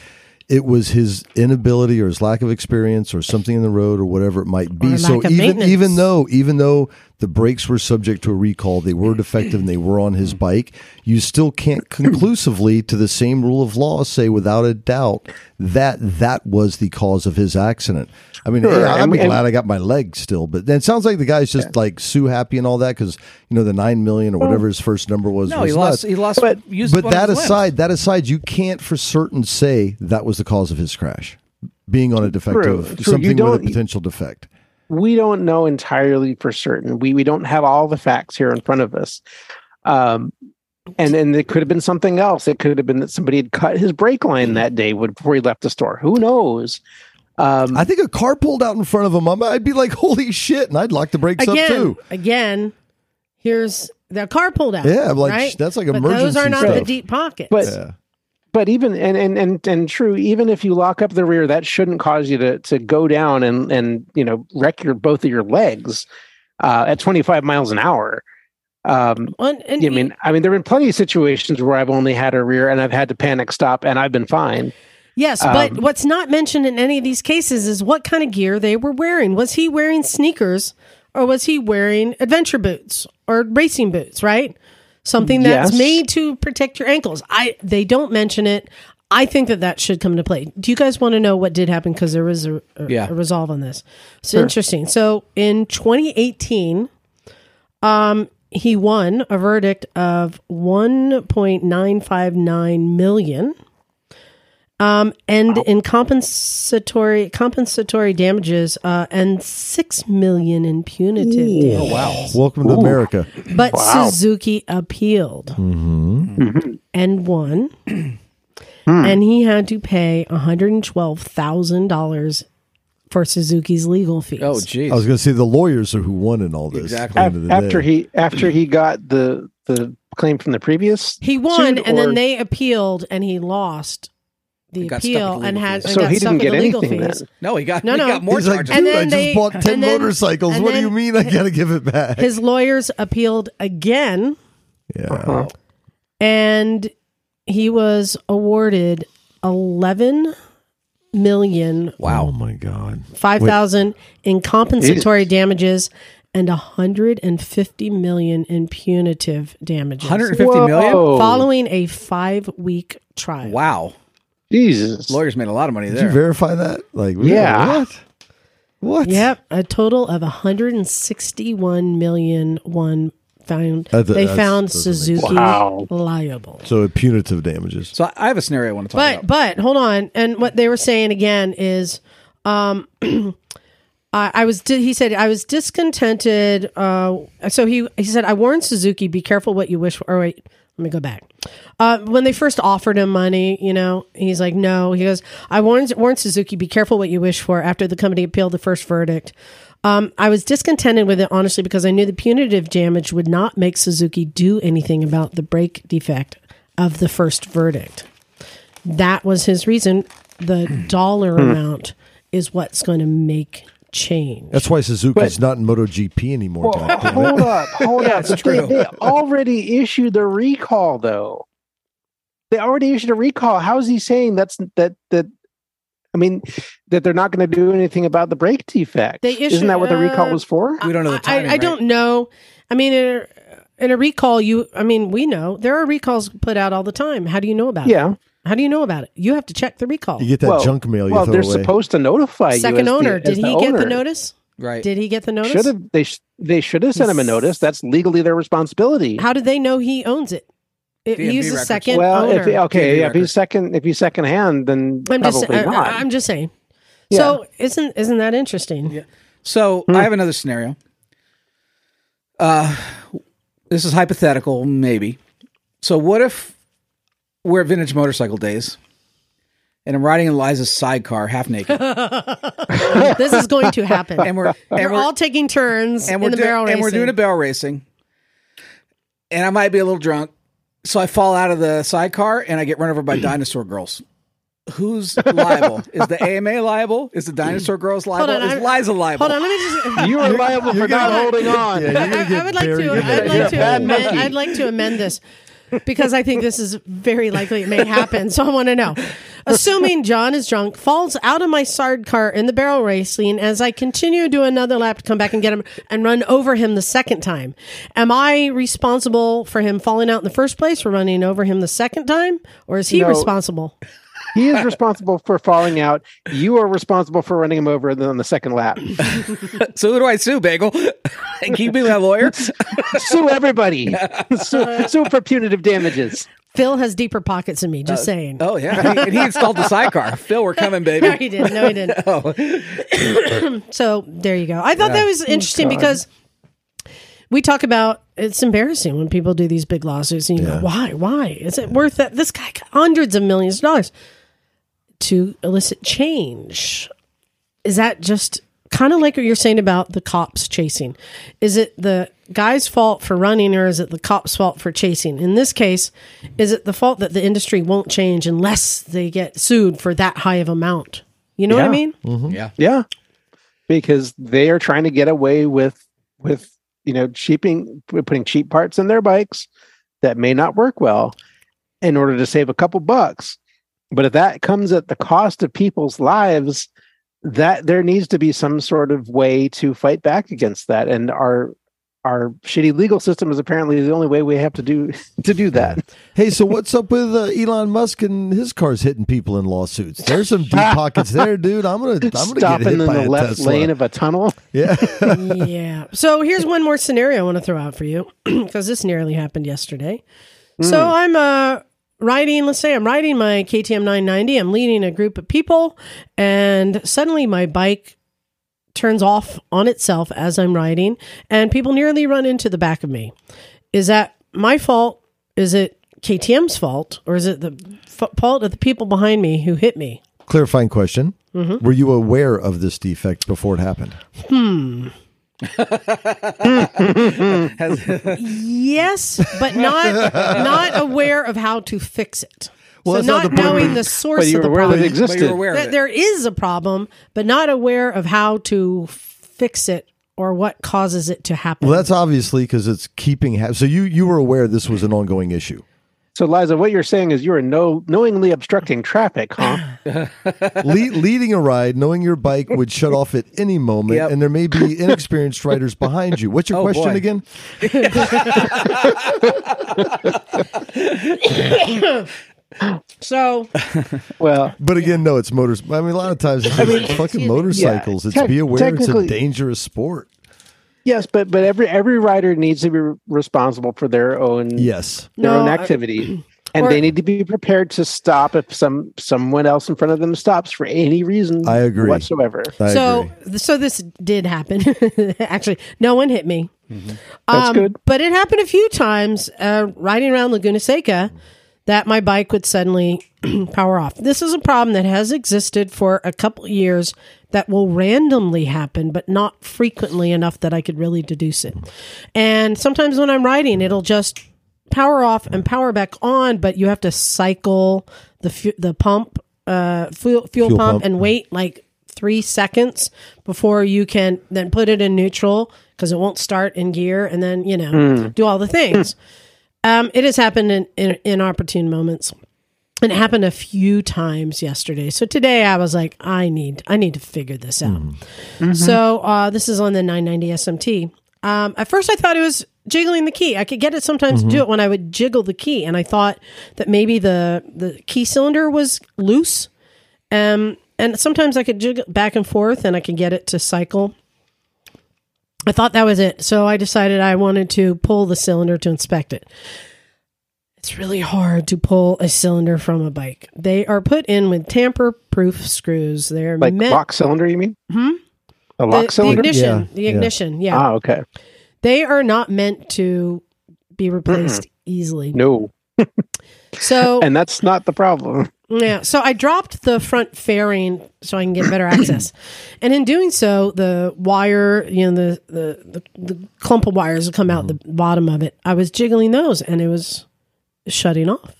it was his inability or his lack of experience or something in the road or whatever it might be. Or so of even even though even though the brakes were subject to a recall, they were defective, and they were on his bike, you still can't conclusively, to the same rule of law, say without a doubt that that was the cause of his accident. I mean, Sure, yeah, I'm and- glad I got my leg still, but then it sounds like the guy's just like sue happy and all that because you know the nine million or whatever his first number was. No, was he lost. nuts. He lost. But- used But that his limbs. aside, that aside, you can't for certain say that was the cause of his crash, being on a defective True, true. something with a potential defect. We don't know entirely for certain. We we don't have all the facts here in front of us. Um, and and it could have been something else. It could have been that somebody had cut his brake line that day before he left the store. Who knows? Um, I think a car pulled out in front of him. I'm- I'd be like, "Holy shit!" and I'd lock the brakes up again, too. again, here's the car pulled out. Yeah, I'm like, right? that's like but those are not the deep pockets. But- Yeah. But even and, and and and true, even if you lock up the rear, that shouldn't cause you to to go down and and you know wreck your both of your legs uh, at 25 miles an hour. Um, Well, and I mean, I mean, there have been plenty of situations where I've only had a rear and I've had to panic stop and I've been fine. Yes, but Um, what's not mentioned in any of these cases is what kind of gear they were wearing. Was he wearing sneakers or was he wearing adventure boots or racing boots, right? Something that's Yes. made to protect your ankles. I they don't mention it. I think that that should come into play. Do you guys want to know what did happen because there was a, a, Yeah. a resolve on this? It's interesting. So in 2018, um, he won a verdict of 1.959 million. Um, and in compensatory compensatory damages, uh, and six million in punitive damages. Oh wow. Welcome to America. But Wow. Suzuki appealed Mm-hmm. and won, and he had to pay one hundred and twelve thousand dollars for Suzuki's legal fees. Oh jeez. I was going to say the lawyers are who won in all this. Exactly. at the end of the after day. he after he got the the claim from the previous he won, suit, and or- then they appealed, and he lost the And got stuck appeal, the and legal had fees. and so he didn't get the legal anything fees. then. no, he got. No, he no. got more He's like, charges. And dude, then I just bought ten then- motorcycles. What do you mean I got to give it back? His lawyers appealed again, yeah. Uh-huh. and he was awarded eleven million wow. Oh my god. five thousand in compensatory damages and hundred and fifty million in punitive damages. 150 million. Whoa. following a five week trial. Wow. Jesus. Lawyers made a lot of money Did you verify that? Like, Yeah. What? What? Yep, a total of 161 million one found. That- they that's- found doesn't Suzuki Wow. liable. So punitive damages. So I- I have a scenario I want to talk But about. but hold on, and what they were saying again is, um, I, I was di- he said I was discontented. Uh, so he he said I warned Suzuki, be careful what you wish for. Or wait, let me go back. Uh, when they first offered him money, you know, he's like, no. He goes, I warned warned Suzuki, be careful what you wish for. After the company appealed the first verdict. Um, I was discontented with it honestly because I knew the punitive damage would not make Suzuki do anything about the brake defect of the first verdict that was his reason. The dollar amount is what's going to make change. That's why Suzuki's not in MotoGP anymore. Well, God hold up, hold Yeah, up. it's But they, they already issued the recall, though. They already issued a recall. How is he saying that's that that? I mean, that they're not going to do anything about the brake defect. They issued- Isn't that what the recall uh, was for? we don't know the I, timing. I don't know. I mean, in a, in a recall, you. I mean, we know there are recalls put out all the time. How do you know about it? Yeah. How do you know about it? You have to check the recall. You get that well, junk mail you well, throw they're away. supposed to notify you. Second owner. The, Did he get the notice? Right. Did he get the notice? Should have they? sh- They should have sent him a notice. That's legally their responsibility. How did they know he owns it? It- DMV he's a records. second well, owner. if he, okay, DMV yeah, if he's second, if he's second hand, then I'm just. probably I, not. I- I'm just saying. Yeah. So isn't isn't that interesting? So Hmm. I have another scenario. Uh, this is hypothetical, maybe. So what if we're at vintage motorcycle days, and I'm riding in Liza's sidecar, half naked, this is going to happen. and we're and We're we're, all taking turns and in we're, the do- barrel racing. and we're doing a barrel racing, and I might be a little drunk, so I fall out of the sidecar and I get run over by dinosaur girls. Who's liable? Is the AMA liable? Is the dinosaur girls liable? on, Is I'm- Liza liable? Hold on, let me just. you are liable for not holding on. Yeah, you're gonna I, get I would like buried to. in I'd that. like to. bad Amend. I'd like to amend this because I think this is very likely it may happen. So I want to know. assuming John is drunk, falls out of my sard cart in the barrel racing as I continue to do another lap to come back and get him and run over him the second time. Am I responsible for him falling out in the first place for running over him the second time? Or is he No. responsible? He is responsible for falling out. You are responsible for running him over on the second lap. So who do I sue, Bagel? Can you be my lawyer? Sue everybody. Sue, sue for punitive damages. Phil has deeper pockets than me, just uh, saying. Oh yeah, he, and he installed the sidecar. Phil, we're coming, baby. No, he didn't. No, he didn't. Oh, So there you go. I thought that was oh, interesting because we talk about it's embarrassing when people do these big lawsuits and you go, why? Why? Is it worth that? This guy got hundreds of millions of dollars to elicit change. Is that just kind of like what you're saying about the cops chasing? Is it the guy's fault for running or is it the cop's fault for chasing? In this case, is it the fault that the industry won't change unless they get sued for that high of amount? You know what I Yeah. mean? Mm-hmm. yeah. Yeah, because they are trying to get away with with you know cheaping putting cheap parts in their bikes that may not work well in order to save a couple bucks. But if that comes at the cost of people's lives, that there needs to be some sort of way to fight back against that. And our our shitty legal system is apparently the only way we have to do to do that. Hey, so what's up with uh, Elon Musk and his cars hitting people in lawsuits? There's some deep pockets there, dude. I'm gonna I'm gonna get Stopping hit in by the left Tesla. lane of a tunnel. yeah. yeah. So here's one more scenario I want to throw out for you because this nearly happened yesterday. So I'm uh, riding, let's say I'm riding my KTM 990. I'm leading a group of people, and suddenly my bike turns off on itself as I'm riding, and people nearly run into the back of me. Is that my fault? Is it KTM's fault? Or is it the f- fault of the people behind me who hit me? Clarifying question: Mm-hmm. Were you aware of this defect before it happened? Yes, but not not aware of how to fix it. Well, so not not, the point. knowing the source But you of the aware that problem. it But you're existed. aware of That it. there is a problem, but not aware of how to fix it or what causes it to happen. Well, that's obviously because it's keeping. Ha- so you you were aware this was an ongoing issue. So, Liza, what you're saying is you are no knowingly obstructing traffic, huh? Le- leading a ride, knowing your bike would shut off at any moment, Yep. and there may be inexperienced riders behind you. What's your Oh, question boy. again? so well, But again, no, it's motors. I mean, a lot of times it's just fucking motorcycles. it's Tec- be aware it's a dangerous sport. Yes, but but every every rider needs to be responsible for their own Yes. their No, own I- activity, and or- they need to be prepared to stop if some someone else in front of them stops for any reason. I agree. whatsoever. I so agree. so this did happen. Actually, no one hit me. That's Um, good. But it happened a few times uh, riding around Laguna Seca that my bike would suddenly power off. This is a problem that has existed for a couple years that will randomly happen, but not frequently enough that I could really deduce it. And sometimes when I'm riding, it'll just power off and power back on, but you have to cycle the fu- the pump, uh, fuel, fuel, Fuel pump, pump. and wait like three seconds before you can then put it in neutral because it won't start in gear and then you know do all the things um, it has happened in, in inopportune moments. And it happened a few times yesterday. So today i was like i need i need to figure this out. So uh, this is on the 990 smt um, at first i thought it was jiggling the key. I could get it sometimes to do it when i would jiggle the key. And i thought that maybe the the key cylinder was loose. Um, and sometimes I could jiggle back and forth and I could get it to cycle. I thought that was it. So I decided I wanted to pull the cylinder to inspect it. It's really hard to pull a cylinder from a bike. They are put in with tamper proof screws. They're Like meant lock cylinder, you mean? Hmm? A the, lock the cylinder. The ignition. Yeah, The ignition. Yeah. Ah, okay. They are not meant to be replaced easily. No, So and that's not the problem. Yeah, so I dropped the front fairing so I can get better access, and in doing so, the wire, you know, the the the, the clump of wires that come out the bottom of it, I was jiggling those, and it was shutting off.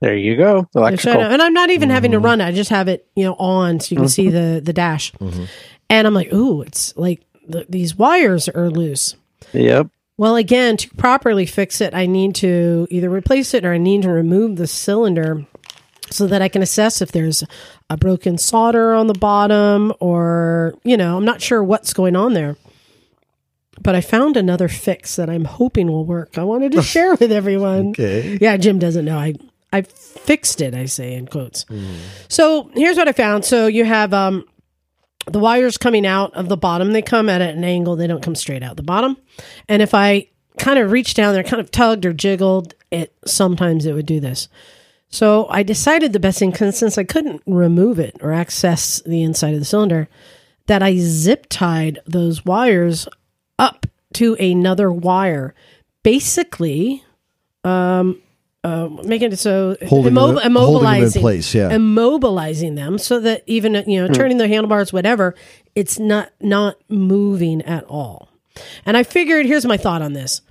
There you go. Electrical. and I'm not even having to mm-hmm. run it; I just have it, you know, on so you can see the the dash, mm-hmm. and I'm like, ooh, it's like the, these wires are loose. Yep. Well, again, to properly fix it, I need to either replace it or I need to remove the cylinder. So that I can assess if there's a broken solder on the bottom or, you know, I'm not sure what's going on there. But I found another fix that I'm hoping will work. I wanted to share with everyone. Okay. Yeah, Jim doesn't know. I I fixed it, I say in quotes. So here's what I found. So you have um the wires coming out of the bottom. They come at an angle. They don't come straight out the bottom. And if I kind of reached down there, kind of tugged or jiggled, it sometimes it would do this. So I decided the best thing, 'cause since I couldn't remove it or access the inside of the cylinder, that I zip tied those wires up to another wire, basically, um, uh, making it so Holding immob- them- holding them in immobilizing, place, yeah. immobilizing them so that even you know turning the handlebars, whatever, it's not not moving at all. And I figured, here's my thought on this: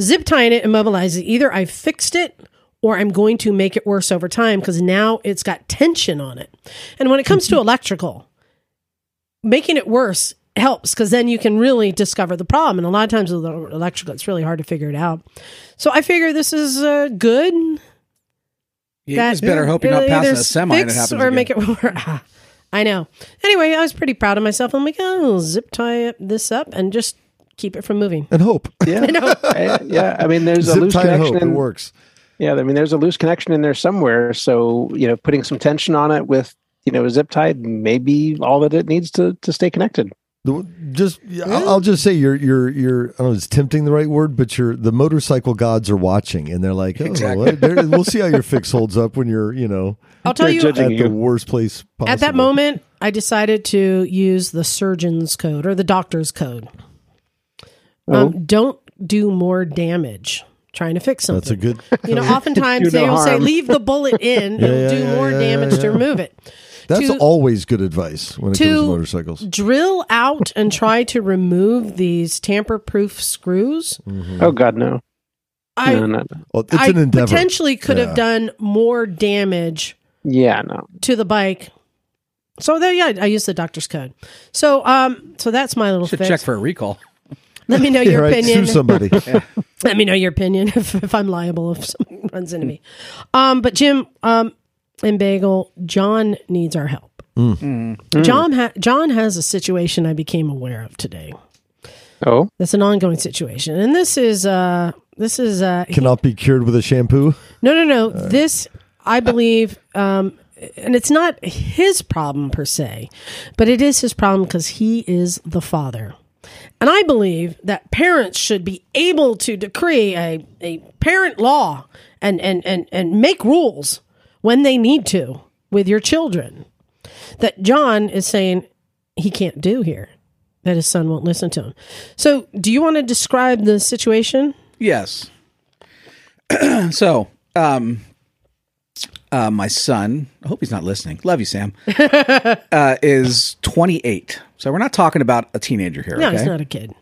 zip tying it, immobilizing. it. Either I fixed it or I'm going to make it worse over time because now it's got tension on it. And when it comes to electrical, making it worse helps because then you can really discover the problem. And a lot of times with electrical, it's really hard to figure it out. So I figure this is uh, good. You just better hope you're not it'll passing a semi and it fix happens or again. make it work. I know. Anyway, I was pretty proud of myself. I'm like, oh, zip tie this up and just keep it from moving. And hope. Yeah, Uh, yeah. I mean, there's a loose tie and connection. hope. It works. Yeah, I mean, there's a loose connection in there somewhere. So you know, putting some tension on it with you know a zip tie may be all that it needs to to stay connected. Just, I'll I'll just say you're, you're, you're. I don't know, is tempting the right word? But you're the motorcycle gods are watching, and they're like, oh, Exactly. well, there- we'll see how your fix holds up when you're, you know, I'll tell you, judging at you. the worst place possible. at that moment, I decided to use the surgeon's code or the doctor's code. Oh. Um, don't do more damage trying to fix something. that's a good. You know, oftentimes Do they no will say, leave the bullet in, Yeah, it'll yeah, do yeah, more yeah, damage yeah, to remove it. That's To- always good advice when it comes to to- motorcycles. Drill out and try to remove these tamper proof screws. Mm-hmm. Oh God, no, I, no, no, no. Well, it's I an endeavor. potentially could Yeah. have done more damage Yeah, no. to the bike. So there, yeah, I used the doctor's code. So, um, so that's my little Should fix. check for a recall. Let me know Yeah, your right. opinion. Sue somebody. Let me know your opinion if, if I'm liable if someone runs into me. Um, but Jim um, and Bagel, John needs our help. John ha- John has a situation I became aware of today. Oh, That's an ongoing situation, and this is uh, this is uh, Cannot be cured with a shampoo. no, no, no. This, I believe, um, and it's not his problem per se, but it is his problem because he is the father. And I believe that parents should be able to decree a, a parent law and, and, and, and make rules when they need to with your children that John is saying he can't do here, that his son won't listen to him. So, do you want to describe the situation? Yes. so, um, uh, my son, I hope he's not listening. Love you, Sam. uh, is 28. So we're not talking about a teenager here. No, okay? he's not a kid.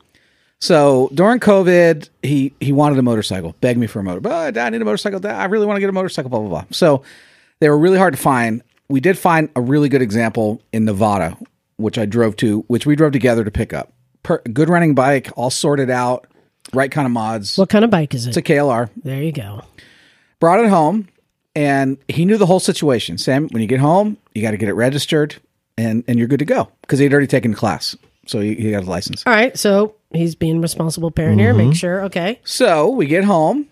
So during COVID, he he wanted a motorcycle, begged me for a motor. But Dad, I need a motorcycle. Dad, I really want to get a motorcycle. Blah blah blah. So they were really hard to find. We did find a really good example in Nevada, which I drove to, which we drove together to pick up. Per, good running bike, all sorted out, right kind of mods. What kind of bike is it? It's a KLR. there you go. Brought it home, and he knew the whole situation. Sam, when you get home, you got to get it registered, and and you're good to go because he'd already taken class, so he, he got a license. All right, so he's being responsible parent here. Make sure, okay. So we get home,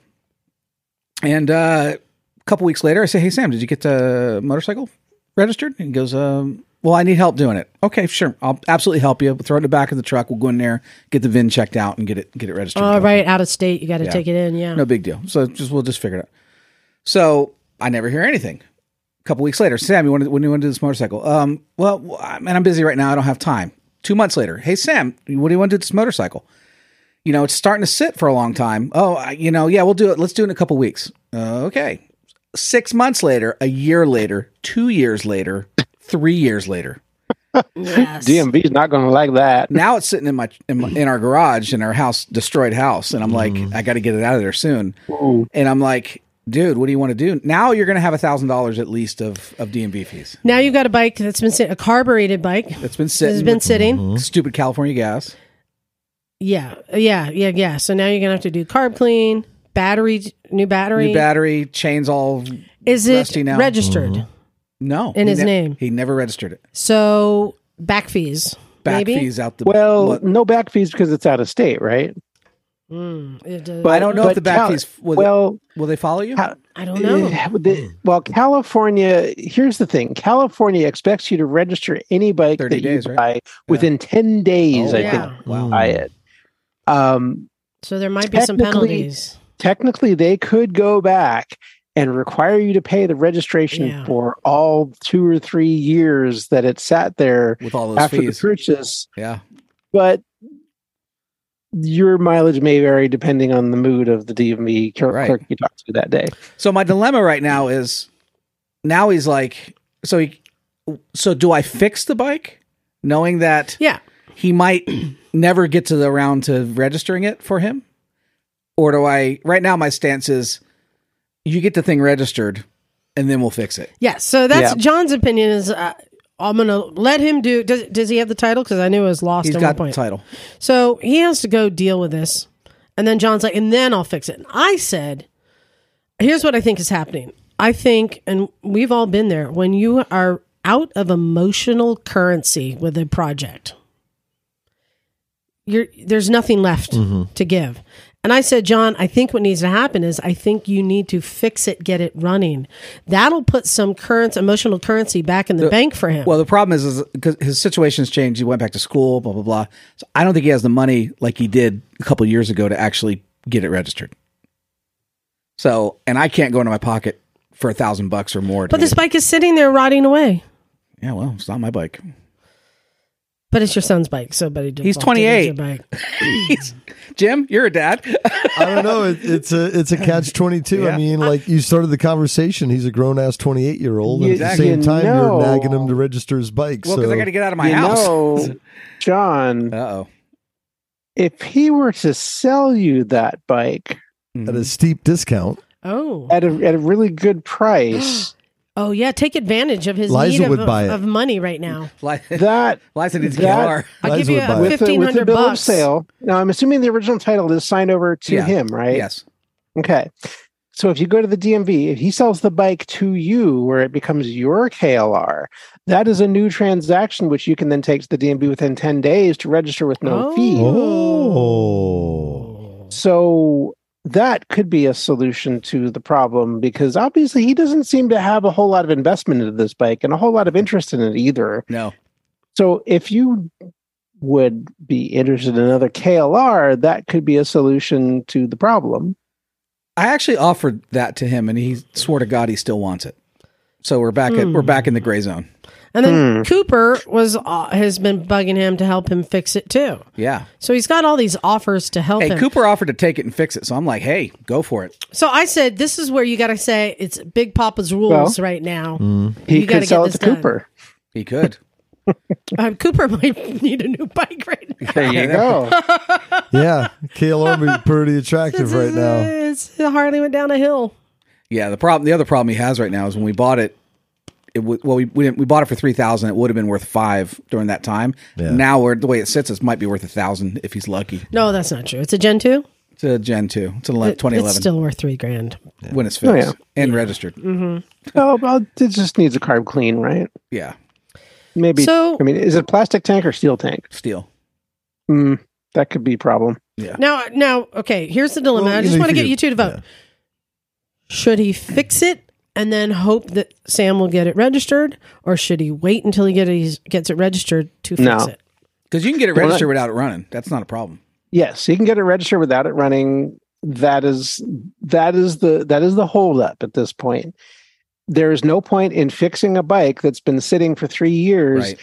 and uh, a couple weeks later, I say, "Hey Sam, did you get the motorcycle registered?" And he goes, um, "Well, I need help doing it." Okay, sure, I'll absolutely help you. We'll throw it in the back of the truck. We'll go in there, get the VIN checked out, and get it get it registered. All right, out of state, you got to Yeah. take it in. Yeah. No big deal. So just we'll just figure it out. So I never hear anything. A couple weeks later, Sam, you want to, when you want to do this motorcycle? Um, well, I- man, I'm busy right now. I don't have time. Two months later, hey Sam, what do you want to do this motorcycle? You know, it's starting to sit for a long time. Oh, I, you know, yeah, we'll do it. Let's do it in a couple weeks. Uh, okay. Six months later, a year later, two years later, three years later. Yes. DMV's not going to like that. Now it's sitting in my, in my in our garage in our house, destroyed house, and I'm like, I got to get it out of there soon. And I'm like, dude, what do you want to do? Now you're going to have a thousand dollars at least of of DMV fees. Now you've got a bike that's been sitting, a carbureted bike It's been that sitting. has been with sitting. Mm-hmm. Stupid California gas. Yeah, yeah, yeah, yeah. So now you're gonna have to do carb clean, battery, new battery. New battery, chains all Is it Rusty now. registered? Mm-hmm. No, In he his name. he never registered it. So back fees. Back maybe? fees out the. Well, what- no back fees because it's out of state, right? Mm, it, uh, But I don't know if the back Cal- fees. Will, well, will they follow you? Ca- I don't know. the- well, California. Here's the thing: California expects you to register any bike 30 that days, you right? buy within ten days. Oh, I yeah. think Wow. buy it. Um, So there might be some penalties. technically, they could go back and require you to pay the registration Yeah. for all two or three years that it sat there with all those after fees. the purchase. yeah. but your mileage may vary depending on the mood of the DMV clerk, Right. clerk you talk to that day. So my dilemma right now is now he's like, so he, so do I fix the bike, knowing that Yeah. he might never get to the round to registering it for him, or do I? Right now, my stance is, you get the thing registered, and then we'll fix it. Yeah. So that's Yeah. John's opinion is uh, I'm going to let him do. Does, does he have the title? Because I knew it was lost He's at got one the point. title. So he has to go deal with this. And then John's like, and then I'll fix it. And I said, here's what I think is happening. I think, and we've all been there, when you are out of emotional currency with a project, you're there's nothing left mm-hmm. to give. And I said, John, I think what needs to happen is I think you need to fix it, get it running. That'll put some current emotional currency back in the, bank for him. Well, the problem is, is because his situation's changed. He went back to school, blah blah blah. So I don't think he has the money like he did a couple years ago to actually get it registered. So, and I can't go into my pocket for a thousand bucks or more. but this bike is sitting there rotting away. yeah, well, it's not my bike. But it's your son's bike, so but he He's 28. as your Jim, you're a dad. I don't know. It, it's a it's a catch twenty two. Yeah. I mean, like you started the conversation. He's a grown ass twenty eight year old, and You- at the Exactly. same you time, know- you're nagging him to register his bike. well, so because I got to get out of my you house. know, John, Uh oh. if he were to sell you that bike at a steep discount, Oh, at a at a really good price, oh yeah. Take advantage of his Liza need of, would buy it. of money right now. that Liza needs a That- KLR. I'll give you would buy a it. with the, fifteen with the hundred bill of bucks. sale. Now, I'm assuming the original title is signed over to Yeah. him, right? Yes. Okay. So if you go to the DMV, if he sells the bike to you where it becomes your KLR, that is a new transaction which you can then take to the DMV within 10 days to register with no Oh. fee. oh, So that could be a solution to the problem because obviously he doesn't seem to have a whole lot of investment into this bike and a whole lot of interest in it either. No. So if you would be interested in another KLR, that could be a solution to the problem. I actually offered that to him, and he swore to God he still wants it. So we're back at Hmm. we're back in the gray zone. And then Hmm. Cooper was uh, has been bugging him to help him fix it too. Yeah. So he's got all these offers to help Hey, him. Cooper offered to take it and fix it, so I'm like, hey, go for it. So I said, this is where you got to say it's Big Papa's rules right now. He You gotta could sell get it to this done. Cooper. He could. Um, Cooper might need a new bike right now. There you go. yeah, KLR would be pretty attractive right now. It's, hardly went down a hill. yeah. The problem, the other problem he has right now is when we bought it. It w- well, we we, didn't, we bought it for three thousand. It would have been worth five during that time. Yeah. Now, where the way it sits, it might be worth a thousand if he's lucky. No, that's not true. It's a Gen 2. It's a Gen two. It's an It- twenty It's still worth three grand. when it's Oh, fixed yeah. and registered. Mm-hmm. Oh, well, it just needs a carb clean, right? Yeah, Maybe. So- I mean, is it plastic tank or steel tank? steel. Mm, that could be a problem. Yeah. Now, now, okay, here's the dilemma. Well, I just want to get you- you two to vote. yeah. Should he fix it and then hope that Sam will get it registered, or should he wait until he get it, gets it registered to fix No. it? Because you can get it registered that- without it running. That's not a problem. Yes, you can get it registered without it running. That is that is the that is the holdup at this point. There is no point in fixing a bike that's been sitting for three years Right.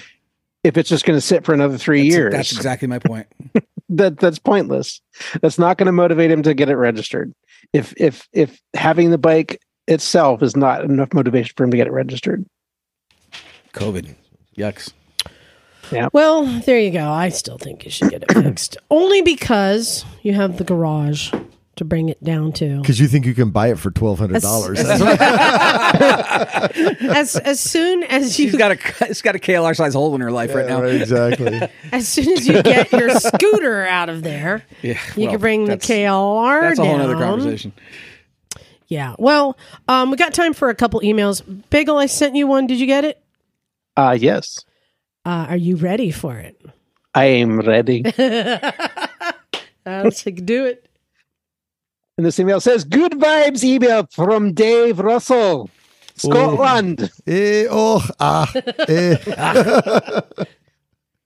if it's just going to sit for another three That's, years. that's exactly my point. that that's pointless. That's not going to motivate him to get it registered. If if if having the bike itself is not enough motivation for him to get it registered. COVID. Yucks. Yeah. Well, there you go. I still think you should get it fixed. Only because you have the garage to bring it down to. Because you think you can buy it for twelve hundred dollars. As as soon as you She's got a it's got a KLR size hole in her life right now. exactly. as soon as you get your scooter out of there, Yeah, you well, can bring the KLR That's a down. whole other conversation. Yeah. Well, um, we got time for a couple emails. Bagel, I sent you one. Did you get it? Uh, yes, Uh, are you ready for it? I am ready. I'll take do it. And this email says, Good vibes email from Dave Russell, Scotland. Eh, oh, ah, eh.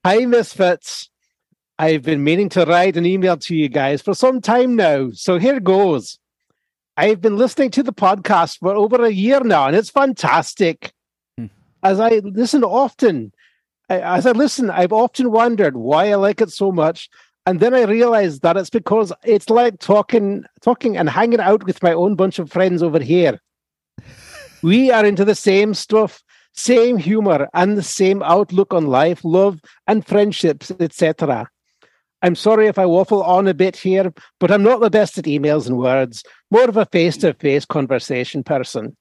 Hi, Misfits. I've been meaning to write an email to you guys for some time now. So here goes. I've been listening to the podcast for over a year now, and it's fantastic. Hmm. As I listen often, I- as I listen, I've often wondered why I like it so much. And then I realized that it's because it's like talking, talking and hanging out with my own bunch of friends over here. We are into the same stuff, same humor, and the same outlook on life, love, and friendships, etc. I'm sorry if I waffle on a bit here, but I'm not the best at emails and words, more of a face to face conversation person.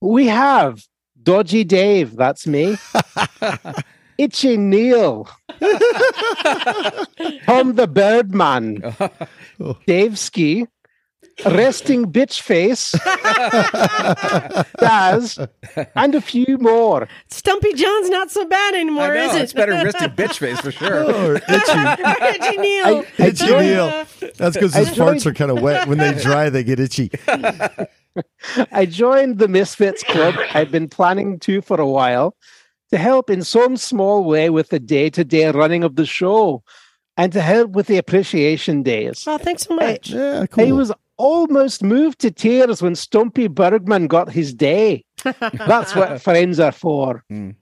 We have Dodgy Dave, that's me. Itchy Neil. Tom the Birdman. Dave Ski. Resting Bitch Face. Daz. And a few more. Stumpy John's not so bad anymore, is it? it's better risky bitch face for sure. Oh, itchy, Reggie Neal. I itchy joined- Neil. That's because his I farts are kind of wet. When they dry, they get itchy. I joined the Misfits Club. I've been planning to for a while to help in some small way with the day to day running of the show and to help with the appreciation days. Oh, thanks so much. Yeah, cool. I was almost moved to tears when Stumpy Burgman got his day. That's what friends are for. Mm.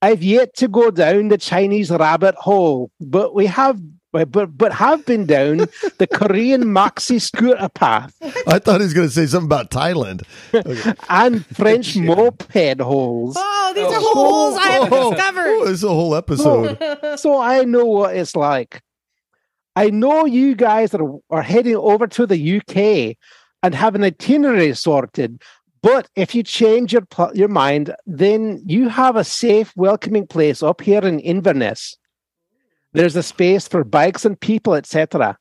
I've yet to go down the Chinese rabbit hole, but we have but but have been down the Korean maxi scooter path I thought he was going to say something about Thailand. and French moped holes. Oh, these are holes I have Oh, discovered. this is a whole episode. so I know what it's like. I know you guys are, are heading over to the UK and have an itinerary sorted. But if you change your your mind, then you have a safe, welcoming place up here in Inverness. There's a space for bikes and people, etc.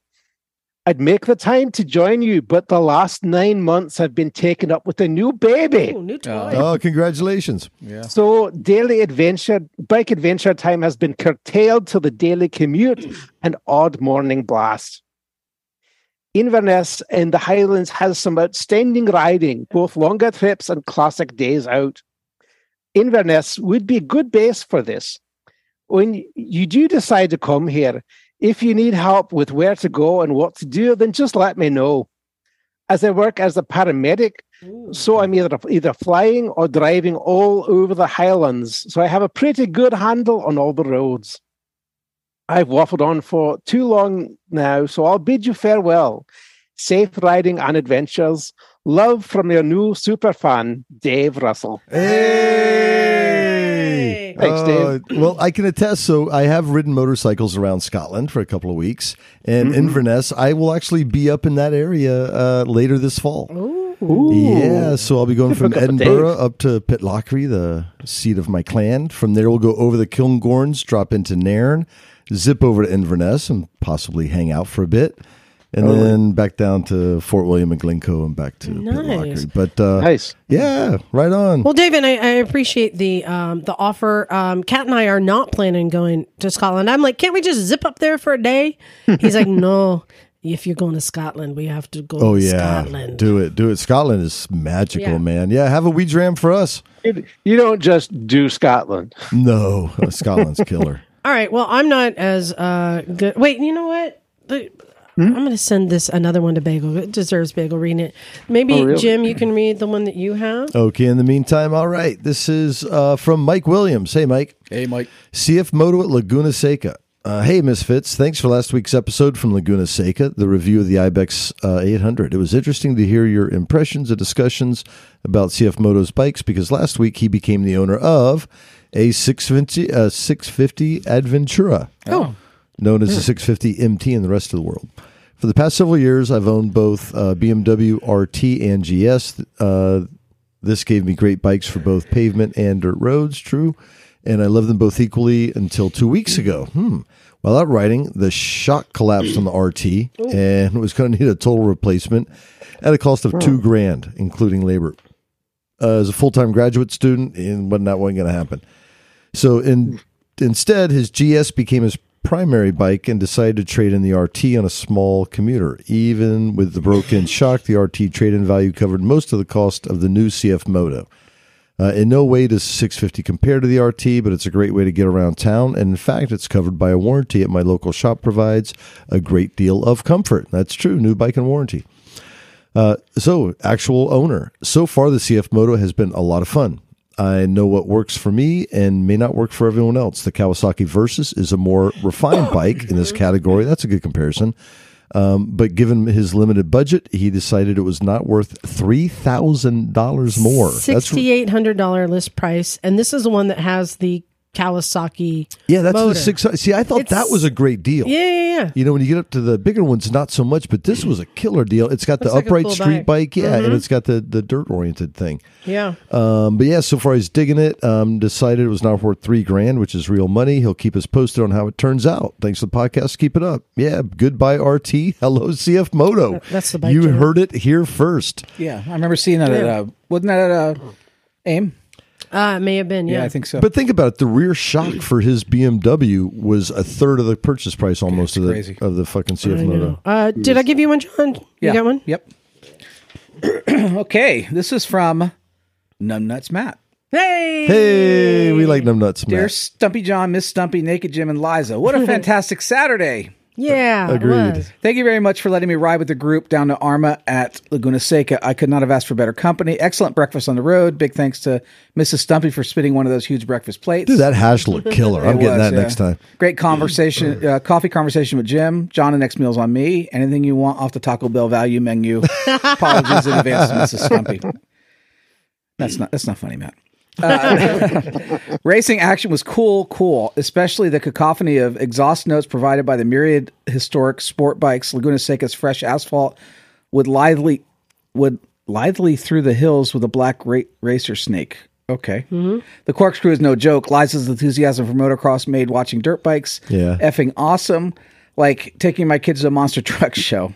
I'd make the time to join you, but the last nine months have been taken up with a new baby. Ooh, new toy. Oh. oh, congratulations. Yeah. So daily adventure, bike adventure time has been curtailed to the daily commute and odd morning blast. Inverness in the Highlands has some outstanding riding, both longer trips and classic days out. Inverness would be a good base for this. When you do decide to come here, if you need help with where to go and what to do, then just let me know. As I work as a paramedic, so I'm either either flying or driving all over the Highlands. So I have a pretty good handle on all the roads. I've waffled on for too long now, so I'll bid you farewell. Safe riding and adventures. Love from your new super fan, Dave Russell. Hey! Thanks, Uh, well, I can attest. So I have ridden motorcycles around Scotland for a couple of weeks, and Inverness. I will actually be up in that area uh, later this fall. Yeah, so I'll be going from Hook up with Edinburgh up to Pitlochry, the seat of my clan. From there, we'll go over the Cairngorms, drop into Nairn, zip over to Inverness, and possibly hang out for a bit, and then back down to Fort William and Glencoe, and back to Nice. But uh, Nice. yeah, right on. Well, David, I, I appreciate the um, the offer. Um, Kat and I are not planning going to Scotland. I'm like, can't we just zip up there for a day? He's like, no. If you're going to Scotland, we have to go Oh to yeah, Scotland. do it, do it. Scotland is magical, Yeah. man. Yeah, have a wee dram for us. You you don't just do Scotland. No, Scotland's killer. All right. Well, I'm not as uh, good. Wait, you know what? The- Hmm? I'm going to send this another one to Bagel. It deserves Bagel reading it. Maybe Oh, really? Jim, you can read the one that you have. Okay, in the meantime, all right. This is uh, from Mike Williams. Hey, Mike. Hey, Mike. CF Moto at Laguna Seca. Uh, hey, Misfits. Thanks for last week's episode from Laguna Seca, the review of the IBEX uh, 800. It was interesting to hear your impressions and discussions about CF Moto's bikes because last week he became the owner of a 650, uh, 650 Adventura, Oh. Known as the 650 MT in the rest of the world. For the past several years, I've owned both uh, BMW RT and GS. Uh, this gave me great bikes for both pavement and dirt roads, true. And I love them both equally until two weeks ago. Hmm. While out riding, the shock collapsed on the RT and was going to need a total replacement at a cost of two grand, including labor. Uh, as a full time graduate student, and when that wasn't going to happen. So in, instead, his GS became his primary bike and decided to trade in the RT on a small commuter. Even with the broken shock, the RT trade in value covered most of the cost of the new CF Moto. Uh, in no way does 650 compare to the RT, but it's a great way to get around town. And in fact, it's covered by a warranty at my local shop provides a great deal of comfort. That's true, new bike and warranty. Uh, so, actual owner. So far, the CF Moto has been a lot of fun. I know what works for me and may not work for everyone else. The Kawasaki Versys is a more refined bike in this category. That's a good comparison. Um, but given his limited budget, he decided it was not worth three thousand dollars more. That's Sixty-eight hundred dollar list price, and this is the one that has the Kawasaki. yeah, that's motor. the six. See, I thought It's- that was a great deal. Yeah, yeah, yeah. You know, when you get up to the bigger ones, not so much, but this was a killer deal. It's got the Looks like upright cool street bike. bike, yeah, and it's got the the dirt oriented thing. Yeah. Um, but yeah, so far he's digging it. Um, decided it was not worth three grand, which is real money. He'll keep us posted on how it turns out. Thanks to the podcast. Keep it up. Yeah. Goodbye, RT. Hello, CF Moto. That's the bike You jam. heard it here first. Yeah, I remember seeing that at uh, wasn't that at uh, AIM? Uh, it may have been. Yeah. Yeah, I think so. But think about it. The rear shock for his BMW was a third of the purchase price almost of the crazy. of the fucking CF I Moto. Uh, did I give you one, John? You yeah. got one? Yep. okay, this is from Numbnuts Matt. Hey. Hey, we like them nuts, Dear Matt. Stumpy John, Miss Stumpy, Naked Jim, and Liza, what a fantastic Saturday! Yeah. it Agreed. was. Thank you very much for letting me ride with the group down to AHRMA at Laguna Seca. I could not have asked for better company. Excellent breakfast on the road. Big thanks to Mrs. Stumpy for spitting one of those huge breakfast plates. Dude, that hash looked killer. I'm It getting was, that yeah. next time. Great conversation, uh, coffee conversation with Jim. John, the next meal's on me. Anything you want off the Taco Bell value menu. Apologies in advance, to Mrs. Stumpy. That's not that's not funny, Matt. Uh, racing action was cool, cool, especially the cacophony of exhaust notes provided by the myriad historic sport bikes. Laguna Seca's fresh asphalt would lithely would lithely through the hills with a black ra- racer snake. Okay. The corkscrew is no joke. Liza's enthusiasm for motocross made watching dirt bikes Yeah. effing awesome. Like taking my kids to a monster truck show.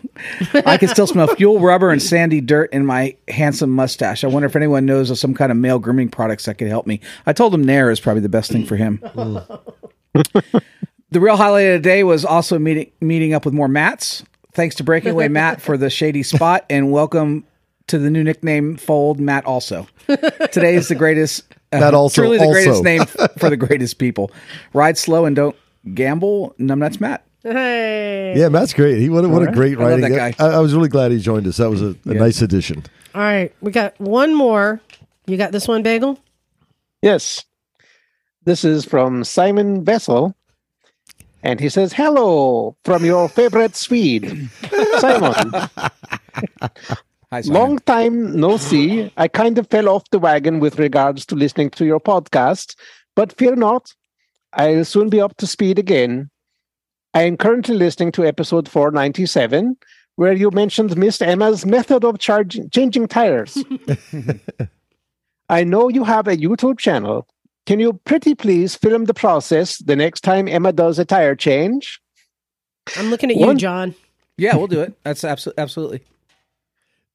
I can still smell fuel, rubber, and sandy dirt in my handsome mustache. I wonder if anyone knows of some kind of male grooming products that could help me. I told him Nair is probably the best thing for him. the real highlight of the day was also meeting meeting up with more Matts. Thanks to Breaking Away Matt for the shady spot, and welcome to the new nickname Fold Matt. Also, today is the greatest. uh, Matt also- truly the also. greatest name for the greatest people. Ride slow and don't gamble. Numbnuts Matt. Hey. Yeah, Matt's great. He what a, what a great I love writing. that guy. I, I was really glad he joined us. That was a, a nice addition. All right. We got one more. You got this one, Bagel? Yes. This is from Simon Vessel. And he says, Hello from your favorite Swede. Simon, Hi, Simon. long time no see. I kind of fell off the wagon with regards to listening to your podcast, but fear not, I'll soon be up to speed again. I am currently listening to episode 497, where you mentioned Miss Emma's method of charging, changing tires. I know you have a YouTube channel. Can you pretty please film the process the next time Emma does a tire change? I'm looking at you, John. Yeah, we'll do it. That's absolutely absolutely.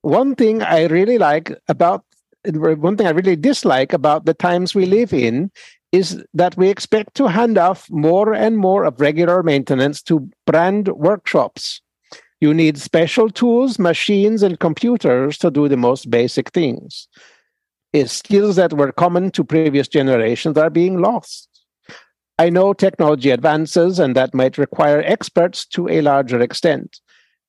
One thing I really like about one thing I really dislike about the times we live in is that we expect to hand off more and more of regular maintenance to brand workshops. You need special tools, machines, and computers to do the most basic things. Skills that were common to previous generations are being lost. I know technology advances and that might require experts to a larger extent.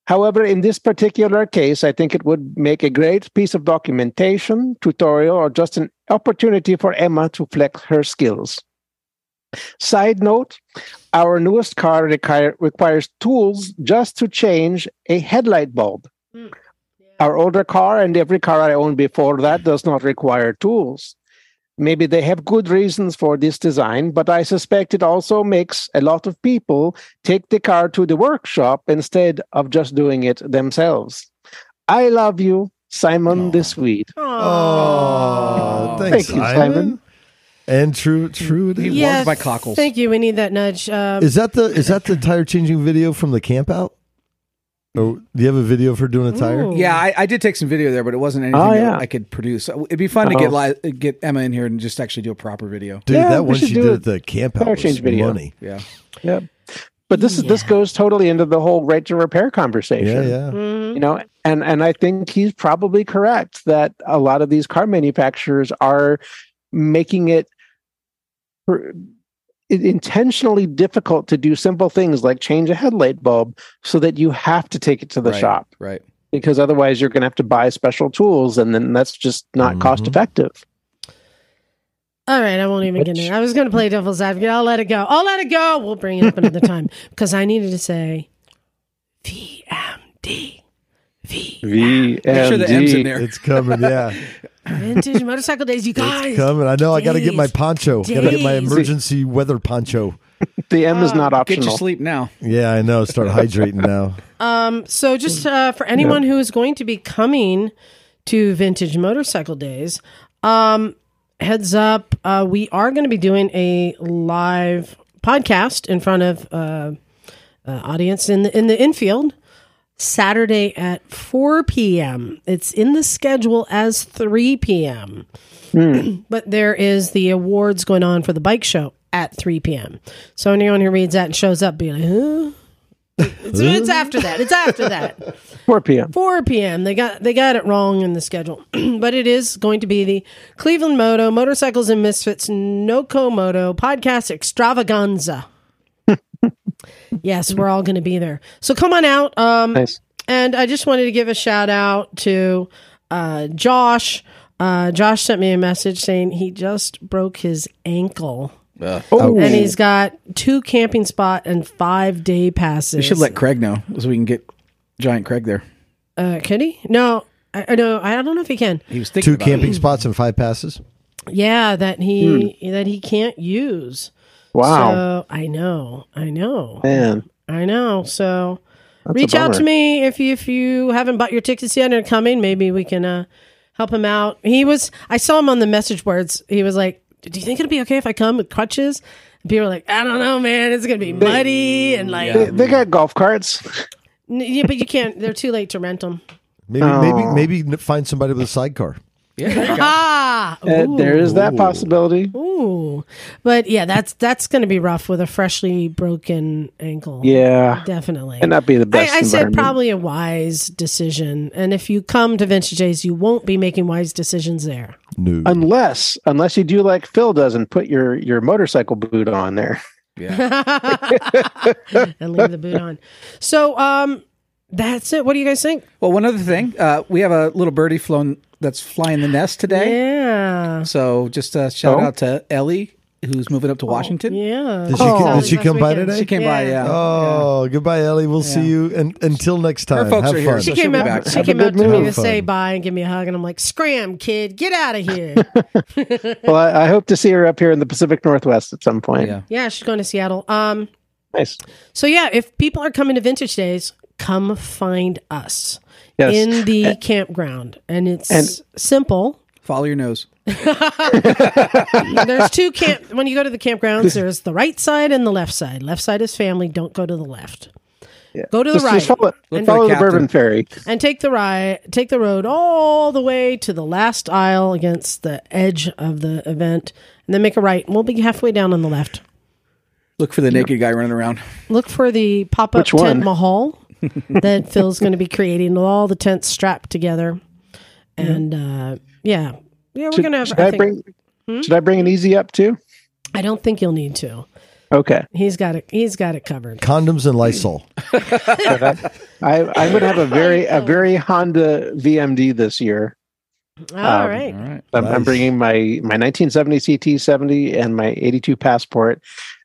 However, in this particular case, I think it would make a great piece of documentation, tutorial, or just an opportunity for Emma to flex her skills. Side note our newest car require, requires tools just to change a headlight bulb. Hmm. Our older car and every car I owned before that does not require tools. Maybe they have good reasons for this design, but I suspect it also makes a lot of people take the car to the workshop instead of just doing it themselves. I love you, Simon the Swede. Oh, thanks, Thank you, Simon. Simon. And true, true it is. He warmed my cockles. Thank you. We need that nudge. Um, Is that the is that the tire changing video from the camp out? Or do you have a video for doing a tire? Ooh. Yeah, I, I did take some video there, but it wasn't anything Oh, that yeah. I could produce. It'd be fun to Oh. get li- get Emma in here and just actually do a proper video. Dude, Yeah, that one she did at the camp out tire was change video. money. Yeah. Yep. But this is this goes totally into the whole right to repair conversation. Yeah, yeah. mhm. You know, and and I think he's probably correct that a lot of these car manufacturers are making it per- it intentionally difficult to do simple things like change a headlight bulb so that you have to take it to the right, shop Right. because otherwise you're going to have to buy special tools and then that's just not Mhm. cost effective. All right, I won't even get in. I was going to play devil's advocate. I'll let it go. I'll let it go. We'll bring it up another time because I needed to say VMD. V. V Make sure the M's in there. It's coming, yeah. Vintage motorcycle days, you guys. It's coming. I know I gotta get my Days. poncho. Gotta get my Days. emergency weather poncho. The M is not optional. Get optional. your sleep now. Yeah, I know. Start hydrating now. Um, so just uh, for anyone who is going to be coming to Vintage Motorcycle Days, um, heads up, uh, we are going to be doing a live podcast in front of uh, uh, audience in the in the infield Saturday at 4 p.m. It's in the schedule as 3 p.m. Hmm. but there is the awards going on for the bike show at 3 p.m. So anyone who reads that and shows up, be like, huh? It's, it's after that. It's after that. 4 p.m. 4 p.m. They got they got it wrong in the schedule, but it is going to be the Cleveland Moto Motorcycles and Misfits Noco Moto podcast extravaganza. yes, we're all going to be there. So come on out. Um, Nice. and I just wanted to give a shout out to uh, Josh. Uh, Josh sent me a message saying he just broke his ankle. Oh, And he's got two camping spot and five day passes. We should let Craig know so we can get Giant Craig there. Uh, can he? No, I, I know. I don't know if he can. He was thinking Two about it. camping spots and five passes. Yeah, that he that he can't use. Wow. So I know. I know. Man. I know. So That's reach out to me if you if you haven't bought your tickets yet and are coming. Maybe we can uh, help him out. He was. I saw him on the message boards. He was like, "Do you think it'll be okay if I come with crutches?" And people were like, "I don't know, man. It's gonna be muddy and like." They, they got golf carts. Yeah, but you can't. They're too late to rent them. Maybe, Oh. maybe, maybe find somebody with a sidecar. Yeah, there. Ah, Uh, there is that possibility. Ooh, but yeah, that's that's going to be rough with a freshly broken ankle. Yeah. definitely. And not be the best. I, I said probably a wise decision, and if you come to Vintage Days, you won't be making wise decisions there, No. unless unless you do like Phil does and put your your motorcycle boot on there. Yeah, and leave the boot on. So, um, that's it. What do you guys think? Well, one other thing, uh, we have a little birdie flown that's flying the nest today. Yeah, So just a shout Oh. out to Ellie, who's moving up to Washington. yeah. Did she, Oh. did she come by today? She came by, yeah. Oh, goodbye, Ellie. We'll see you and, until next time. Her folks Have are here, fun. She so she'll came be up. back. She Have a came good to me move. to say Fun. bye and give me a hug, and I'm like, "Scram, kid, get out of here." Well, I, I hope to see her up here in the Pacific Northwest at some point. Yeah. yeah, she's going to Seattle. Um, Nice. So yeah, if people are coming to Vintage Days, come find us Yes. in the campground, and it's And- simple. Follow your nose. There's two camp. When you go to the campgrounds, there's the right side and the left side. Left side is family. Don't go to the left. Yeah. Go to the Just, right just follow, Look follow the the. Bourbon Ferry. and take the right. Take the road all the way to the last aisle against the edge of the event, and then make a right. and We'll be halfway down on the left. Look for the naked guy running around. Look for the pop up tent mahal that Phil's going to be creating. All the tents strapped together, and uh, yeah, yeah, we're Should, going to have. should I, I, think, bring? Should I bring an easy up too? I don't think you'll need to. Okay. He's got it. He's got it covered. Condoms and Lysol. I, I'm going to have a very a very Honda VMD this year. All Um, right. All right. I'm, I'm bringing my my 1970 CT70 and my 82 Passport,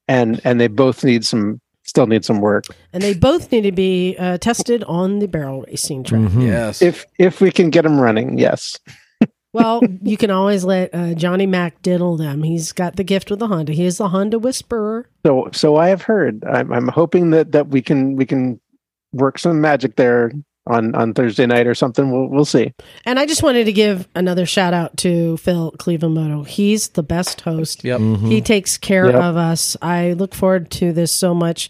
and and they both need some still need some work. And they both need to be uh, tested on the barrel racing track. Mhm. Yes. If if we can get them running, yes. Well, you can always let uh, Johnny Mac diddle them. He's got the gift with the Honda. He is the Honda whisperer. So so I have heard. I'm I'm hoping that that we can we can work some magic there on on Thursday night or something. We'll we'll see. And I just wanted to give another shout out to Phil Cleveland Moto. He's the best host. Yep. He takes care Yep. of us. I look forward to this so much,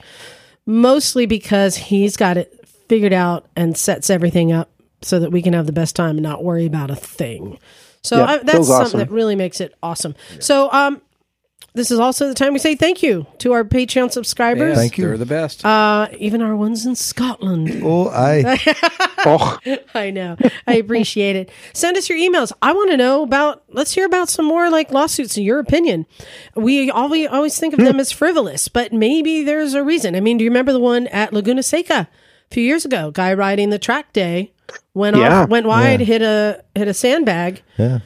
mostly because he's got it figured out and sets everything up so that we can have the best time and not worry about a thing. So Yep, I, that's Phil's something awesome. that really makes it awesome. So um, this is also the time we say thank you to our Patreon subscribers. Yes, Thank you. They're the best. Uh, even our ones in Scotland. Oh, I Oh, I know. I appreciate it. Send us your emails. I want to know about. Let's hear about some more like lawsuits. In your opinion, we always always think of them as frivolous, but maybe there's a reason. I mean, do you remember the one at Laguna Seca a few years ago? Guy riding the track day went Yeah. off, went wide, hit a hit a sandbag, yeah.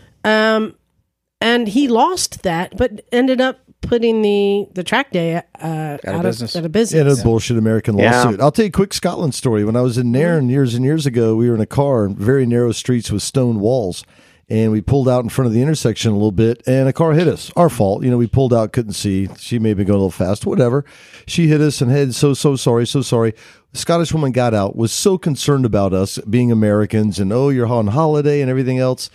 And he lost that, but ended up putting the the track day uh, out, of business. Of, out of Yeah, business. no bullshit American Yeah. lawsuit. I'll tell you a quick Scotland story. When I was in Nairn years and years ago, we were in a car, in very narrow streets with stone walls, and we pulled out in front of the intersection a little bit, and a car hit us. Our fault. You know, we pulled out, couldn't see. She may have been going a little fast, whatever. She hit us and had so, so sorry, so sorry. The Scottish woman got out, was so concerned about us being Americans and, oh, you're on holiday and everything else.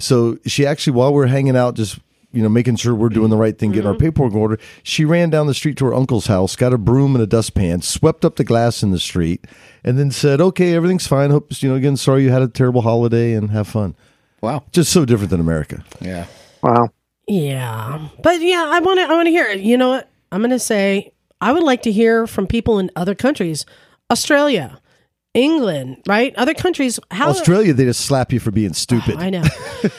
So she actually, while we are hanging out, just you know, making sure we're doing the right thing, getting our mm-hmm. paperwork in order. She ran down the street to her uncle's house, got a broom and a dustpan, swept up the glass in the street, and then said, "Okay, everything's fine. Hope you know. Again, sorry you had a terrible holiday and have fun." wow. Just so different than America. Yeah. wow. Yeah, but yeah, I want to. I want to hear it. You know what? I'm going to say I would like to hear from people in other countries, Australia, England, right? Other countries. How Australia, they just slap you for being stupid. I know,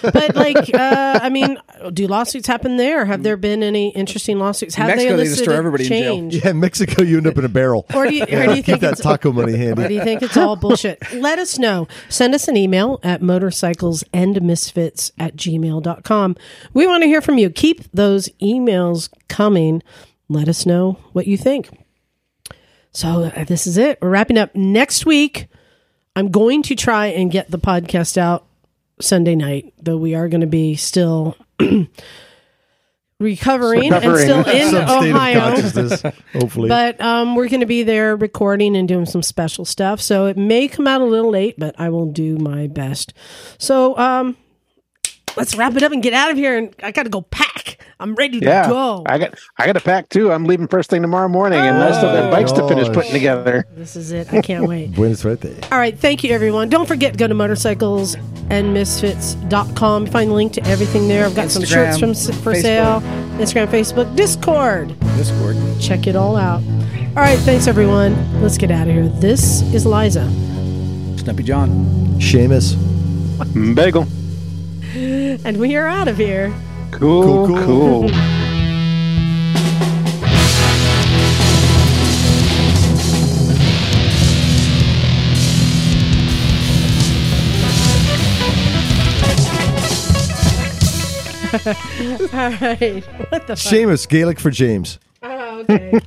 but like, uh, I mean, do lawsuits happen there? Have there been any interesting lawsuits? Have Mexico, they they just elicited throw everybody in jail. change? yeah, in Mexico, you end up in a barrel. Or do you, or do you think that it's taco money Or handy. do you think it's all bullshit? Let us know. Send us an email at motorcyclesandmisfits at gmail.com. We want to hear from you. Keep those emails coming. Let us know what you think. So uh, this is it. We're wrapping up next week. I'm going to try and get the podcast out Sunday night, though we are going to be still recovering, and still in Some state of Ohio hopefully. but um, we're going to be there recording and doing some special stuff. So it may come out a little late, but I will do my best. So um, let's wrap it up and get out of here. And I got to go pack. I'm ready to Yeah, go. I got I got a pack too. I'm leaving first thing tomorrow morning, and I still got bikes to finish putting together. this is it. I can't wait. Buenos suerte. All right. Thank you, everyone. Don't forget go to go to motorcyclesandmisfits.com. Find the link to everything there. I've got some shirts from for Facebook. sale. Instagram, Facebook, Discord. Discord. Check it all out. All right. Thanks, everyone. Let's get out of here. This is Liza. Stumpy John. Seamus. Bagel. And we are out of here. Cool, Cool, cool. cool. All right. What the fuck? Seamus, Gaelic for James. Oh, okay.